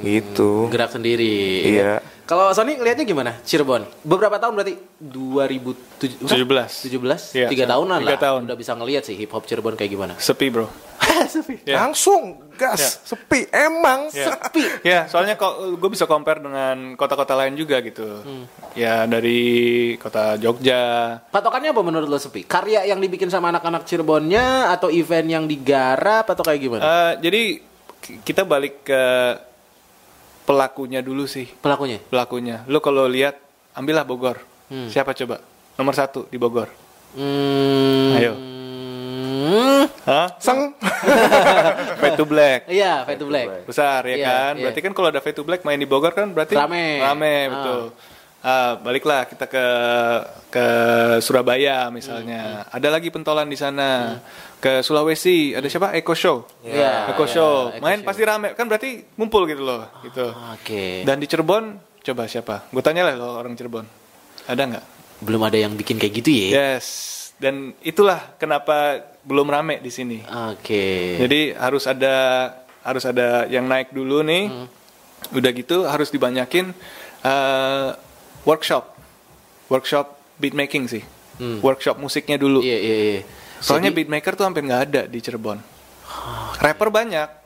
[SPEAKER 3] gitu
[SPEAKER 1] Gerak sendiri.
[SPEAKER 3] Iya.
[SPEAKER 1] Kalau Sony ngelihatnya gimana? Cirebon. Beberapa tahun berarti 2017
[SPEAKER 2] 17.
[SPEAKER 1] 17
[SPEAKER 2] Iya,
[SPEAKER 1] tiga tahunan
[SPEAKER 2] tiga
[SPEAKER 1] lah.
[SPEAKER 2] tahun.
[SPEAKER 1] Udah bisa ngelihat sih hip hop Cirebon kayak gimana.
[SPEAKER 2] Sepi, Bro.
[SPEAKER 1] Sepi.
[SPEAKER 2] Ya.
[SPEAKER 3] langsung gas sepi emang
[SPEAKER 2] Ya.
[SPEAKER 1] Sepi.
[SPEAKER 2] Ya, soalnya kok gue bisa compare dengan kota-kota lain juga gitu. Ya dari kota Jogja.
[SPEAKER 1] Patokannya apa menurut lo sepi? Karya yang dibikin sama anak-anak Cirebonnya atau event yang digarap atau kayak gimana?
[SPEAKER 2] Eh, jadi ki- kita balik ke pelakunya dulu sih.
[SPEAKER 1] Pelakunya?
[SPEAKER 2] Pelakunya. Lo kalau lihat, ambillah Bogor.
[SPEAKER 1] Hmm.
[SPEAKER 2] Siapa coba? Nomor satu di Bogor.
[SPEAKER 1] Hmm.
[SPEAKER 2] Ayo.
[SPEAKER 1] Hmm.
[SPEAKER 2] Hah?
[SPEAKER 3] Seng.
[SPEAKER 2] Fade to Black.
[SPEAKER 1] Iya, Fade to Black.
[SPEAKER 2] Besar ya
[SPEAKER 1] Iya,
[SPEAKER 2] kan?
[SPEAKER 1] iya.
[SPEAKER 2] Berarti kan kalau ada Fade to Black main di Bogor kan berarti
[SPEAKER 1] Rame.
[SPEAKER 2] Rame,
[SPEAKER 1] Ah.
[SPEAKER 2] betul. Ah, baliklah kita ke ke Surabaya
[SPEAKER 1] Hmm,
[SPEAKER 2] misalnya. Ada lagi pentolan di sana. Ke Sulawesi ada siapa? Eko Show.
[SPEAKER 1] Iya,
[SPEAKER 2] Eko
[SPEAKER 1] iya,
[SPEAKER 2] Show.
[SPEAKER 1] Eko
[SPEAKER 2] Main
[SPEAKER 1] Show.
[SPEAKER 2] pasti rame. Kan berarti ngumpul gitu loh, gitu.
[SPEAKER 1] Oke.
[SPEAKER 2] Dan di Cirebon coba siapa? Gue tanya lah lo orang Cirebon. Ada nggak?
[SPEAKER 1] Belum ada yang bikin kayak gitu ya?
[SPEAKER 2] Yes. Dan itulah kenapa belum rame di sini.
[SPEAKER 1] Oke.
[SPEAKER 2] Jadi harus ada harus ada yang naik dulu nih.
[SPEAKER 1] Hmm.
[SPEAKER 2] Udah gitu harus dibanyakin eh, workshop. Workshop beat making sih.
[SPEAKER 1] Hmm.
[SPEAKER 2] Workshop musiknya dulu.
[SPEAKER 1] Iya, iya, iya.
[SPEAKER 2] Soalnya
[SPEAKER 1] Jadi,
[SPEAKER 2] beatmaker tuh hampir nggak ada di Cirebon. Rapper banyak.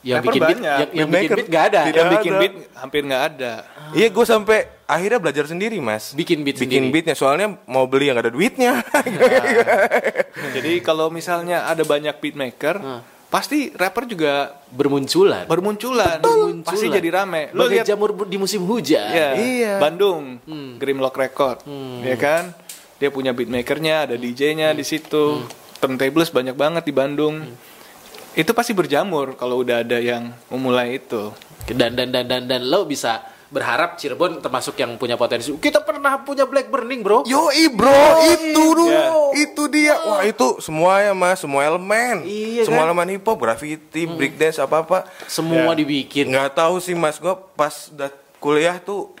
[SPEAKER 1] Yang
[SPEAKER 2] rapper
[SPEAKER 1] bikin beat,
[SPEAKER 2] banyak.
[SPEAKER 1] yang, yang bikin beat gak ada.
[SPEAKER 3] tidak
[SPEAKER 2] yang bikin
[SPEAKER 3] ada.
[SPEAKER 2] beat hampir nggak ada.
[SPEAKER 3] Iya, gue sampai akhirnya belajar sendiri, Mas.
[SPEAKER 1] Bikin beat
[SPEAKER 3] Bikin
[SPEAKER 1] sendiri.
[SPEAKER 3] beatnya, soalnya mau beli yang ada duitnya.
[SPEAKER 2] Jadi kalau misalnya ada banyak beatmaker,
[SPEAKER 1] Hmm.
[SPEAKER 2] pasti rapper juga
[SPEAKER 1] Bermunculan.
[SPEAKER 2] bermunculan.
[SPEAKER 1] Bermunculan.
[SPEAKER 2] Pasti jadi rame. Lo lihat
[SPEAKER 1] jamur di musim hujan.
[SPEAKER 2] Iya.
[SPEAKER 3] Iya.
[SPEAKER 2] Bandung,
[SPEAKER 1] Hmm.
[SPEAKER 2] Grimlock Record, ya kan? Dia punya beatmakernya, ada DJ-nya
[SPEAKER 1] Hmm.
[SPEAKER 2] di situ. Turntables banyak banget di Bandung. Itu pasti berjamur kalau udah ada yang memulai itu.
[SPEAKER 1] Dan dan dan dan dan lo bisa berharap Cirebon termasuk yang punya potensi. Kita pernah punya Black Burning, Bro.
[SPEAKER 3] Yoi bro, itu dulu,
[SPEAKER 2] Ya.
[SPEAKER 3] itu dia. Wah itu semuanya mas, semua elemen,
[SPEAKER 1] Iya,
[SPEAKER 3] semua
[SPEAKER 1] kan?
[SPEAKER 3] elemen hip hop, graffiti, breakdance apa apa.
[SPEAKER 1] Semua
[SPEAKER 2] Ya.
[SPEAKER 1] dibikin.
[SPEAKER 3] Nggak tahu sih mas, gue pas udah kuliah tuh,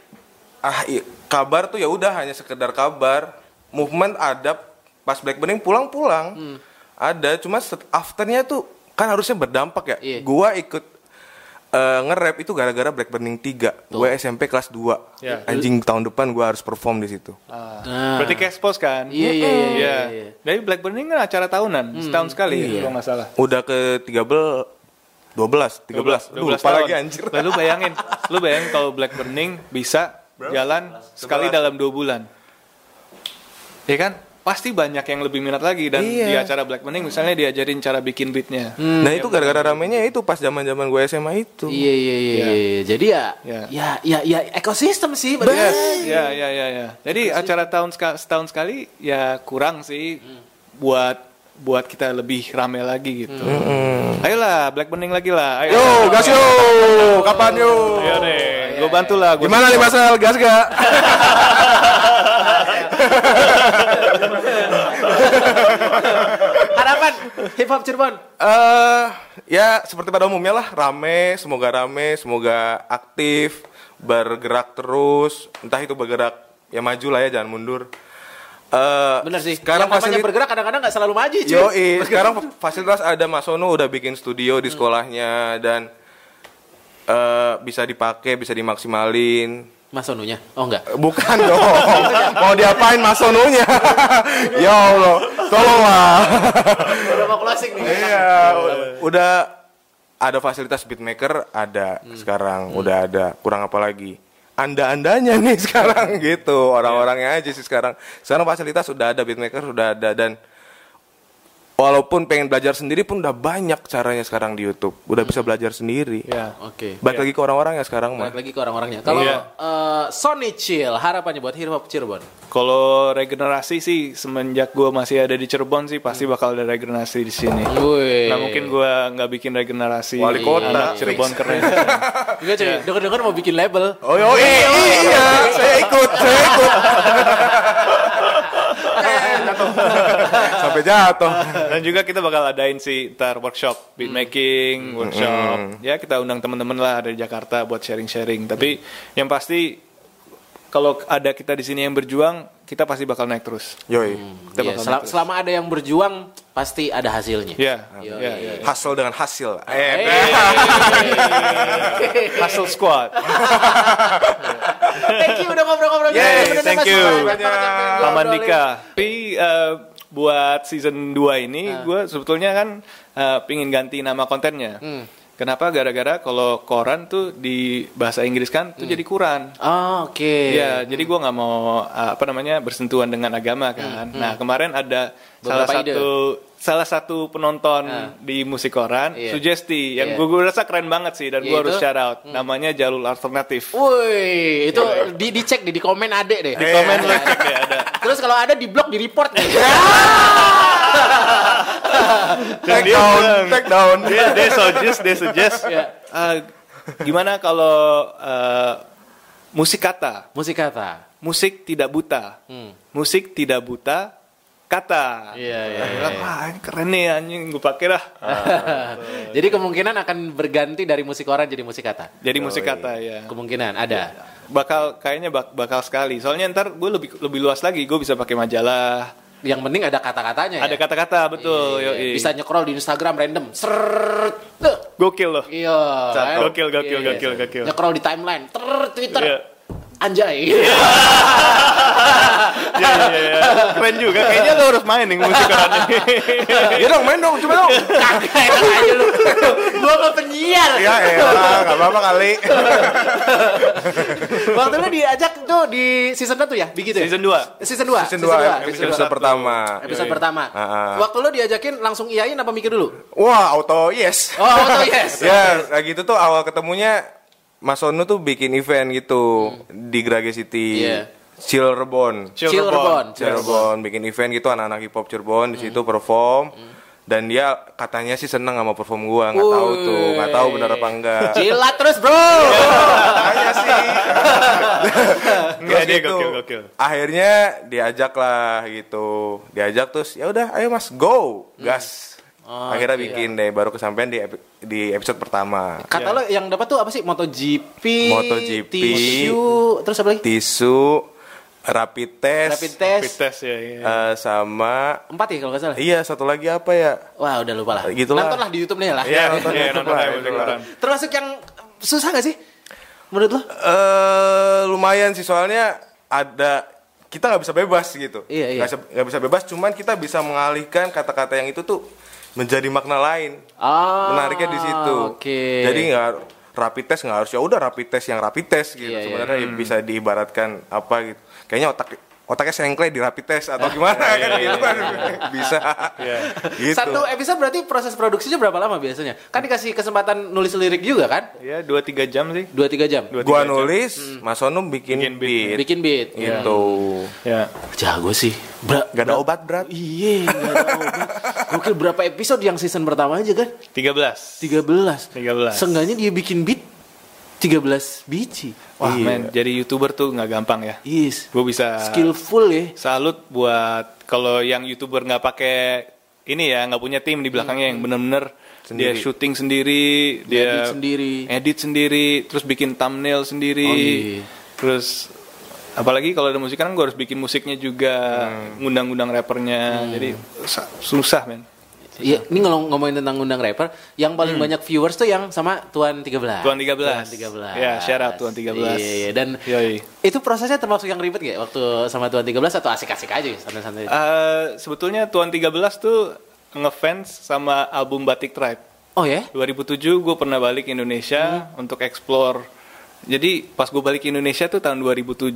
[SPEAKER 3] ah i- kabar tuh ya udah hanya sekedar kabar. Movement ada, pas Black Burning pulang-pulang,
[SPEAKER 1] Hmm.
[SPEAKER 3] ada. Cuma set- afternya tuh kan harusnya berdampak ya.
[SPEAKER 1] Iya.
[SPEAKER 3] Gua ikut eh, nge-rap itu gara-gara Black Burning 3 Gue SMP kelas 2
[SPEAKER 2] Ya.
[SPEAKER 3] Anjing tahun depan gue harus perform di situ.
[SPEAKER 2] Ah.
[SPEAKER 1] Nah.
[SPEAKER 2] Berarti ke expose kan?
[SPEAKER 1] Iya, iya, iya,
[SPEAKER 2] Iya.
[SPEAKER 1] iya, iya.
[SPEAKER 2] Dari Black Burning kan acara tahunan, setahun sekali
[SPEAKER 1] Iya.
[SPEAKER 2] kalau nggak salah.
[SPEAKER 3] Udah ke 13 12 13 Duh, lupa lagi anjir.
[SPEAKER 2] Lah, lu bayangin, lu bayangin kalau Black Burning bisa jalan sekali dalam dua bulan. Ya kan? Pasti banyak yang lebih minat lagi dan
[SPEAKER 3] Iya.
[SPEAKER 2] di acara Black Burning misalnya diajarin cara bikin beatnya.
[SPEAKER 3] Nah itu gara-gara ramenya itu pas zaman-zaman gue SMA itu.
[SPEAKER 1] Iya, iya, iya,
[SPEAKER 2] Ya.
[SPEAKER 1] iya. Jadi ya,
[SPEAKER 2] Ya.
[SPEAKER 1] ya, ya, ya, ekosistem sih. berarti.
[SPEAKER 2] Yes, ya, ya, ya, ya. Jadi acara tahun setahun sekali ya kurang sih buat buat kita lebih rame lagi gitu. Ayolah Black Burning lagi lah. Ayo.
[SPEAKER 3] Yo, gas yo. Kapan yo?
[SPEAKER 2] Ayo deh, gue bantu lah. Gua
[SPEAKER 3] Gimana nih Masal? Gas gak?
[SPEAKER 1] Harapan hip hop Cirebon.
[SPEAKER 3] Eh, ya seperti pada umumnya lah, rame, semoga rame, semoga aktif, bergerak terus, entah itu bergerak ya maju lah ya, jangan mundur. Eh,
[SPEAKER 1] Bener sih.
[SPEAKER 3] Sekarang fasilitas
[SPEAKER 1] bergerak kadang-kadang nggak selalu maju, cuy.
[SPEAKER 3] Yoi, sekarang fasilitas ada Mas Sono udah bikin studio di sekolahnya dan eh, bisa dipakai, bisa dimaksimalin.
[SPEAKER 1] Mas Sonunya? Oh enggak.
[SPEAKER 3] Bukan dong. Mau diapain Mas Sononya? ya Allah, tolonglah.
[SPEAKER 1] Udah mau closing nih.
[SPEAKER 3] Iya, udah ada fasilitas beatmaker ada
[SPEAKER 1] Hmm.
[SPEAKER 3] sekarang, udah ada. Kurang apa lagi? Anda-andanya nih sekarang gitu, orang-orangnya aja sih sekarang. Sekarang fasilitas sudah ada, beatmaker sudah ada dan walaupun pengen belajar sendiri pun udah banyak caranya sekarang di YouTube. Udah bisa belajar sendiri.
[SPEAKER 2] Ya.
[SPEAKER 1] Oke.
[SPEAKER 3] Balik lagi ke orang-orangnya sekarang mah.
[SPEAKER 1] Balik lagi ke orang-orangnya. Kalau
[SPEAKER 2] Iya.
[SPEAKER 1] eh, Sony Chill, harapannya buat hip hop Cirebon.
[SPEAKER 2] Kalau regenerasi sih semenjak gue masih ada di Cirebon sih pasti bakal ada regenerasi di sini.
[SPEAKER 1] Wih.
[SPEAKER 2] Nah mungkin gue nggak bikin regenerasi
[SPEAKER 3] Wali kota.
[SPEAKER 2] anak Cirebon keren.
[SPEAKER 1] Enggak cuy, denger-denger mau bikin label.
[SPEAKER 3] Oh, oh iya, iya, saya ikut, saya ikut. Sampai jatuh.
[SPEAKER 2] Dan juga kita bakal adain sih ntar workshop beat making, workshop. Ya kita undang teman-teman lah dari Jakarta buat sharing-sharing. Tapi yang pasti kalau ada kita di sini yang berjuang, kita pasti bakal naik terus.
[SPEAKER 3] Yoi.
[SPEAKER 2] Kita
[SPEAKER 1] Iya,
[SPEAKER 2] bakal
[SPEAKER 1] sel-
[SPEAKER 2] naik terus.
[SPEAKER 1] selama ada yang berjuang pasti ada hasilnya.
[SPEAKER 2] Ya,
[SPEAKER 1] Yo,
[SPEAKER 2] ya,
[SPEAKER 1] iya.
[SPEAKER 2] ya.
[SPEAKER 3] Hustle dengan hasil. Eh,
[SPEAKER 1] Hey.
[SPEAKER 2] Hustle Squad.
[SPEAKER 1] thank you udah ngobrol-ngobrol. Bener-bener
[SPEAKER 2] thank you.
[SPEAKER 1] Ngobrolin.
[SPEAKER 2] Mandika. Tapi eh, buat season 2 ini
[SPEAKER 1] Ah.
[SPEAKER 2] gue sebetulnya kan eh, pingin ganti nama kontennya.
[SPEAKER 1] Hmm.
[SPEAKER 2] Kenapa? Gara-gara kalau koran tuh di bahasa Inggris kan tuh jadi kuran.
[SPEAKER 1] Oh, Oke.
[SPEAKER 2] Iya, jadi gue nggak mau apa namanya bersentuhan dengan agama kan. Nah kemarin ada salah
[SPEAKER 1] Hmm, Beberapa ide.
[SPEAKER 2] satu salah satu penonton di musik koran
[SPEAKER 1] Iya.
[SPEAKER 2] sugesti yang
[SPEAKER 1] Iya.
[SPEAKER 2] gue rasa keren banget sih dan gue
[SPEAKER 1] Yaitu?
[SPEAKER 2] harus shout out. Namanya Jalur Alternatif.
[SPEAKER 1] Woi, itu di dicek di, di komen ade deh.
[SPEAKER 2] Di komen lo cek deh ada.
[SPEAKER 1] Terus kalau ada di blog di report
[SPEAKER 3] Take down, take down.
[SPEAKER 2] dia, dia suggest, dia suggest.
[SPEAKER 1] Iya.
[SPEAKER 2] uh, gimana kalau uh, musik kata,
[SPEAKER 1] Musik kata.
[SPEAKER 2] musik tidak buta,
[SPEAKER 1] Hmm.
[SPEAKER 2] musik tidak buta kata.
[SPEAKER 1] Iya, iya,
[SPEAKER 2] Gua bilang, ah ini keren nih anjing gue pakai dah.
[SPEAKER 1] Jadi kemungkinan akan berganti dari musik koran jadi musik kata.
[SPEAKER 2] Jadi musik kata ya.
[SPEAKER 1] Kemungkinan ada.
[SPEAKER 2] Bakal kayaknya bak- bakal sekali. Soalnya ntar gue lebih lebih luas lagi. Gue bisa pakai majalah.
[SPEAKER 1] Yang penting ada kata-katanya
[SPEAKER 2] Ada
[SPEAKER 1] ya.
[SPEAKER 2] kata-kata betul.
[SPEAKER 1] Iya,
[SPEAKER 2] yoi.
[SPEAKER 1] Bisa nyekrol di Instagram random. Seret.
[SPEAKER 2] Gokil loh.
[SPEAKER 1] Iya. kan?
[SPEAKER 2] Gokil, gokil,
[SPEAKER 1] Iya.
[SPEAKER 2] gokil, gokil.
[SPEAKER 1] Nyekrol di timeline. Ter Twitter.
[SPEAKER 2] Iya.
[SPEAKER 1] Anjay.
[SPEAKER 2] Iya, iya, iya. Keren juga. Kayaknya lo harus main nih musik koran ini.
[SPEAKER 3] Ya dong, main dong, coba dong.
[SPEAKER 1] Kagak enak aja lu. Gua ke penyiar.
[SPEAKER 3] Ya elah, gak apa-apa kali.
[SPEAKER 1] Waktu lu diajak tuh di season 1 ya? Begitu ya?
[SPEAKER 2] Season 2.
[SPEAKER 1] Season 2.
[SPEAKER 3] Season 2,
[SPEAKER 2] episode
[SPEAKER 3] pertama.
[SPEAKER 1] Episode pertama.
[SPEAKER 3] Ah, ah.
[SPEAKER 1] Waktu lu diajakin langsung iyain apa mikir dulu?
[SPEAKER 3] Wah, auto yes.
[SPEAKER 1] Oh, auto yes.
[SPEAKER 3] ya, kayak gitu tuh awal ketemunya Mas Sono tuh bikin event gitu di Grage City.
[SPEAKER 1] Iya.
[SPEAKER 3] Cirebon.
[SPEAKER 1] Cirebon.
[SPEAKER 3] Cirebon bikin event gitu anak-anak hip hop Cirebon di situ perform. dan dia katanya sih seneng sama perform gua nggak tahu tuh nggak tahu benar apa enggak
[SPEAKER 1] Jilat terus bro.
[SPEAKER 3] katanya sih Terus
[SPEAKER 2] dia
[SPEAKER 3] gitu,
[SPEAKER 2] gokil, gokil.
[SPEAKER 3] akhirnya diajak lah gitu diajak terus ya udah ayo mas go gas
[SPEAKER 1] Oh,
[SPEAKER 3] akhirnya
[SPEAKER 1] iya.
[SPEAKER 3] bikin deh baru kesampaian di epi- di episode pertama
[SPEAKER 1] Kata lo yang dapat tuh apa sih? MotoGP,
[SPEAKER 3] MotoGP,
[SPEAKER 1] tisu, terus apa lagi?
[SPEAKER 3] tisu rapid test,
[SPEAKER 1] Rapid test.
[SPEAKER 2] Fit test ya, ya.
[SPEAKER 3] eh, sama
[SPEAKER 1] Empat ya kalau nggak salah.
[SPEAKER 3] iya satu lagi apa ya
[SPEAKER 1] Wah udah lupa lah.
[SPEAKER 3] Gitulah.
[SPEAKER 1] Nonton lah di YouTube nih lah.
[SPEAKER 3] Iya, nonton
[SPEAKER 2] Iya,
[SPEAKER 3] YouTube
[SPEAKER 2] nonton
[SPEAKER 3] lah,
[SPEAKER 2] aja,
[SPEAKER 3] itu
[SPEAKER 2] nonton.
[SPEAKER 3] lah.
[SPEAKER 1] Termasuk yang susah gak sih? Menurut lo?
[SPEAKER 3] eh lumayan sih soalnya ada kita nggak bisa bebas gitu
[SPEAKER 1] Iya, iya.
[SPEAKER 3] Nggak nggak bisa bebas cuman kita bisa mengalihkan kata-kata yang itu tuh menjadi makna lain
[SPEAKER 1] Ah,
[SPEAKER 3] menariknya di situ
[SPEAKER 1] Oke.
[SPEAKER 3] jadi nggak rapid test nggak harus ya udah rapid test yang rapid test gitu
[SPEAKER 1] Iya, iya.
[SPEAKER 3] sebenarnya bisa diibaratkan apa gitu kayaknya otak otaknya sengkle di rapid test atau gimana kan gitu kan bisa gitu
[SPEAKER 1] Satu episode berarti proses produksinya berapa lama biasanya? Kan dikasih kesempatan nulis lirik juga kan?
[SPEAKER 2] Ya, 2-3 jam sih.
[SPEAKER 1] 2-3 jam.
[SPEAKER 2] Dua,
[SPEAKER 3] gua
[SPEAKER 2] tiga jam.
[SPEAKER 3] nulis Mas Ono bikin,
[SPEAKER 2] Bikin beat.
[SPEAKER 3] beat,
[SPEAKER 1] Bikin beat.
[SPEAKER 3] gitu
[SPEAKER 2] Ya.
[SPEAKER 1] Jago sih. Bra
[SPEAKER 3] Gak ada obat berat
[SPEAKER 1] Iya, nggak ada obat. Gokil berapa episode yang season pertama aja kan?
[SPEAKER 2] 13.
[SPEAKER 1] 13.
[SPEAKER 2] 13.
[SPEAKER 1] Seenggaknya dia bikin beat 13 biji.
[SPEAKER 2] Wah,
[SPEAKER 3] Iya.
[SPEAKER 2] men, jadi YouTuber tuh nggak gampang ya.
[SPEAKER 1] Yes.
[SPEAKER 2] Gue bisa
[SPEAKER 1] Skillful ya.
[SPEAKER 2] salut buat kalau yang YouTuber nggak pakai ini ya, nggak punya tim di belakangnya yang bener-bener dia syuting sendiri, dia
[SPEAKER 1] Edit sendiri.
[SPEAKER 2] edit sendiri, terus bikin thumbnail sendiri,
[SPEAKER 1] Oh, iya.
[SPEAKER 2] terus apalagi kalau ada musik kan gue harus bikin musiknya juga, ngundang-ngundang rappernya, jadi sa- susah men.
[SPEAKER 1] Iya, ini ngomong ngomongin tentang undang rapper, yang paling banyak viewers tuh yang sama Tuan 13.
[SPEAKER 2] Tuan 13.
[SPEAKER 1] Tuan 13.
[SPEAKER 2] Ya, shout out Tuan 13.
[SPEAKER 1] Iya, iya. dan
[SPEAKER 2] Yoi.
[SPEAKER 1] itu prosesnya termasuk yang ribet gak waktu sama Tuan 13 atau asik-asik aja santai-santai?
[SPEAKER 2] Eh, sebetulnya Tuan 13 tuh ngefans sama album Batik Tribe.
[SPEAKER 1] oh ya?
[SPEAKER 2] 2007 gue pernah balik ke Indonesia untuk explore. Jadi pas gue balik ke Indonesia tuh tahun 2007,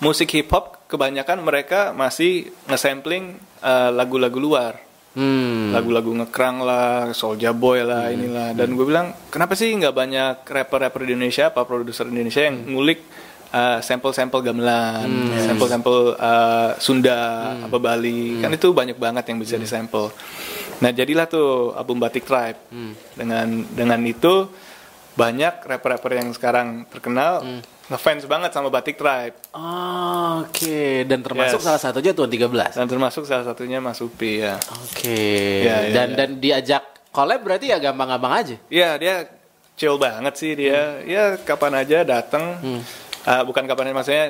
[SPEAKER 2] musik hip hop kebanyakan mereka masih nge-sampling eh, lagu-lagu luar.
[SPEAKER 1] Hmm.
[SPEAKER 2] Lagu-lagu ngekrang lah, Soulja Boy lah, inilah. Dan gue bilang, kenapa sih nggak banyak rapper-rapper di Indonesia, apa produser Indonesia yang ngulik eh, sampel-sampel gamelan, sampel-sampel eh, Sunda, apa Bali, kan itu banyak banget yang bisa disampel. Nah jadilah tuh album Batik Tribe. Dengan dengan itu banyak rapper-rapper yang sekarang terkenal ngefans banget sama Batik Tribe.
[SPEAKER 1] Oh, Oke, dan termasuk
[SPEAKER 2] Yes.
[SPEAKER 1] salah satunya Tuan 13.
[SPEAKER 2] Dan termasuk salah satunya Mas Upi ya.
[SPEAKER 1] Oke.
[SPEAKER 2] Ya, ya,
[SPEAKER 1] dan
[SPEAKER 2] ya.
[SPEAKER 1] dan diajak collab berarti ya gampang-gampang aja.
[SPEAKER 2] Iya dia chill banget sih dia. Ya kapan aja datang. Ah, bukan kapan aja maksudnya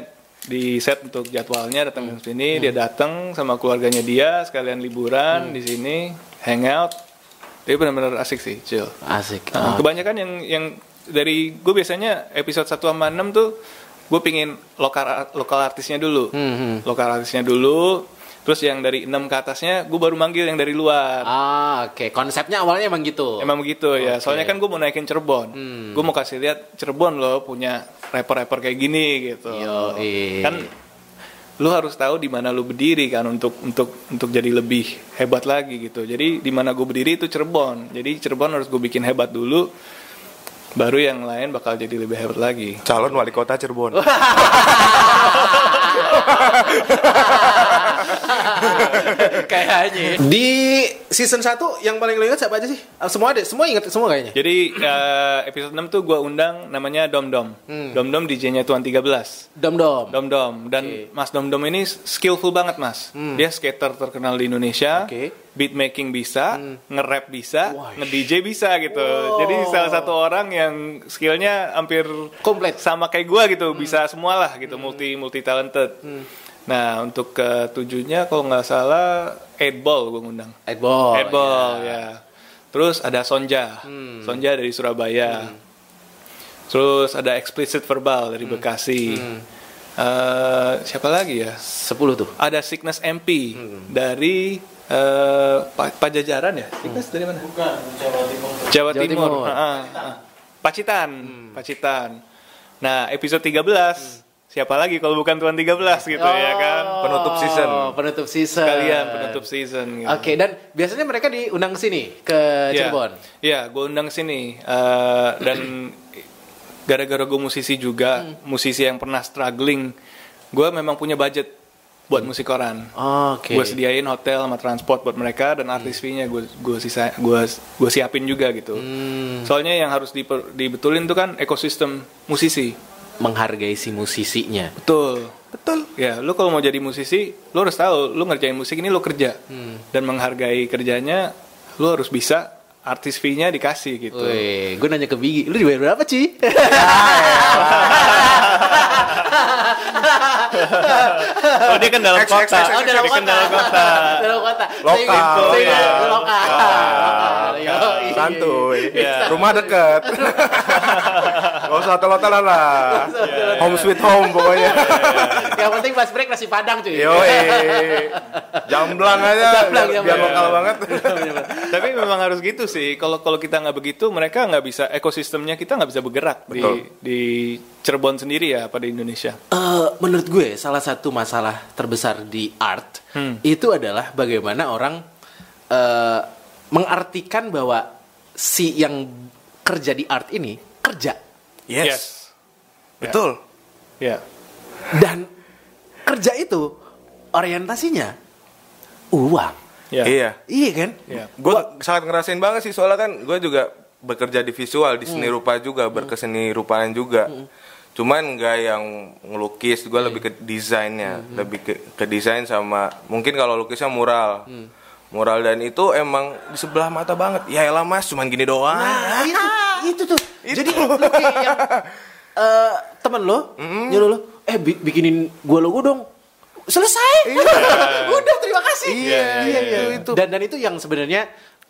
[SPEAKER 2] di set untuk jadwalnya datang ke sini dia datang sama keluarganya dia sekalian liburan di sini hangout. Dia benar-benar asik sih chill.
[SPEAKER 1] Asik.
[SPEAKER 2] Nah,
[SPEAKER 1] Oh.
[SPEAKER 2] kebanyakan yang yang dari gue biasanya episode 1 sama 6 tuh gue pingin lokal lokal artisnya dulu.
[SPEAKER 1] Hmm,
[SPEAKER 2] Lokal artisnya dulu. Terus yang dari 6 ke atasnya gue baru manggil yang dari luar.
[SPEAKER 1] Ah, oke. Konsepnya awalnya emang gitu.
[SPEAKER 2] Emang begitu ya.
[SPEAKER 1] Oke.
[SPEAKER 2] Soalnya kan gue mau naikin Cirebon.
[SPEAKER 1] Hmm.
[SPEAKER 2] Gue mau kasih lihat Cirebon loh punya rapper-rapper kayak gini gitu.
[SPEAKER 1] Yoi.
[SPEAKER 2] Kan lu harus tahu di mana lu berdiri kan untuk untuk untuk jadi lebih hebat lagi gitu. Jadi di mana gue berdiri itu Cirebon. Jadi Cirebon harus gue bikin hebat dulu. Baru yang lain bakal jadi lebih hebat lagi.
[SPEAKER 3] calon wali kota Cirebon
[SPEAKER 1] Kayaknya. Di season 1 yang paling lo ingat siapa aja sih? Ah, Semua ada, semua ingat semua kayaknya.
[SPEAKER 2] Jadi eh, episode 6 tuh gue undang namanya Dom Dom.
[SPEAKER 1] Hmm.
[SPEAKER 2] Dom Dom DJ-nya Tuan 13.
[SPEAKER 1] Dom Dom.
[SPEAKER 2] Dom Dom dan
[SPEAKER 1] Oke.
[SPEAKER 2] Mas Dom Dom ini skillful banget Mas. Dia skater terkenal di Indonesia.
[SPEAKER 1] Oke.
[SPEAKER 2] Beat making bisa, nge-rap bisa, nge-DJ bisa gitu. Jadi salah satu orang yang skillnya hampir
[SPEAKER 1] Komplit.
[SPEAKER 2] sama kayak gua gitu, bisa semualah gitu, multi multi talented. Nah untuk ketujuhnya kalau nggak salah Eight Ball gue ngundang.
[SPEAKER 1] Eight Ball.
[SPEAKER 2] Eight Ball
[SPEAKER 1] ya.
[SPEAKER 2] ya. Terus ada Sonja, Sonja dari Surabaya. Terus ada Explicit Verbal dari Bekasi. Eh, siapa lagi ya?
[SPEAKER 1] 10 tuh.
[SPEAKER 2] Ada Sickness MP dari eh, Pa- Pajajaran ya? Sickness dari mana? Bukan, Jawa Timur. Jawa,
[SPEAKER 1] Jawa
[SPEAKER 2] Timur.
[SPEAKER 1] Timur.
[SPEAKER 2] Ah, ah. Pacitan, Pacitan. Nah, episode 13 siapa lagi kalau bukan Tuan 13 gitu ya kan?
[SPEAKER 3] Penutup season.
[SPEAKER 1] Oh, penutup season.
[SPEAKER 2] Kalian penutup season gitu.
[SPEAKER 1] Oke, dan biasanya mereka diundang ke sini ke
[SPEAKER 2] Iya.
[SPEAKER 1] Cirebon.
[SPEAKER 2] Iya, gue undang sini Eh, dan gara-gara gue musisi juga,
[SPEAKER 1] Hmm.
[SPEAKER 2] musisi yang pernah struggling, gue memang punya budget buat musik koran.
[SPEAKER 1] Oke.
[SPEAKER 2] Gue sediain hotel sama transport buat mereka dan artis fee-nya gue gue sisa gue gue siapin juga gitu.
[SPEAKER 1] Hmm.
[SPEAKER 2] Soalnya yang harus diper- dibetulin tuh kan ekosistem musisi.
[SPEAKER 1] Menghargai si musisinya.
[SPEAKER 2] Betul. Betul. Ya, lu kalau mau jadi musisi, lu harus tahu lu ngerjain musik ini lu kerja.
[SPEAKER 1] Hmm.
[SPEAKER 2] Dan menghargai kerjanya lu harus bisa artis fee-nya dikasih gitu.
[SPEAKER 1] Gue nanya ke Bigi, lu dibayar berapa, Ci?
[SPEAKER 2] Oh, dia kan dalam kota.
[SPEAKER 3] X, X,
[SPEAKER 1] Oh, dalam
[SPEAKER 2] Dia kan
[SPEAKER 1] kota.
[SPEAKER 2] dalam kota.
[SPEAKER 1] dalam kota.
[SPEAKER 3] Lokal, ya.
[SPEAKER 1] Lokal.
[SPEAKER 3] Santuy.
[SPEAKER 2] Iya.
[SPEAKER 3] Rumah deket. Gak usah hotel-hotelan lah. Home sweet home pokoknya.
[SPEAKER 1] Yang penting pas break nasi padang, cuy.
[SPEAKER 3] Yoi. Jamblang aja
[SPEAKER 1] Jamblang,
[SPEAKER 3] biar, biar
[SPEAKER 1] jamblang.
[SPEAKER 3] lokal banget.
[SPEAKER 2] Tapi memang harus gitu sih. Kalau kalau kita nggak begitu, mereka nggak bisa ekosistemnya kita nggak bisa bergerak di
[SPEAKER 3] Betul.
[SPEAKER 2] di Cirebon sendiri ya pada Indonesia.
[SPEAKER 1] Eh, menurut gue salah satu masalah terbesar di art
[SPEAKER 2] Hmm.
[SPEAKER 1] itu adalah bagaimana orang eh, mengartikan bahwa si yang kerja di art ini kerja
[SPEAKER 3] Yes. Betul.
[SPEAKER 2] Ya.
[SPEAKER 1] dan kerja itu orientasinya uang.
[SPEAKER 2] Ya.
[SPEAKER 3] Iya.
[SPEAKER 1] Iya kan?
[SPEAKER 2] Ya.
[SPEAKER 3] Gue sangat ngerasain banget sih soalnya kan gue juga bekerja di visual di
[SPEAKER 1] Hmm.
[SPEAKER 3] seni rupa juga berkeseni rupaan juga. Cuman nggak yang ngelukis, gue lebih ke desainnya,
[SPEAKER 1] Hmm.
[SPEAKER 3] lebih ke, ke desain sama mungkin kalau lukisnya mural,
[SPEAKER 1] Hmm.
[SPEAKER 3] mural dan itu emang di sebelah mata banget. Ya elah mas, cuman gini doang.
[SPEAKER 1] Nah, itu itu tuh. Jadi lu kayak yang eh, temen lo nyuruh lo, eh bi- bikinin gua logo dong. Selesai. Udah terima kasih.
[SPEAKER 2] Iya, iya, iya.
[SPEAKER 1] itu. Dan dan itu yang sebenarnya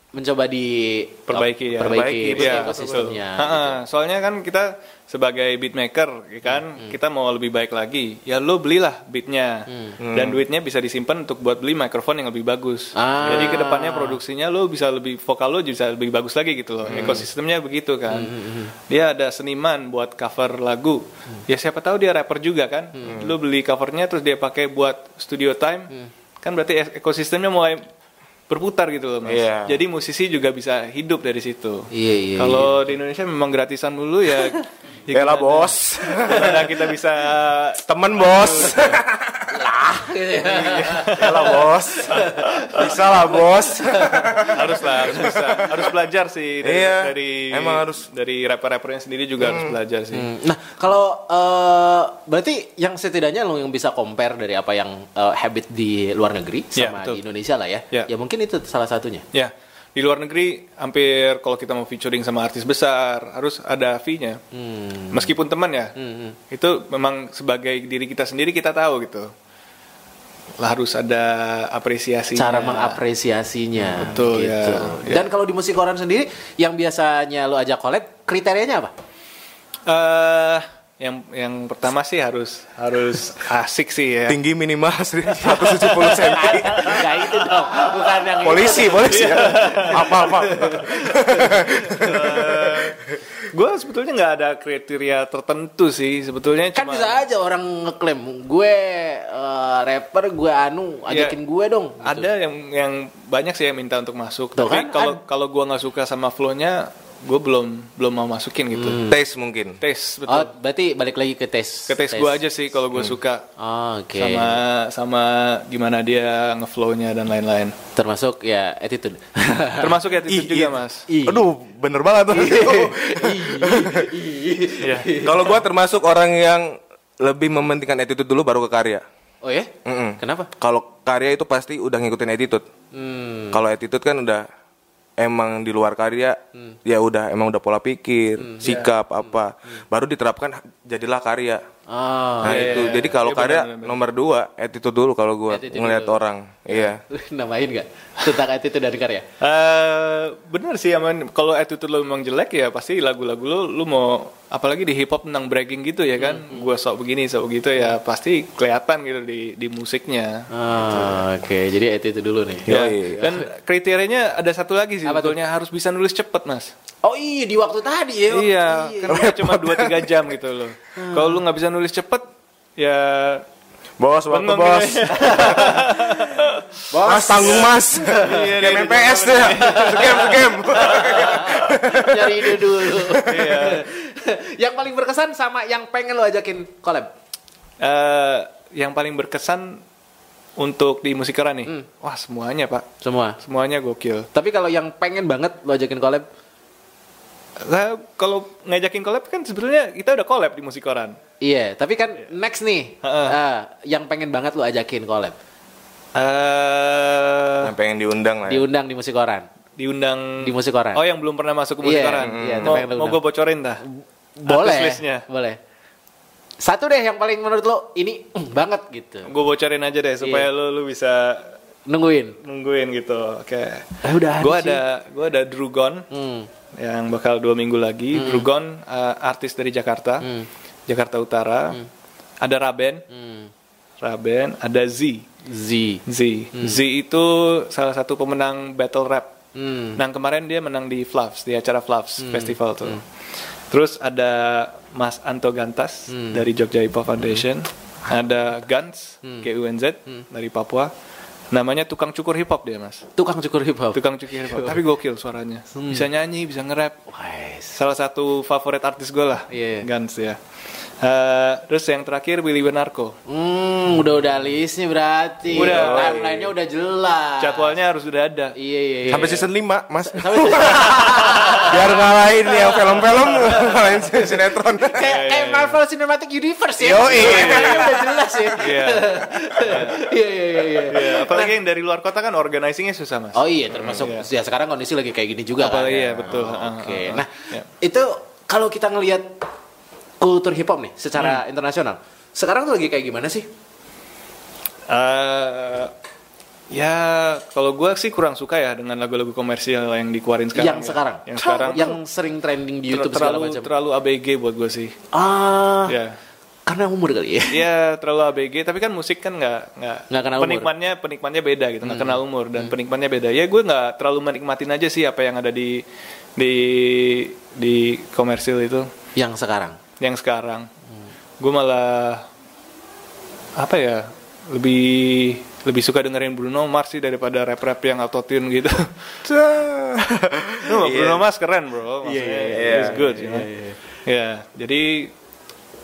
[SPEAKER 1] mencoba di
[SPEAKER 2] Perbaiki ya.
[SPEAKER 1] perbaiki
[SPEAKER 3] Perbaiki,
[SPEAKER 1] betul,
[SPEAKER 2] Iya,
[SPEAKER 1] ekosistemnya.
[SPEAKER 2] betul. Ha-ha, Soalnya kan kita sebagai beatmaker, ya kan,
[SPEAKER 1] Hmm.
[SPEAKER 2] kita mau lebih baik lagi. Ya lo belilah beatnya, dan duitnya bisa disimpan untuk buat beli mikrofon yang lebih bagus.
[SPEAKER 1] Ah.
[SPEAKER 2] Jadi ke depannya produksinya lo bisa lebih vokal lo bisa lebih bagus lagi gitu loh.
[SPEAKER 1] Hmm.
[SPEAKER 2] Ekosistemnya begitu kan. Dia ada seniman buat cover lagu. Ya siapa tahu dia rapper juga kan. Lo beli covernya terus dia pakai buat studio time, kan berarti ek- ekosistemnya mulai berputar gitu loh mas.
[SPEAKER 3] Iya.
[SPEAKER 2] Jadi musisi juga bisa hidup dari situ.
[SPEAKER 1] Iya, iya,
[SPEAKER 2] Kalau di Indonesia memang gratisan dulu ya.
[SPEAKER 3] Ya lah
[SPEAKER 2] gimana-
[SPEAKER 3] bos,
[SPEAKER 2] Gimana kita bisa
[SPEAKER 3] temen bos,
[SPEAKER 1] Lah, gitu ya.
[SPEAKER 3] ya lah bos, bisa lah bos.
[SPEAKER 2] harus lah harus bisa harus belajar sih dari
[SPEAKER 3] Iya,
[SPEAKER 2] dari
[SPEAKER 3] emang harus.
[SPEAKER 2] dari rapper-rappernya sendiri juga harus belajar sih.
[SPEAKER 1] Hmm, Nah, kalau eh, berarti yang setidaknya lo yang bisa compare dari apa yang eh, habit di luar negeri
[SPEAKER 2] Ya,
[SPEAKER 1] sama
[SPEAKER 2] betul.
[SPEAKER 1] di Indonesia lah ya.
[SPEAKER 2] Ya.
[SPEAKER 1] Ya mungkin itu salah satunya.
[SPEAKER 2] Ya, di luar negeri hampir kalau kita mau featuring sama artis besar harus ada fee-nya.
[SPEAKER 1] Hmm.
[SPEAKER 2] Meskipun teman ya. Itu memang sebagai diri kita sendiri kita tahu gitu. Lah harus ada apresiasi.
[SPEAKER 1] Cara mengapresiasinya.
[SPEAKER 2] Betul,
[SPEAKER 1] gitu.
[SPEAKER 2] ya. Ya.
[SPEAKER 1] Dan kalau di musik koran sendiri, yang biasanya lo ajak collab, kriterianya apa?
[SPEAKER 2] Eh, yang yang pertama sih harus harus asik sih ya.
[SPEAKER 3] Tinggi minimal 170 cm.
[SPEAKER 1] Enggak itu dong, bukan yang
[SPEAKER 3] Polisi,
[SPEAKER 1] itu.
[SPEAKER 3] polisi ya. Apa apa.
[SPEAKER 2] gue sebetulnya nggak ada kriteria tertentu sih sebetulnya
[SPEAKER 1] Kan
[SPEAKER 2] cuma
[SPEAKER 1] bisa aja orang ngeklaim gue eh, rapper, gue anu, ajakin gue dong. gitu.
[SPEAKER 2] ada yang yang banyak sih yang minta untuk masuk
[SPEAKER 1] Tuh
[SPEAKER 2] tapi
[SPEAKER 1] kan,
[SPEAKER 2] kalau
[SPEAKER 1] ad-
[SPEAKER 2] kalau gue nggak suka sama flownya gue belum belum mau masukin gitu
[SPEAKER 3] Tes mungkin.
[SPEAKER 2] tes
[SPEAKER 1] Oh,
[SPEAKER 2] betul
[SPEAKER 1] berarti balik lagi ke tes.
[SPEAKER 2] ke tes gue aja sih kalau gue suka
[SPEAKER 1] Oh, Oke.
[SPEAKER 2] sama sama gimana dia ngeflownya dan lain-lain
[SPEAKER 1] Termasuk ya attitude.
[SPEAKER 2] termasuk ya
[SPEAKER 3] Ih,
[SPEAKER 2] juga
[SPEAKER 3] ih.
[SPEAKER 2] mas
[SPEAKER 1] Ih.
[SPEAKER 3] Aduh, bener banget tuh.
[SPEAKER 2] Iya.
[SPEAKER 3] Kalau gua termasuk orang yang lebih mementingkan attitude dulu baru ke karya.
[SPEAKER 1] Oh ya?
[SPEAKER 3] Mm-mm.
[SPEAKER 1] Kenapa?
[SPEAKER 3] Kalau karya itu pasti udah ngikutin attitude.
[SPEAKER 1] Hmm.
[SPEAKER 3] Kalau attitude kan udah emang di luar karya, ya udah emang udah pola pikir, sikap apa, baru diterapkan jadilah karya.
[SPEAKER 1] Oh.
[SPEAKER 3] Nah
[SPEAKER 2] iya,
[SPEAKER 3] itu,
[SPEAKER 2] iya.
[SPEAKER 3] jadi kalau
[SPEAKER 2] Iya,
[SPEAKER 3] karya nomor dua attitude dulu kalau gua
[SPEAKER 1] Attitude
[SPEAKER 3] ngeliat
[SPEAKER 1] dulu.
[SPEAKER 3] orang, iya.
[SPEAKER 1] Namain gak? Tentang attitude dari karya?
[SPEAKER 2] Eh bener sih aman kalau attitude lo memang jelek ya pasti lagu-lagu lo lu mau apalagi di hip hop tentang bragging gitu ya kan gua sok begini sok begitu ya pasti kelihatan gitu di di musiknya
[SPEAKER 1] Oh, Oke, jadi attitude dulu nih.
[SPEAKER 2] Ya,
[SPEAKER 3] Yoi.
[SPEAKER 2] dan kriterianya ada satu lagi sih
[SPEAKER 1] Apa tuh?
[SPEAKER 2] sebetulnya harus bisa nulis cepet mas
[SPEAKER 1] Oh iya di waktu tadi ya.
[SPEAKER 2] iya kan nggak cuma 2-3 jam gitu loh kalau lu nggak bisa nulis cepet ya
[SPEAKER 3] Bos, waktu bos.
[SPEAKER 2] ya.
[SPEAKER 3] Mas tanggung mas.
[SPEAKER 2] Iya,
[SPEAKER 3] Game
[SPEAKER 2] iya,
[SPEAKER 3] MPS deh. Game, game.
[SPEAKER 1] Nyari ide dulu.
[SPEAKER 2] Iya.
[SPEAKER 1] yang paling berkesan sama yang pengen lo ajakin collab.
[SPEAKER 2] Eh, yang paling berkesan untuk di musikeran nih,
[SPEAKER 1] Hmm.
[SPEAKER 2] wah semuanya pak,
[SPEAKER 1] Semua.
[SPEAKER 2] semuanya gokil.
[SPEAKER 1] Tapi kalau yang pengen banget lo ajakin collab,
[SPEAKER 2] Nah, kalau ngajakin collab kan sebenarnya kita udah collab di musikoran.
[SPEAKER 1] Iya. Tapi kan next nih,
[SPEAKER 2] Heeh.
[SPEAKER 1] ah, yang pengen banget lo ajakin collab,
[SPEAKER 2] Eh,
[SPEAKER 3] Yang pengen diundang lah ya.
[SPEAKER 1] diundang di musikoran.
[SPEAKER 2] diundang
[SPEAKER 1] Di musikoran.
[SPEAKER 2] Oh, yang belum pernah masuk ke musikoran.
[SPEAKER 1] iya,
[SPEAKER 2] mau
[SPEAKER 1] tapi yang
[SPEAKER 2] mau
[SPEAKER 1] diundang.
[SPEAKER 2] gue bocorin dah.
[SPEAKER 1] Boleh,
[SPEAKER 2] listnya.
[SPEAKER 1] boleh. Satu deh yang paling menurut lo ini mm, banget gitu.
[SPEAKER 2] Gue bocorin aja deh supaya
[SPEAKER 1] Iya.
[SPEAKER 2] lu lu bisa
[SPEAKER 1] Nungguin.
[SPEAKER 2] nungguin gitu. Oke.
[SPEAKER 1] Eh, udah
[SPEAKER 2] Gue
[SPEAKER 1] ada
[SPEAKER 2] gue ada Drugon
[SPEAKER 1] Hmm.
[SPEAKER 2] yang bakal dua minggu lagi. Drugon uh, artis dari Jakarta,
[SPEAKER 1] Hmm.
[SPEAKER 2] Jakarta Utara. Ada Raben,
[SPEAKER 1] Hmm.
[SPEAKER 2] Raben. Ada Z,
[SPEAKER 1] Z.
[SPEAKER 2] Z. Z itu salah satu pemenang battle rap.
[SPEAKER 1] Hmm.
[SPEAKER 2] Nah kemarin dia menang di Fluffs di acara Fluffs Festival tuh. Terus ada Mas Anto Gantas dari Jogja Hip Hop Foundation. Ada Gans GUNZ dari Papua. Namanya tukang cukur hip hop dia mas.
[SPEAKER 1] Tukang cukur hip hop.
[SPEAKER 2] Tukang cukur hip hop. Tapi gokil suaranya. Bisa nyanyi, bisa nge-rap. Salah satu favorit artis gue lah.
[SPEAKER 1] Iya.
[SPEAKER 2] Gans ya. Eh, terus yang terakhir Willy Benarko.
[SPEAKER 1] Hmm, udah udah listnya berarti.
[SPEAKER 2] Udah.
[SPEAKER 1] Timelinenya udah jelas.
[SPEAKER 2] Jadwalnya harus udah ada.
[SPEAKER 1] Iya iya iya.
[SPEAKER 3] Sampai season 5, Mas.
[SPEAKER 1] Sampai
[SPEAKER 3] Biar ngalahin yang film-film, ngalahin sinetron.
[SPEAKER 1] kayak kayak Marvel Cinematic Universe ya.
[SPEAKER 3] Yoi.
[SPEAKER 1] Timelinenya udah jelas ya.
[SPEAKER 2] Iya.
[SPEAKER 1] Iya iya iya iya.
[SPEAKER 2] Iya, Apalagi yang dari luar kota kan organizingnya susah mas.
[SPEAKER 1] Oh iya termasuk ya sekarang kondisi lagi kayak gini juga kan.
[SPEAKER 2] Apalagi ya betul.
[SPEAKER 1] Oke.
[SPEAKER 2] Ah.
[SPEAKER 1] Nah, itu kalau kita ngelihat kultur hip hop nih secara
[SPEAKER 2] Hmm.
[SPEAKER 1] internasional. Sekarang tuh lagi kayak gimana sih?
[SPEAKER 2] Eh, ya kalau gue sih kurang suka ya dengan lagu-lagu komersial yang dikeluarin sekarang.
[SPEAKER 1] yang
[SPEAKER 2] ya.
[SPEAKER 1] sekarang.
[SPEAKER 2] Yang sekarang.
[SPEAKER 1] yang sering trending di
[SPEAKER 2] ter-
[SPEAKER 1] YouTube segala
[SPEAKER 2] terlalu
[SPEAKER 1] macam.
[SPEAKER 2] terlalu ABG buat gue sih.
[SPEAKER 1] Ah,
[SPEAKER 2] Ya.
[SPEAKER 1] karena umur kali ya.
[SPEAKER 2] Ya terlalu ABG, tapi kan musik kan nggak nggak
[SPEAKER 1] Nggak kenal umur.
[SPEAKER 2] penikmatnya penikmatnya beda gitu, nggak kenal umur dan penikmatnya beda. Ya gue nggak terlalu menikmatin aja sih apa yang ada di di di komersil itu
[SPEAKER 1] Yang sekarang.
[SPEAKER 2] Yang sekarang. Gue malah apa ya lebih lebih suka dengerin Bruno Mars sih daripada rap-rap yang autotune gitu. no, Bruno Mars keren bro, maksudnya
[SPEAKER 3] iya,
[SPEAKER 2] it's good, you know. Ya, jadi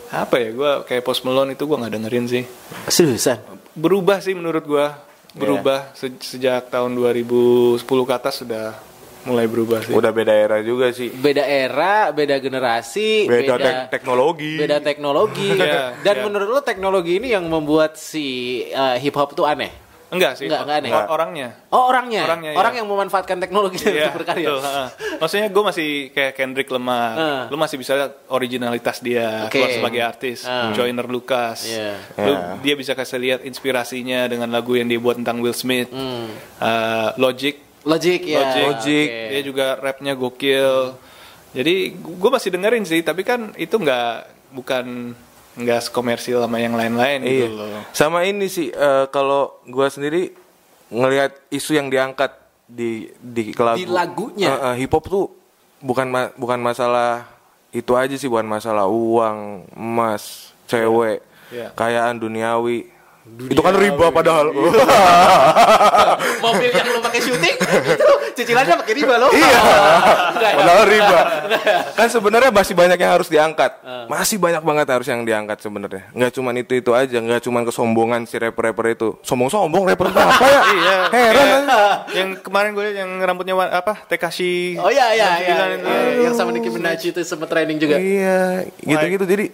[SPEAKER 2] apa ya? Gue kayak Post Malone itu gue nggak dengerin sih.
[SPEAKER 1] Seriusan.
[SPEAKER 2] Berubah sih menurut gue, berubah Se- sejak tahun 2010 ke atas sudah mulai berubah sih.
[SPEAKER 3] Udah beda era juga sih.
[SPEAKER 1] Beda era, beda generasi,
[SPEAKER 3] Beda,
[SPEAKER 1] beda
[SPEAKER 3] tek- teknologi.
[SPEAKER 1] beda teknologi.
[SPEAKER 2] Iya,
[SPEAKER 1] Dan
[SPEAKER 2] iya.
[SPEAKER 1] menurut lo teknologi ini yang membuat si uh, hip hop tuh aneh?
[SPEAKER 2] Enggak sih,
[SPEAKER 1] Enggak, enggak aneh.
[SPEAKER 2] or- orangnya.
[SPEAKER 1] Oh orangnya,
[SPEAKER 2] Orangnya, iya.
[SPEAKER 1] orang yang memanfaatkan teknologi
[SPEAKER 2] Iya,
[SPEAKER 1] untuk berkarya.
[SPEAKER 2] betul, ha-ha. Maksudnya gue masih kayak Kendrick Lamar,
[SPEAKER 1] Ah.
[SPEAKER 2] lu masih bisa lihat originalitas dia
[SPEAKER 1] Oke.
[SPEAKER 2] keluar sebagai artis.
[SPEAKER 1] Ah.
[SPEAKER 2] Joyner Lucas. Lu,
[SPEAKER 3] Iya.
[SPEAKER 2] dia bisa kasih lihat inspirasinya dengan lagu yang dia buat tentang Will Smith,
[SPEAKER 1] Hmm.
[SPEAKER 2] Uh, Logic,
[SPEAKER 1] Logic ya.
[SPEAKER 2] Logic,
[SPEAKER 3] Logic.
[SPEAKER 1] oke.
[SPEAKER 2] dia juga rapnya gokil. Jadi gue masih dengerin sih, tapi kan itu nggak bukan nggak sekomersil sama yang lain-lain
[SPEAKER 3] Iya.
[SPEAKER 2] gitu loh.
[SPEAKER 3] Sama ini sih eh, kalau gua sendiri ngelihat isu yang diangkat di di lagu.
[SPEAKER 1] Di lagunya?
[SPEAKER 3] Eh, eh, hip hop tuh bukan ma- bukan masalah itu aja sih bukan masalah uang, emas, cewek,
[SPEAKER 2] Iya.
[SPEAKER 3] kayaan duniawi. Itu kan riba padahal.
[SPEAKER 1] Mobil yang lo pakai syuting itu cicilannya pakai riba lo.
[SPEAKER 3] Iya.
[SPEAKER 1] Ya?
[SPEAKER 3] Padahal riba. Kan sebenarnya masih banyak yang harus diangkat. Masih banyak banget harus yang diangkat sebenarnya. Nggak cuma itu itu aja, nggak cuma kesombongan si rapper-rapper itu. Sombong-sombong rapper itu apa ya?
[SPEAKER 2] Iya.
[SPEAKER 3] Heran.
[SPEAKER 2] Iya.
[SPEAKER 3] aja.
[SPEAKER 2] yang kemarin gue yang rambutnya apa? Tekashi.
[SPEAKER 1] Oh iya iya iya.
[SPEAKER 2] 99 itu.
[SPEAKER 1] iya. Yang sama Nicki Minaj itu sempat trending juga.
[SPEAKER 3] Iya, gitu-gitu. Jadi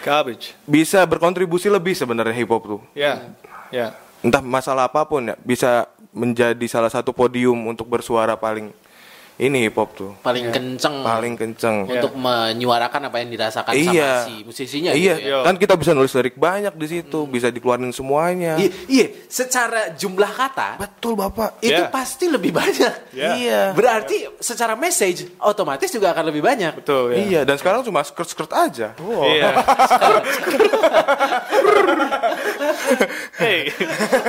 [SPEAKER 2] Garbage.
[SPEAKER 3] bisa berkontribusi lebih sebenarnya hip hop tuh.
[SPEAKER 2] Ya. Ya.
[SPEAKER 3] Entah masalah apa pun ya, bisa menjadi salah satu podium untuk bersuara paling ini hip hop tuh.
[SPEAKER 1] Paling kenceng.
[SPEAKER 3] Paling kenceng.
[SPEAKER 1] untuk menyuarakan apa yang dirasakan
[SPEAKER 3] Iya.
[SPEAKER 1] sama si musisinya
[SPEAKER 3] iya,
[SPEAKER 1] gitu ya.
[SPEAKER 3] kan kita bisa nulis lirik banyak di situ, bisa dikeluarin semuanya.
[SPEAKER 1] Iya, iya, secara jumlah kata
[SPEAKER 3] Betul, Bapak.
[SPEAKER 1] itu
[SPEAKER 2] Iya.
[SPEAKER 1] pasti lebih banyak.
[SPEAKER 2] Iya.
[SPEAKER 3] Iya.
[SPEAKER 1] Berarti secara message otomatis juga akan lebih banyak.
[SPEAKER 2] Betul ya.
[SPEAKER 3] Iya, dan sekarang cuma skirt-skirt aja.
[SPEAKER 2] Iya. hey,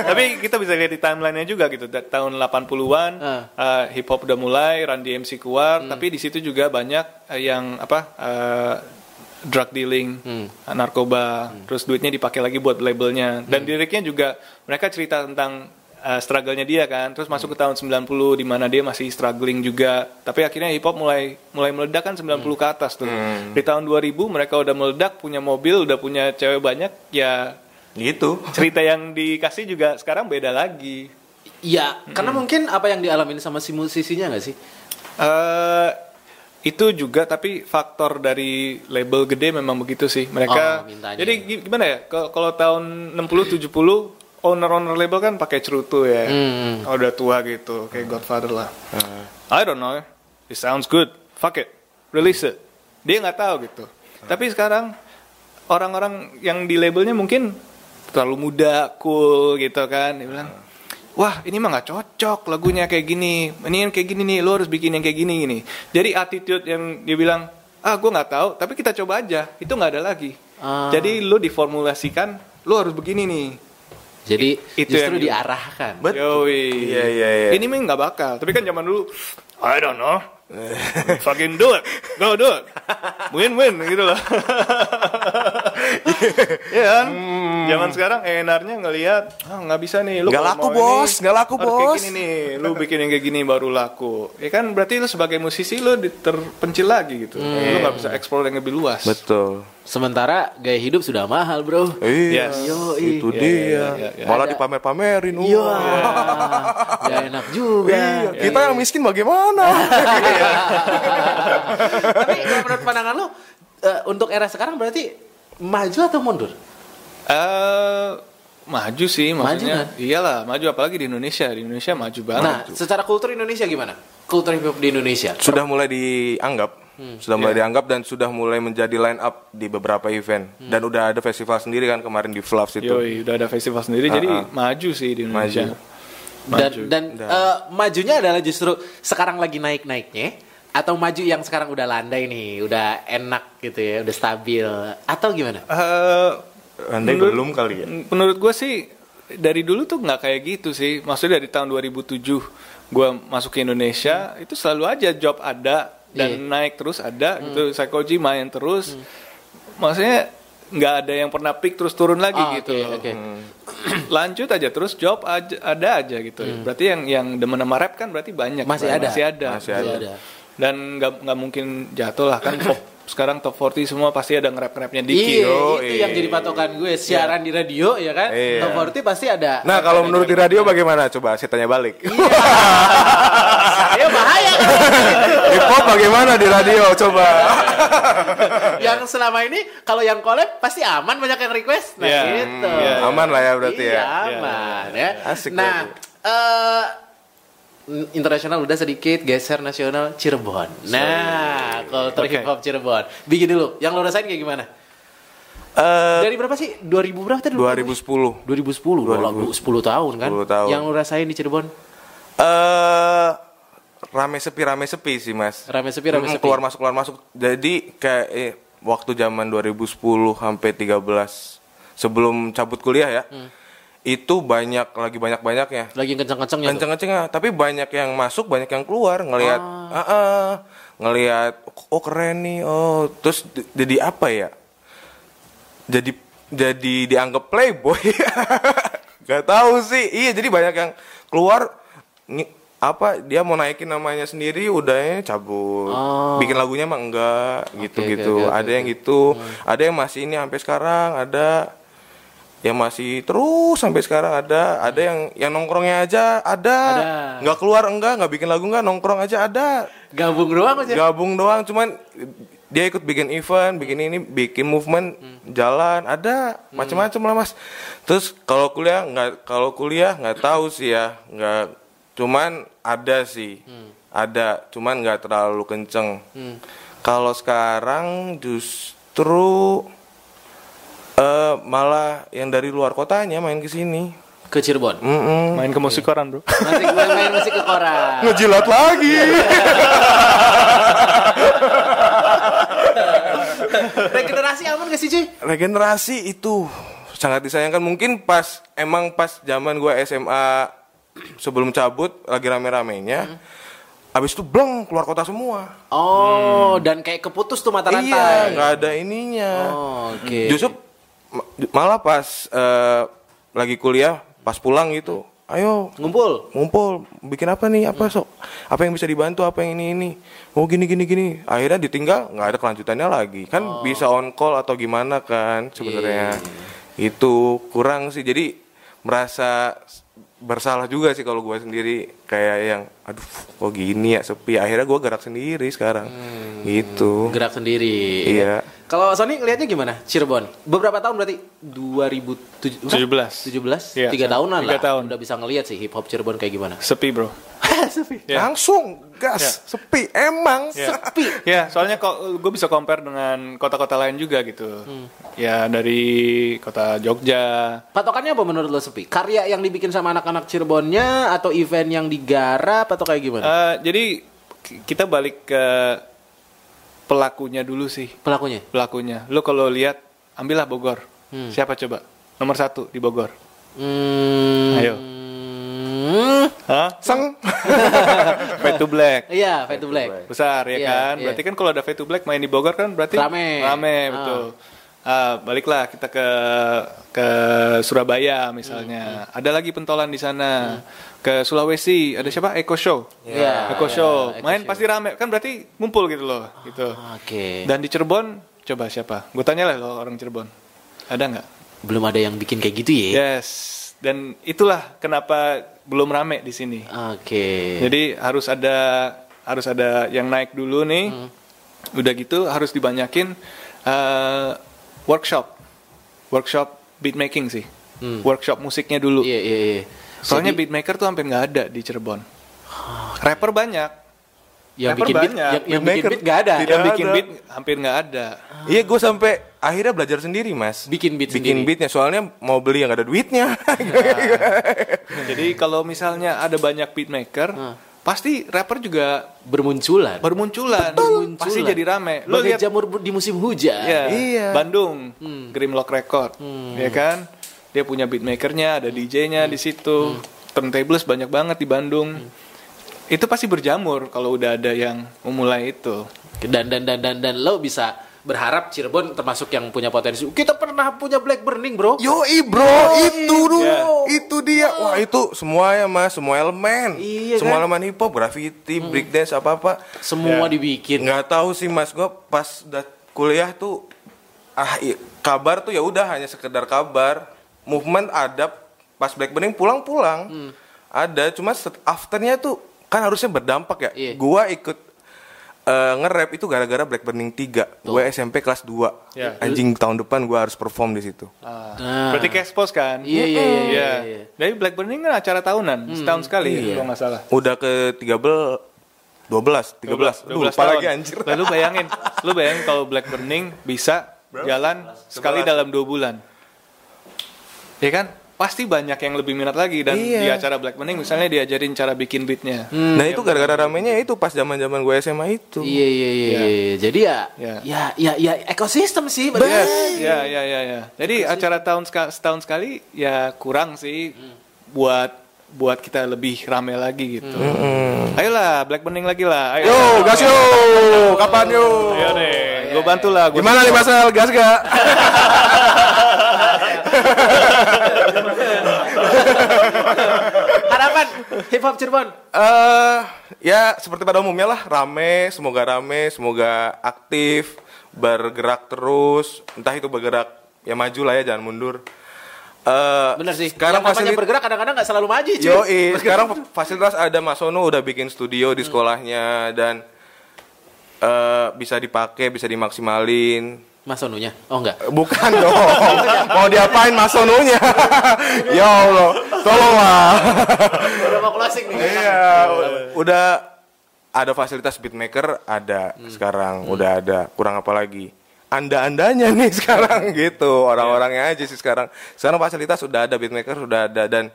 [SPEAKER 2] tapi kita bisa lihat di timelinenya juga gitu. Tahun 80-an
[SPEAKER 1] Ah.
[SPEAKER 2] uh, hip hop udah mulai, Run DMC keluar, tapi di situ juga banyak uh, yang apa uh, drug dealing, uh, narkoba, terus duitnya dipakai lagi buat labelnya. Dan liriknya juga mereka cerita tentang uh, struggle-nya dia kan. Terus masuk ke tahun 90 di mana dia masih struggling juga. Tapi akhirnya hip hop mulai mulai meledak kan 90 ke atas tuh. Di tahun 2000 mereka udah meledak, punya mobil, udah punya cewek banyak, ya
[SPEAKER 3] gitu
[SPEAKER 2] cerita yang dikasih juga sekarang beda lagi
[SPEAKER 1] Iya, karena mungkin apa yang dialamin sama si musisinya nggak sih?
[SPEAKER 2] Eh itu juga tapi faktor dari label gede memang begitu sih. Mereka
[SPEAKER 1] Oh, mintanya.
[SPEAKER 2] jadi gi- gimana ya? Kalau tahun 60 70 owner-owner label kan pakai cerutu ya.
[SPEAKER 1] Hmm.
[SPEAKER 2] Oh, udah tua gitu kayak Godfather lah. I don't know. It sounds good. Fuck it. Release it. Dia nggak tahu gitu. Tapi sekarang orang-orang yang di labelnya mungkin terlalu muda cool gitu kan. Dia bilang wah ini mah nggak cocok lagunya kayak gini ini yang kayak gini nih lo harus bikin yang kayak gini gini jadi attitude yang dia bilang ah gue nggak tahu tapi kita coba aja itu nggak ada lagi
[SPEAKER 1] Ah.
[SPEAKER 2] jadi lo diformulasikan lo harus begini nih
[SPEAKER 1] Jadi
[SPEAKER 2] Itu
[SPEAKER 1] justru
[SPEAKER 2] yang-
[SPEAKER 1] diarahkan.
[SPEAKER 3] Betul.
[SPEAKER 2] Yoi.
[SPEAKER 3] Iya, iya, iya.
[SPEAKER 2] Ini mah nggak bakal. Tapi kan zaman dulu, I don't know. Fucking do it. Go do it. Win-win gitu loh. Iya kan? Zaman sekarang enarnya ngelihat, ah nggak bisa nih. Lu
[SPEAKER 3] Nggak laku, bos. Nggak laku,
[SPEAKER 2] harus kayak
[SPEAKER 3] bos.
[SPEAKER 2] gini nih. Lu bikin yang kayak gini baru laku. Ya kan berarti lu sebagai musisi lu terpencil lagi gitu. Lu nggak bisa explore yang lebih luas.
[SPEAKER 3] betul
[SPEAKER 1] Sementara gaya hidup sudah mahal, Bro.
[SPEAKER 3] iya
[SPEAKER 2] Yes.
[SPEAKER 1] Yoi.
[SPEAKER 3] itu
[SPEAKER 2] Iya,
[SPEAKER 3] dia
[SPEAKER 2] iya, iya, iya.
[SPEAKER 3] malah
[SPEAKER 1] Ada-
[SPEAKER 3] dipamer-pamerin uh.
[SPEAKER 1] Iya. Gak enak juga.
[SPEAKER 3] Iya, kita yang miskin bagaimana
[SPEAKER 1] Tapi kalau menurut pandangan lo eh, untuk era sekarang berarti maju atau mundur?
[SPEAKER 2] Eh, maju sih maksudnya.
[SPEAKER 1] kan?
[SPEAKER 2] Iyalah, maju apalagi di Indonesia. Di Indonesia maju banget.
[SPEAKER 1] Nah, secara kultur Indonesia gimana? Kultur hip hop di Indonesia.
[SPEAKER 3] sudah mulai dianggap sudah mulai dianggap dan sudah mulai menjadi line up di beberapa event dan udah ada festival sendiri kan kemarin di Fluffs itu
[SPEAKER 2] Yoi, udah ada festival sendiri, jadi
[SPEAKER 3] Ah, ah.
[SPEAKER 2] maju sih di Indonesia.
[SPEAKER 3] Maju.
[SPEAKER 1] Dan
[SPEAKER 2] Maju.
[SPEAKER 1] dan eh, majunya adalah justru sekarang lagi naik-naiknya atau maju yang sekarang udah landai nih, udah enak gitu ya, udah stabil atau gimana?
[SPEAKER 2] Eh,
[SPEAKER 3] Andai
[SPEAKER 2] menurut-
[SPEAKER 3] belum kali ya
[SPEAKER 2] Menurut gue sih dari dulu tuh nggak kayak gitu sih. Maksudnya dari tahun 2007 gue masuk ke Indonesia itu selalu aja job ada dan
[SPEAKER 1] Iya.
[SPEAKER 2] naik terus ada gitu. Psychology main terus. Maksudnya nggak ada yang pernah peak terus turun lagi
[SPEAKER 1] Ah,
[SPEAKER 2] gitu.
[SPEAKER 1] oke,
[SPEAKER 2] loh.
[SPEAKER 1] oke.
[SPEAKER 2] Lanjut aja terus job aja, ada aja gitu. Berarti yang yang demen sama rap kan berarti banyak.
[SPEAKER 1] Hmm. Masih ada.
[SPEAKER 2] Masih ada.
[SPEAKER 3] Masih
[SPEAKER 1] Masih
[SPEAKER 3] ada.
[SPEAKER 2] Dan nggak nggak mungkin jatuh lah kan pop sekarang top 40 semua pasti ada nge-rap-nge-rapnya dikit.
[SPEAKER 1] Iya, itu
[SPEAKER 3] iya.
[SPEAKER 1] yang jadi patokan gue siaran di radio ya kan.
[SPEAKER 3] Iya.
[SPEAKER 1] Top 40 pasti ada.
[SPEAKER 3] nah kalau menurut di radio bagaimana coba saya tanya balik
[SPEAKER 1] saya bahaya kan.
[SPEAKER 3] hip hop bagaimana di radio coba
[SPEAKER 1] yang selama ini kalau yang collab pasti aman banyak yang request. Nah,
[SPEAKER 2] Iya.
[SPEAKER 1] gitu.
[SPEAKER 2] Hmm, iya.
[SPEAKER 3] aman lah ya berarti
[SPEAKER 1] Iya,
[SPEAKER 3] ya
[SPEAKER 1] aman ya.
[SPEAKER 3] Asik
[SPEAKER 1] nah, eh internasional udah sedikit geser nasional Cirebon. Nah, kultur
[SPEAKER 2] Oke.
[SPEAKER 1] hip hop Cirebon. Bikin dulu. Yang lo rasain kayak gimana?
[SPEAKER 3] Eh,
[SPEAKER 1] Dari berapa sih? 2000 berapa tadi?
[SPEAKER 3] 2010
[SPEAKER 1] 2010, Udah lagu 10 tahun kan?
[SPEAKER 3] 10 tahun.
[SPEAKER 1] Yang lo rasain di Cirebon?
[SPEAKER 3] eh rame sepi rame sepi sih mas
[SPEAKER 1] Rame sepi, rame sepi.
[SPEAKER 3] keluar masuk keluar masuk jadi kayak eh, waktu zaman 2010 sampai 13 sebelum cabut kuliah ya
[SPEAKER 1] Hmm.
[SPEAKER 3] Itu banyak lagi banyak banyaknya
[SPEAKER 1] Lagi kenceng-kencengnya tuh.
[SPEAKER 3] kenceng-kencengnya tapi banyak yang masuk banyak yang keluar. Ngelihat ah. ah, ngelihat oh keren nih oh. Terus jadi apa ya? Jadi jadi dianggap playboy? Gak tahu sih. Iya jadi banyak yang keluar apa dia mau naikin namanya sendiri udahnya cabut.
[SPEAKER 1] Oh.
[SPEAKER 3] bikin lagunya mah enggak gitu
[SPEAKER 1] oke,
[SPEAKER 3] gitu
[SPEAKER 1] oke, oke,
[SPEAKER 3] ada yang gitu ada yang masih ini sampai sekarang ada yang masih terus sampai sekarang ada. Ada yang yang nongkrongnya aja ada.
[SPEAKER 1] Ada.
[SPEAKER 3] nggak keluar enggak. Nggak bikin lagu enggak. Nongkrong aja ada.
[SPEAKER 1] Gabung doang aja.
[SPEAKER 3] gabung doang. Cuman dia ikut bikin event bikin ini bikin movement jalan. Ada. Macam-macam lah mas. Terus kalau kuliah nggak kalau kuliah nggak tahu sih ya. Nggak cuman ada sih. Ada. Cuman nggak terlalu kenceng. Kalau sekarang justru malah yang dari luar kotanya main ke sini
[SPEAKER 1] Ke Cirebon.
[SPEAKER 3] Mm-mm.
[SPEAKER 2] Main ke musik koran, Bro.
[SPEAKER 1] Masih main musik ke koran.
[SPEAKER 3] ngejilat lagi
[SPEAKER 1] Regenerasi aman gak sih, cuy?
[SPEAKER 3] regenerasi itu sangat disayangkan mungkin pas emang pas zaman gua SMA sebelum cabut lagi rame-ramenya habis itu bleng keluar kota semua
[SPEAKER 1] Oh, dan kayak keputus tuh mata rantai.
[SPEAKER 3] iya nggak ada ininya
[SPEAKER 1] Oh, oke.
[SPEAKER 3] justru ma- malah pas eh, lagi kuliah pas pulang gitu ayo
[SPEAKER 1] Ngumpul.
[SPEAKER 3] ngumpul bikin apa nih apa sok apa yang bisa dibantu apa yang ini ini. Oh gini gini gini. Akhirnya ditinggal nggak ada kelanjutannya lagi. Kan bisa on call atau gimana kan sebenarnya. Itu kurang sih. Jadi merasa bersalah juga sih kalau gue sendiri kayak yang aduh kok gini ya sepi akhirnya gue gerak sendiri sekarang gitu
[SPEAKER 1] Gerak sendiri.
[SPEAKER 3] Iya.
[SPEAKER 1] Kalau Sony ngelihatnya gimana? Cirebon. Beberapa tahun berarti 2017
[SPEAKER 2] 17.
[SPEAKER 1] 17
[SPEAKER 2] Iya,
[SPEAKER 1] tiga tahunan
[SPEAKER 2] tiga
[SPEAKER 1] lah.
[SPEAKER 2] tahun.
[SPEAKER 1] Udah bisa ngelihat sih hip hop Cirebon kayak gimana.
[SPEAKER 2] Sepi bro.
[SPEAKER 1] Sepi.
[SPEAKER 2] Ya.
[SPEAKER 3] langsung gas sepi emang
[SPEAKER 2] Ya.
[SPEAKER 1] Sepi.
[SPEAKER 2] Ya, soalnya kok gue bisa compare dengan kota-kota lain juga gitu. Ya dari kota Jogja.
[SPEAKER 1] Patokannya apa menurut lo sepi? Karya yang dibikin sama anak-anak Cirebonnya atau event yang digarap atau kayak gimana?
[SPEAKER 2] Eh, jadi ki- kita balik ke pelakunya dulu sih.
[SPEAKER 1] Pelakunya?
[SPEAKER 2] Pelakunya. Lo kalau lihat, ambillah Bogor.
[SPEAKER 1] Hmm.
[SPEAKER 2] Siapa coba? Nomor satu di Bogor.
[SPEAKER 1] Hmm.
[SPEAKER 2] Ayo.
[SPEAKER 1] Hmm.
[SPEAKER 2] Hah?
[SPEAKER 3] Sang.
[SPEAKER 2] Fade to Black.
[SPEAKER 1] Iya, Fade to Black.
[SPEAKER 2] Besar ya
[SPEAKER 1] Iya,
[SPEAKER 2] kan?
[SPEAKER 1] iya.
[SPEAKER 2] Berarti kan kalau ada Fade to Black main di Bogor kan berarti
[SPEAKER 1] Rame.
[SPEAKER 2] Rame,
[SPEAKER 1] Ah.
[SPEAKER 2] betul. Ah, baliklah kita ke ke Surabaya misalnya.
[SPEAKER 1] Hmm,
[SPEAKER 2] Ada lagi pentolan di sana. Ke Sulawesi ada siapa? Eco Show.
[SPEAKER 1] Iya,
[SPEAKER 2] Eco
[SPEAKER 1] iya,
[SPEAKER 2] Show.
[SPEAKER 1] Eco
[SPEAKER 2] Main
[SPEAKER 1] Show.
[SPEAKER 2] pasti rame. Kan berarti ngumpul gitu loh, gitu.
[SPEAKER 1] Oke.
[SPEAKER 2] Dan di Cirebon coba siapa? Gue tanya lah lo orang Cirebon. Ada nggak?
[SPEAKER 1] Belum ada yang bikin kayak gitu ya?
[SPEAKER 2] Yes. Dan itulah kenapa belum rame di sini.
[SPEAKER 1] Oke.
[SPEAKER 2] Jadi harus ada harus ada yang naik dulu nih.
[SPEAKER 1] Hmm.
[SPEAKER 2] Udah gitu harus dibanyakin eh, workshop. Workshop beat making sih.
[SPEAKER 1] Hmm.
[SPEAKER 2] Workshop musiknya dulu.
[SPEAKER 1] Iya, iya, iya.
[SPEAKER 2] Soalnya
[SPEAKER 1] Jadi,
[SPEAKER 2] beat maker tuh hampir nggak ada di Cirebon. Rapper banyak.
[SPEAKER 1] yang
[SPEAKER 2] rapper
[SPEAKER 1] bikin beat,
[SPEAKER 2] banyak.
[SPEAKER 1] yang, yang bikin beat gak ada.
[SPEAKER 3] tidak
[SPEAKER 2] yang bikin
[SPEAKER 3] ada.
[SPEAKER 2] beat hampir nggak ada.
[SPEAKER 3] iya gue sampai akhirnya belajar sendiri mas
[SPEAKER 1] Bikin beat
[SPEAKER 3] bikin
[SPEAKER 1] sendiri.
[SPEAKER 3] beatnya soalnya mau beli yang ada duitnya
[SPEAKER 2] Jadi kalau misalnya ada banyak beat maker,
[SPEAKER 1] Hmm.
[SPEAKER 2] pasti rapper juga
[SPEAKER 1] Bermunculan.
[SPEAKER 2] bermunculan.
[SPEAKER 1] Bermunculan.
[SPEAKER 2] Pasti jadi rame. Lo lihat
[SPEAKER 1] jamur di musim hujan.
[SPEAKER 2] Iya.
[SPEAKER 3] Iya.
[SPEAKER 2] Bandung,
[SPEAKER 1] Hmm.
[SPEAKER 2] Grimlock Record, ya kan? Dia punya beatmakernya, ada
[SPEAKER 1] Hmm.
[SPEAKER 2] DJ-nya di situ, turntables banyak banget di Bandung.
[SPEAKER 1] Hmm.
[SPEAKER 2] Itu pasti berjamur kalau udah ada yang memulai itu.
[SPEAKER 1] Dan dan dan dan dan lo bisa berharap Cirebon termasuk yang punya potensi. Kita pernah punya Black Burning, Bro.
[SPEAKER 3] Yoi bro, itu dulu,
[SPEAKER 2] Ya.
[SPEAKER 3] itu dia. Wah itu semua ya mas, semua elemen,
[SPEAKER 1] Iya,
[SPEAKER 3] semua
[SPEAKER 1] kan?
[SPEAKER 3] elemen hip hop, graffiti, breakdance apa apa.
[SPEAKER 1] Semua
[SPEAKER 2] Ya.
[SPEAKER 1] dibikin.
[SPEAKER 3] Nggak tahu sih mas, gue pas udah kuliah tuh, ah i- kabar tuh ya udah hanya sekedar kabar. Movement ada, pas Black Burning pulang-pulang,
[SPEAKER 1] Hmm.
[SPEAKER 3] ada. Cuma set- afternya tuh kan harusnya berdampak ya.
[SPEAKER 1] Iya.
[SPEAKER 3] Gua ikut eh, nge-rap itu gara-gara Black Burning 3 Gue SMP kelas 2
[SPEAKER 2] Ya.
[SPEAKER 3] Anjing tahun depan gue harus perform di situ.
[SPEAKER 2] Ah,
[SPEAKER 1] Nah.
[SPEAKER 2] Berarti kayak expose kan?
[SPEAKER 1] Iya, iya, iya,
[SPEAKER 2] Iya.
[SPEAKER 1] iya, iya.
[SPEAKER 2] Dari Black Burning kan acara tahunan, setahun sekali
[SPEAKER 1] Iya.
[SPEAKER 2] ya, kalau nggak salah.
[SPEAKER 3] Udah ke 13 12 13 Aduh, lupa lagi anjir.
[SPEAKER 2] Lah, lu bayangin, lu bayangin kalau Black Burning bisa jalan sekali dalam dua bulan. Ya kan? Pasti banyak yang lebih minat lagi dan
[SPEAKER 3] Iya.
[SPEAKER 2] di acara Black Burning misalnya diajarin cara bikin beatnya.
[SPEAKER 3] Nah itu gara-gara ramenya itu pas zaman-zaman gue SMA itu.
[SPEAKER 1] Iya iya iya.
[SPEAKER 2] Ya.
[SPEAKER 1] iya. Jadi ya,
[SPEAKER 2] Ya.
[SPEAKER 1] ya ya ya ekosistem sih. berarti.
[SPEAKER 2] Yes, ya ya ya ya. Jadi acara tahun setahun sekali ya kurang sih buat buat kita lebih rame lagi gitu. Ayolah Black Burning lagi lah. Ayo.
[SPEAKER 3] Yo, gas yo. Kapan yo?
[SPEAKER 2] Ayo deh, gue bantu lah. Gua
[SPEAKER 3] Gimana nih Masal? Gas gak?
[SPEAKER 1] Harapan hip hop Cirebon.
[SPEAKER 3] Eh, ya seperti pada umumnya lah, rame, semoga rame, semoga aktif, bergerak terus, entah itu bergerak ya maju lah ya, jangan mundur. Eh,
[SPEAKER 1] Bener sih.
[SPEAKER 3] Sekarang
[SPEAKER 1] yang
[SPEAKER 3] fasilitas
[SPEAKER 1] bergerak kadang-kadang nggak selalu maju cuy.
[SPEAKER 3] Yo, sekarang fasilitas ada Mas Sono udah bikin studio di sekolahnya dan eh, bisa dipakai, bisa dimaksimalin.
[SPEAKER 1] Mas Sonunya? Oh enggak.
[SPEAKER 3] Bukan dong. Mau diapain Mas Sononya? ya Allah, tolonglah.
[SPEAKER 1] Udah mau closing nih.
[SPEAKER 3] Iya, udah ada fasilitas beatmaker ada
[SPEAKER 1] Hmm.
[SPEAKER 3] sekarang, udah ada. Kurang apa lagi? Anda-andanya nih sekarang gitu, orang-orangnya aja sih sekarang. Sekarang fasilitas sudah ada, beatmaker sudah ada dan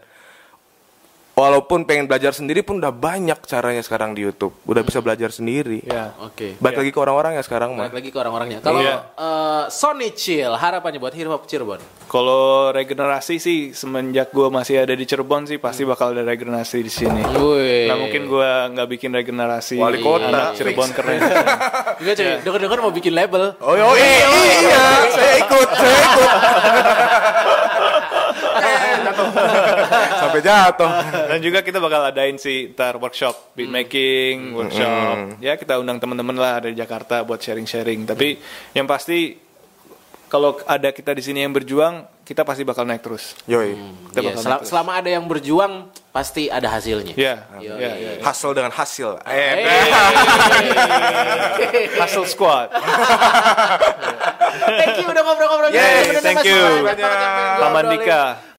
[SPEAKER 3] walaupun pengen belajar sendiri pun udah banyak caranya sekarang di YouTube. Udah bisa belajar sendiri.
[SPEAKER 2] Ya.
[SPEAKER 1] Oke.
[SPEAKER 3] Balik lagi ke orang-orang ya sekarang mah.
[SPEAKER 1] Balik lagi ke orang-orangnya. Kalau
[SPEAKER 2] Iya.
[SPEAKER 1] eh, Sony Chill, harapannya buat hip hop Cirebon.
[SPEAKER 2] Kalau regenerasi sih semenjak gue masih ada di Cirebon sih pasti bakal ada regenerasi di sini.
[SPEAKER 1] Wih.
[SPEAKER 2] Nggak mungkin gue nggak bikin regenerasi.
[SPEAKER 3] Wali kota.
[SPEAKER 2] Anak Cirebon keren.
[SPEAKER 1] Enggak cuy, denger-denger mau bikin label.
[SPEAKER 3] Oh, oh iya, iya, saya ikut, saya ikut. Sampai jatuh.
[SPEAKER 2] Dan juga kita bakal adain sih ntar workshop beat making, workshop. Ya kita undang teman-teman lah dari Jakarta buat sharing-sharing. Tapi yang pasti kalau ada kita di sini yang berjuang, kita pasti bakal naik terus.
[SPEAKER 3] Yoi.
[SPEAKER 2] Kita
[SPEAKER 1] Iya,
[SPEAKER 2] bakal
[SPEAKER 1] sel-
[SPEAKER 2] naik terus.
[SPEAKER 1] selama ada yang berjuang pasti ada hasilnya.
[SPEAKER 2] Iya,
[SPEAKER 1] Yo,
[SPEAKER 2] iya,
[SPEAKER 1] iya.
[SPEAKER 2] iya.
[SPEAKER 3] Hustle dengan hasil. Eh,
[SPEAKER 2] Hustle Squad.
[SPEAKER 1] Thank you udah ngobrol-ngobrol. Sebenarnya
[SPEAKER 2] thank you. Paman. Dika.